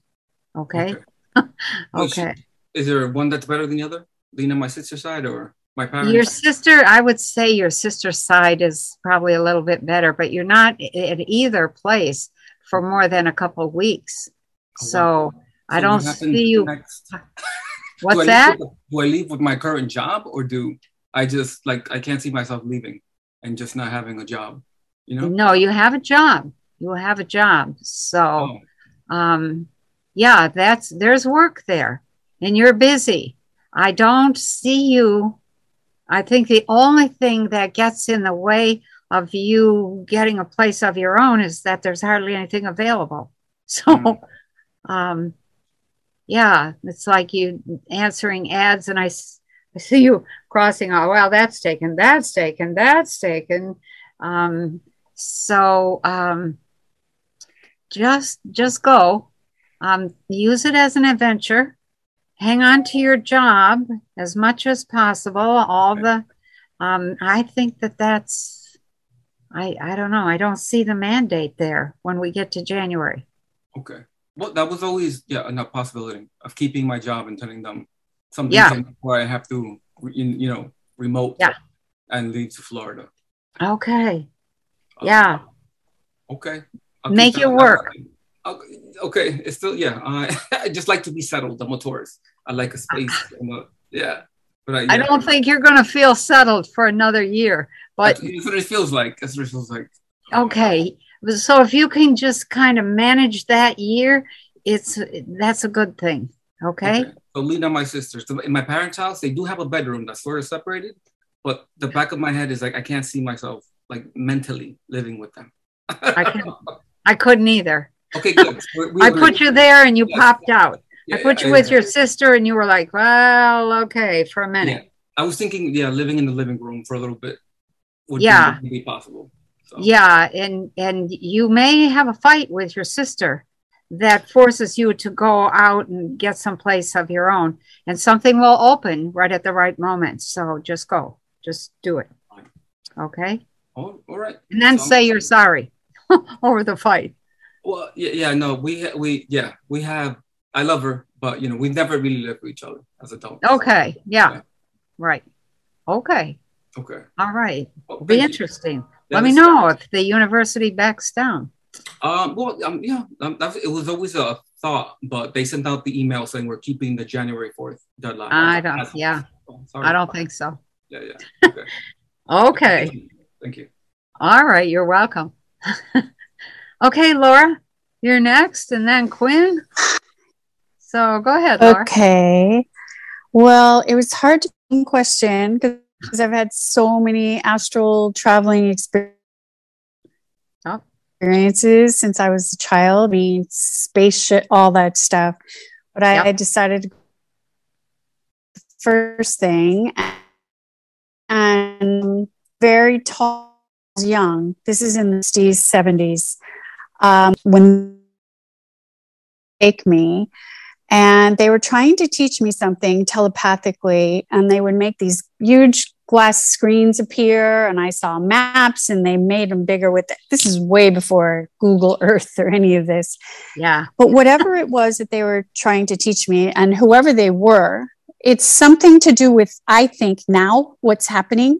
Okay. Well, okay. Is there one that's better than the other? Lean on my sister's side or my parents? Your sister, I would say your sister's side is probably a little bit better, but you're not at either place for more than a couple of weeks. So I So don't see you. next? What's do that? with- do I leave with my current job or do I just like I can't see myself leaving and just not having a job? You know? No, you have a job. You will have a job. So, um, yeah, that's there's work there, and you're busy. I don't see you. I think the only thing that gets in the way of you getting a place of your own is that there's hardly anything available. So, um, yeah, it's like you answering ads, and I, I see you crossing out. Well, that's taken. That's taken. That's taken. Um, so um, just just go. Um, use it as an adventure. Hang on to your job as much as possible. All the, um, I think that that's. I I don't know. I don't see the mandate there when we get to January. Okay. Well, that was always yeah a possibility of keeping my job and telling them something, Yeah. something where I have to you you know remote Yeah. and leave to Florida. Okay. Yeah. Okay. I'll Make it work. Okay, okay, it's still yeah. I uh, I just like to be settled. I'm a tourist. I like a space. A, yeah, but I, I don't think you're going to feel settled for another year, but That's what it feels like. That's what it feels like. Okay. So if you can just kind of manage that year, it's that's a good thing. Okay. So lean on my sisters. So in my parents' house, they do have a bedroom that's sort of separated, but the back of my head is like I can't see myself like mentally living with them. I can I couldn't either. Okay, good. We- we I agree. put you there and you Yes. popped out. Yeah, I put you yeah, with yeah. your sister and you were like, well, okay, for a minute. I was thinking, yeah, living in the living room for a little bit. would yeah. be, be possible. So. Yeah, and and you may have a fight with your sister that forces you to go out and get some place of your own, and something will open right at the right moment. So just go, just do it. Okay. Oh, all right. And then so, say you're sorry over the fight. Well, yeah, yeah, no, we we yeah, we have. I love her, but you know, we never really lived with each other as adults. Okay. Yeah. yeah. Right. Okay. Okay. All right. Well, Be interesting. Let me know if the university backs down. Um, well, um, yeah, um, it was always a thought, but they sent out the email saying we're keeping the January 4th deadline. I don't, yeah. Oh, I don't think so. Yeah, yeah. Okay. okay. Thank you. All right. You're welcome. okay, Laura, you're next, and then Quinn. So go ahead, Laura. Okay. Well, it was hard to question because I've had so many astral traveling oh. experiences since I was a child. I mean, spaceship, all that stuff. But I, yep. I decided first thing and very tall, young. This is in the 70s. Um, when take me and they were trying to teach me something telepathically and they would make these huge glass screens appear and i saw maps and they made them bigger with it. this is way before google earth or any of this yeah but whatever it was that they were trying to teach me and whoever they were it's something to do with i think now what's happening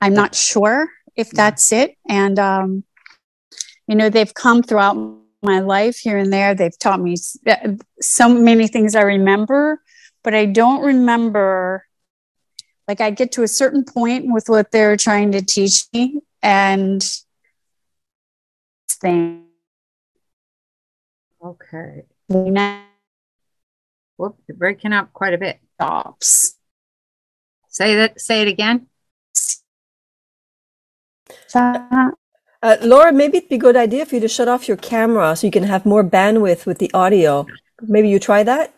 i'm not sure if that's it and um, you know they've come throughout my life here and there. They've taught me uh, so many things I remember, but I don't remember. Like I get to a certain point with what they're trying to teach me, and thing. Okay. Whoop, you're breaking up quite a bit. Stops. Say that. Say it again. Uh, Laura, maybe it'd be a good idea for you to shut off your camera so you can have more bandwidth with the audio. Maybe you try that?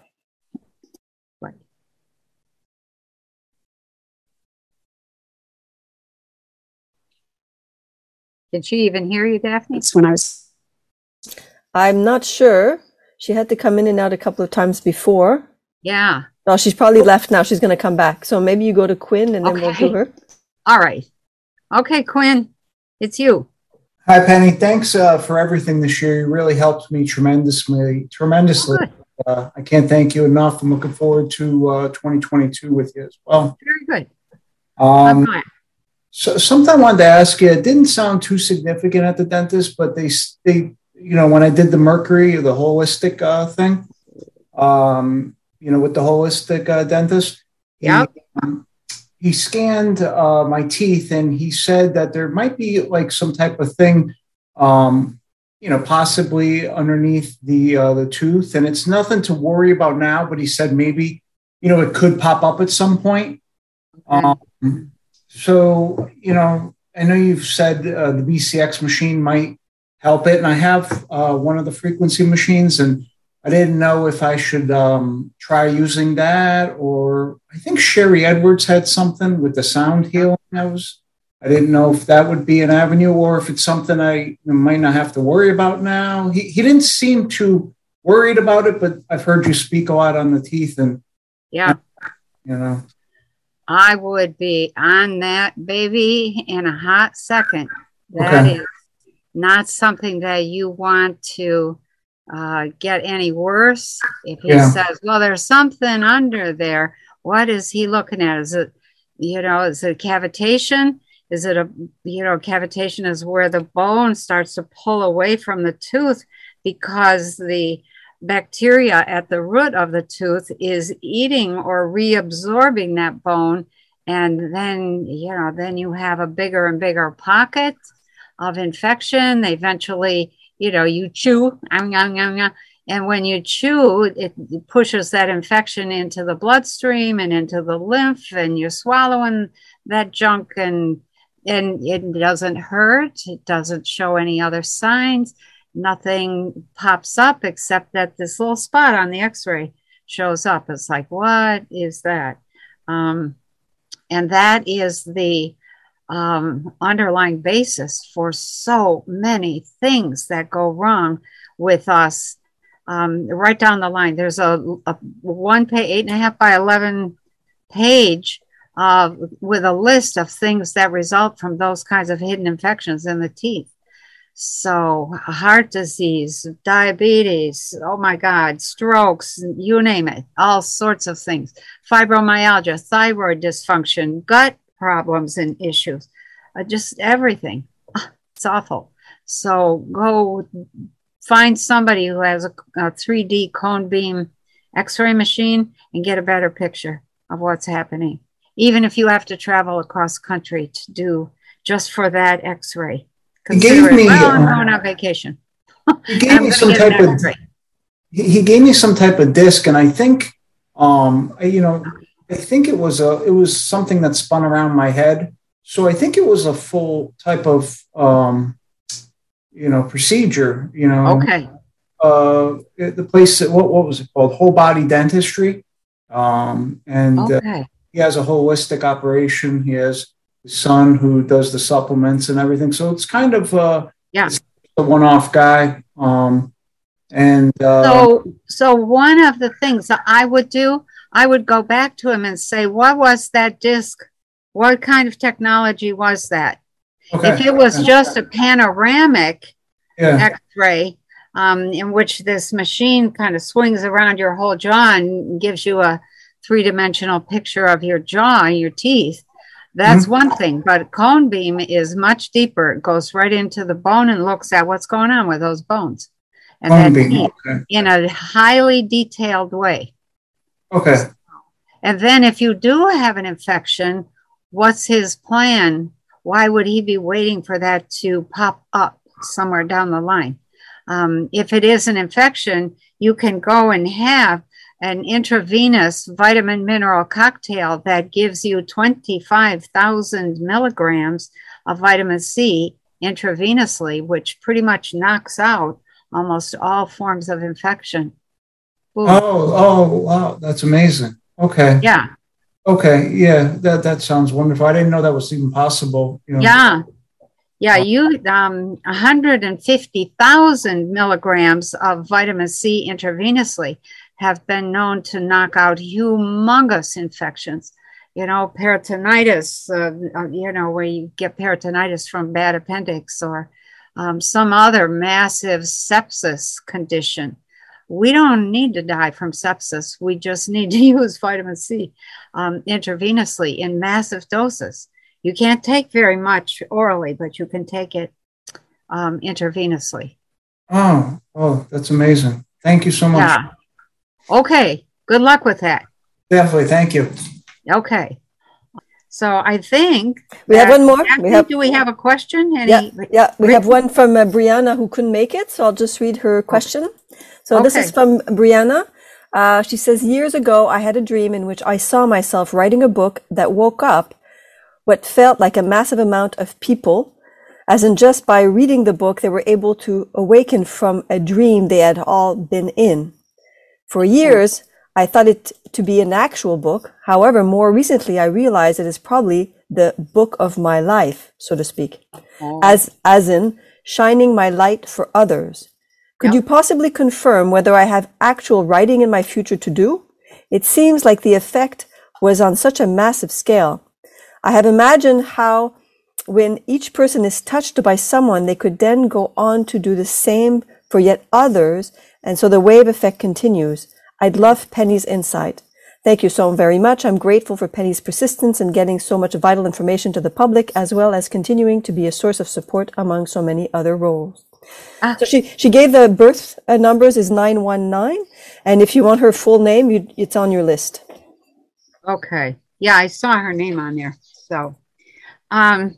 Did she even hear you, Daphne? That's when I was. I'm not sure. She had to come in and out a couple of times before. Yeah. Well, she's probably left now. She's going to come back. So maybe you go to Quinn and then okay. we'll do her. All right. Okay, Quinn, it's you. Hi, Penny. Thanks uh, for everything this year. You really helped me tremendously. Tremendously. Uh, I can't thank you enough. I'm looking forward to uh, 2022 with you as well. Very good. Um, so something I wanted to ask you. It didn't sound too significant at the dentist, but they they you know when I did the mercury, the holistic uh, thing, um, you know, with the holistic uh, dentist. Yeah. Um, he scanned uh, my teeth and he said that there might be like some type of thing, um, you know, possibly underneath the uh, the tooth, and it's nothing to worry about now. But he said maybe, you know, it could pop up at some point. Okay. Um, so you know, I know you've said uh, the BCX machine might help it, and I have uh, one of the frequency machines, and I didn't know if I should um, try using that, or I think Sharry Edwards had something with the sound healing. I was, I didn't know if that would be an avenue, or if it's something I might not have to worry about now. He he didn't seem too worried about it, but I've heard you speak a lot on the teeth, and yeah, you know, I would be on that baby in a hot second. That okay. is not something that you want to uh, get any worse. If he yeah. says, well, there's something under there, what is he looking at? Is it, you know, is it cavitation? Is it a, you know, cavitation is where the bone starts to pull away from the tooth because the bacteria at the root of the tooth is eating or reabsorbing that bone. And then, you know, then you have a bigger and bigger pocket of infection. They eventually you know, you chew, and when you chew, it pushes that infection into the bloodstream and into the lymph, and you're swallowing that junk, and and it doesn't hurt. It doesn't show any other signs. Nothing pops up except that this little spot on the X-ray shows up. It's like, what is that? Um, and that is the um, underlying basis for so many things that go wrong with us um, right down the line. There's a, a one page, eight and a half by 11 page uh, with a list of things that result from those kinds of hidden infections in the teeth. So, heart disease, diabetes, oh my God, strokes, you name it, all sorts of things. Fibromyalgia, thyroid dysfunction, gut problems and issues, uh, just everything. It's awful. So, go find somebody who has a, a 3D cone beam x ray machine and get a better picture of what's happening, even if you have to travel across country to do just for that x ray he gave me. Well, I'm uh, going on vacation. He gave me some type of. He gave me some type of disc, and I think, um, you know, I think it was a it was something that spun around my head. So I think it was a full type of, um, you know, procedure. You know. Okay. Uh, the place what what was it called? Whole body dentistry. Um, and uh, okay. uh, he has a holistic operation. He has son who does the supplements and everything. So it's kind of uh, yeah, a one-off guy. Um, and uh, so, so one of the things that I would do, I would go back to him and say, "What was that disc? What kind of technology was that? Okay. If it was just a panoramic yeah. X-ray." Um, in which this machine kind of swings around your whole jaw and gives you a three-dimensional picture of your jaw, and your teeth. That's mm-hmm. one thing, but cone beam is much deeper. It goes right into the bone and looks at what's going on with those bones. And cone beam, okay. in a highly detailed way. Okay. And then if you do have an infection, what's his plan? Why would he be waiting for that to pop up somewhere down the line? Um, if it is an infection, you can go and have an intravenous vitamin mineral cocktail that gives you 25,000 milligrams of vitamin C intravenously, which pretty much knocks out almost all forms of infection. Ooh. Oh, oh, wow, that's amazing. Okay. Yeah. Okay. Yeah, that that sounds wonderful. I didn't know that was even possible. You know. Yeah. Yeah, you um 150,000 milligrams of vitamin C intravenously have been known to knock out humongous infections. You know, peritonitis, uh, uh, you know, where you get peritonitis from bad appendix or um, some other massive sepsis condition. We don't need to die from sepsis. We just need to use vitamin C um, intravenously in massive doses. You can't take very much orally, but you can take it um, intravenously. Oh, oh, that's amazing. Thank you so much. Yeah. Okay. Good luck with that. Definitely. Thank you. Okay. So I think we have one more. we have, do we have a question? Any, yeah, yeah. We have one from uh, Brianna who couldn't make it, so I'll just read her question. So okay. this is from Brianna. Uh, she says, years ago, I had a dream in which I saw myself writing a book that woke up what felt like a massive amount of people, as in just by reading the book, they were able to awaken from a dream they had all been in. For years, I thought it to be an actual book. However, more recently, I realized it is probably the book of my life, so to speak, oh. as, as in shining my light for others. Could you possibly confirm whether I have actual writing in my future to do? It seems like the effect was on such a massive scale. I have imagined how when each person is touched by someone, they could then go on to do the same for yet others and so the wave effect continues. I'd love Penny's insight. Thank you so very much. I'm grateful for Penny's persistence in getting so much vital information to the public, as well as continuing to be a source of support among so many other roles. Ah. So she, she gave the birth uh, numbers is 919. And if you want her full name, you, it's on your list. Okay. Yeah, I saw her name on there. So, um,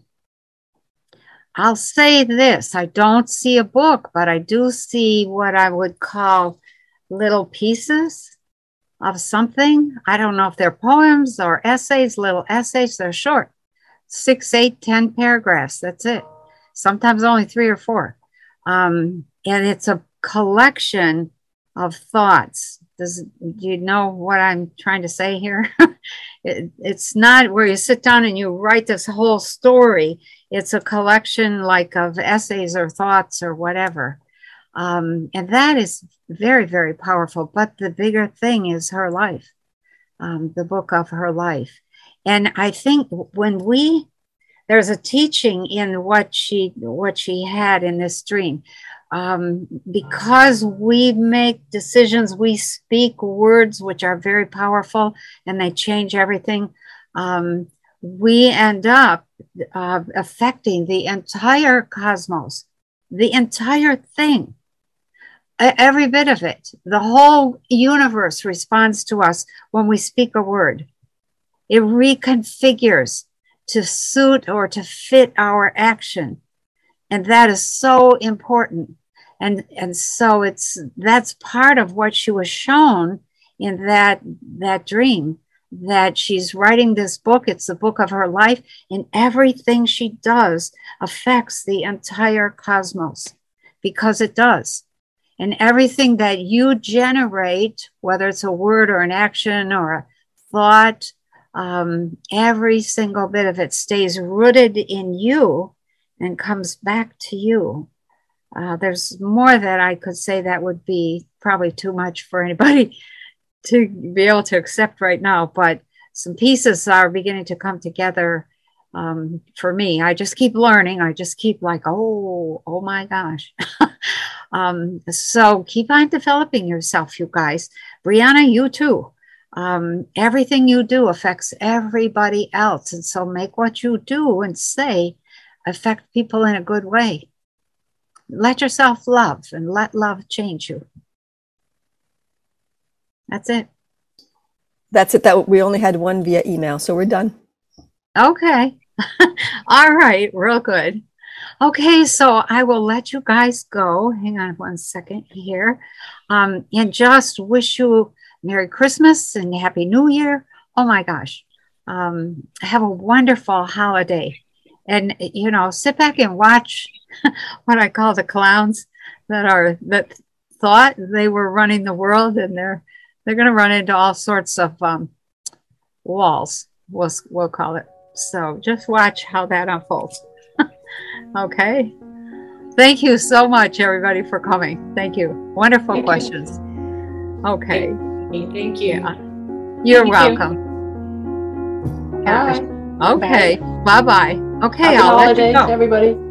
I'll say this I don't see a book, but I do see what I would call little pieces of something. I don't know if they're poems or essays, little essays. They're short six, eight, ten paragraphs. That's it. Sometimes only three or four. Um, and it's a collection of thoughts. Does do you know what I'm trying to say here? it, it's not where you sit down and you write this whole story. It's a collection like of essays or thoughts or whatever. Um, and that is very, very powerful. But the bigger thing is her life, um, the book of her life. And I think when we there's a teaching in what she what she had in this dream. Um, because we make decisions we speak words which are very powerful and they change everything. Um, we end up uh, affecting the entire cosmos the entire thing every bit of it. The whole universe responds to us when we speak a word. It reconfigures to suit or to fit our action. And that is so important. And, and so it's that's part of what she was shown in that that dream that she's writing this book it's the book of her life and everything she does affects the entire cosmos because it does and everything that you generate whether it's a word or an action or a thought um, every single bit of it stays rooted in you and comes back to you. Uh, there's more that I could say that would be probably too much for anybody to be able to accept right now, but some pieces are beginning to come together um, for me. I just keep learning. I just keep like, oh, oh my gosh. um, so keep on developing yourself, you guys. Brianna, you too um, everything you do affects everybody else. And so make what you do and say affect people in a good way. Let yourself love and let love change you. That's it. That's it. That we only had one via email, so we're done. Okay. All right, real good. Okay, so I will let you guys go. Hang on one second here. Um, and just wish you Merry Christmas and Happy New Year. Oh my gosh. Um, have a wonderful holiday. And, you know, sit back and watch what I call the clowns that are, that thought they were running the world and they're, they're going to run into all sorts of um, walls, we'll, we'll call it. So just watch how that unfolds. okay. Thank you so much, everybody, for coming. Thank you. Wonderful Thank questions. You. Okay. Thank you. Yeah. You're Thank welcome. You. Bye. Okay. Bye bye. Okay, Happy I'll holidays, let you go. everybody.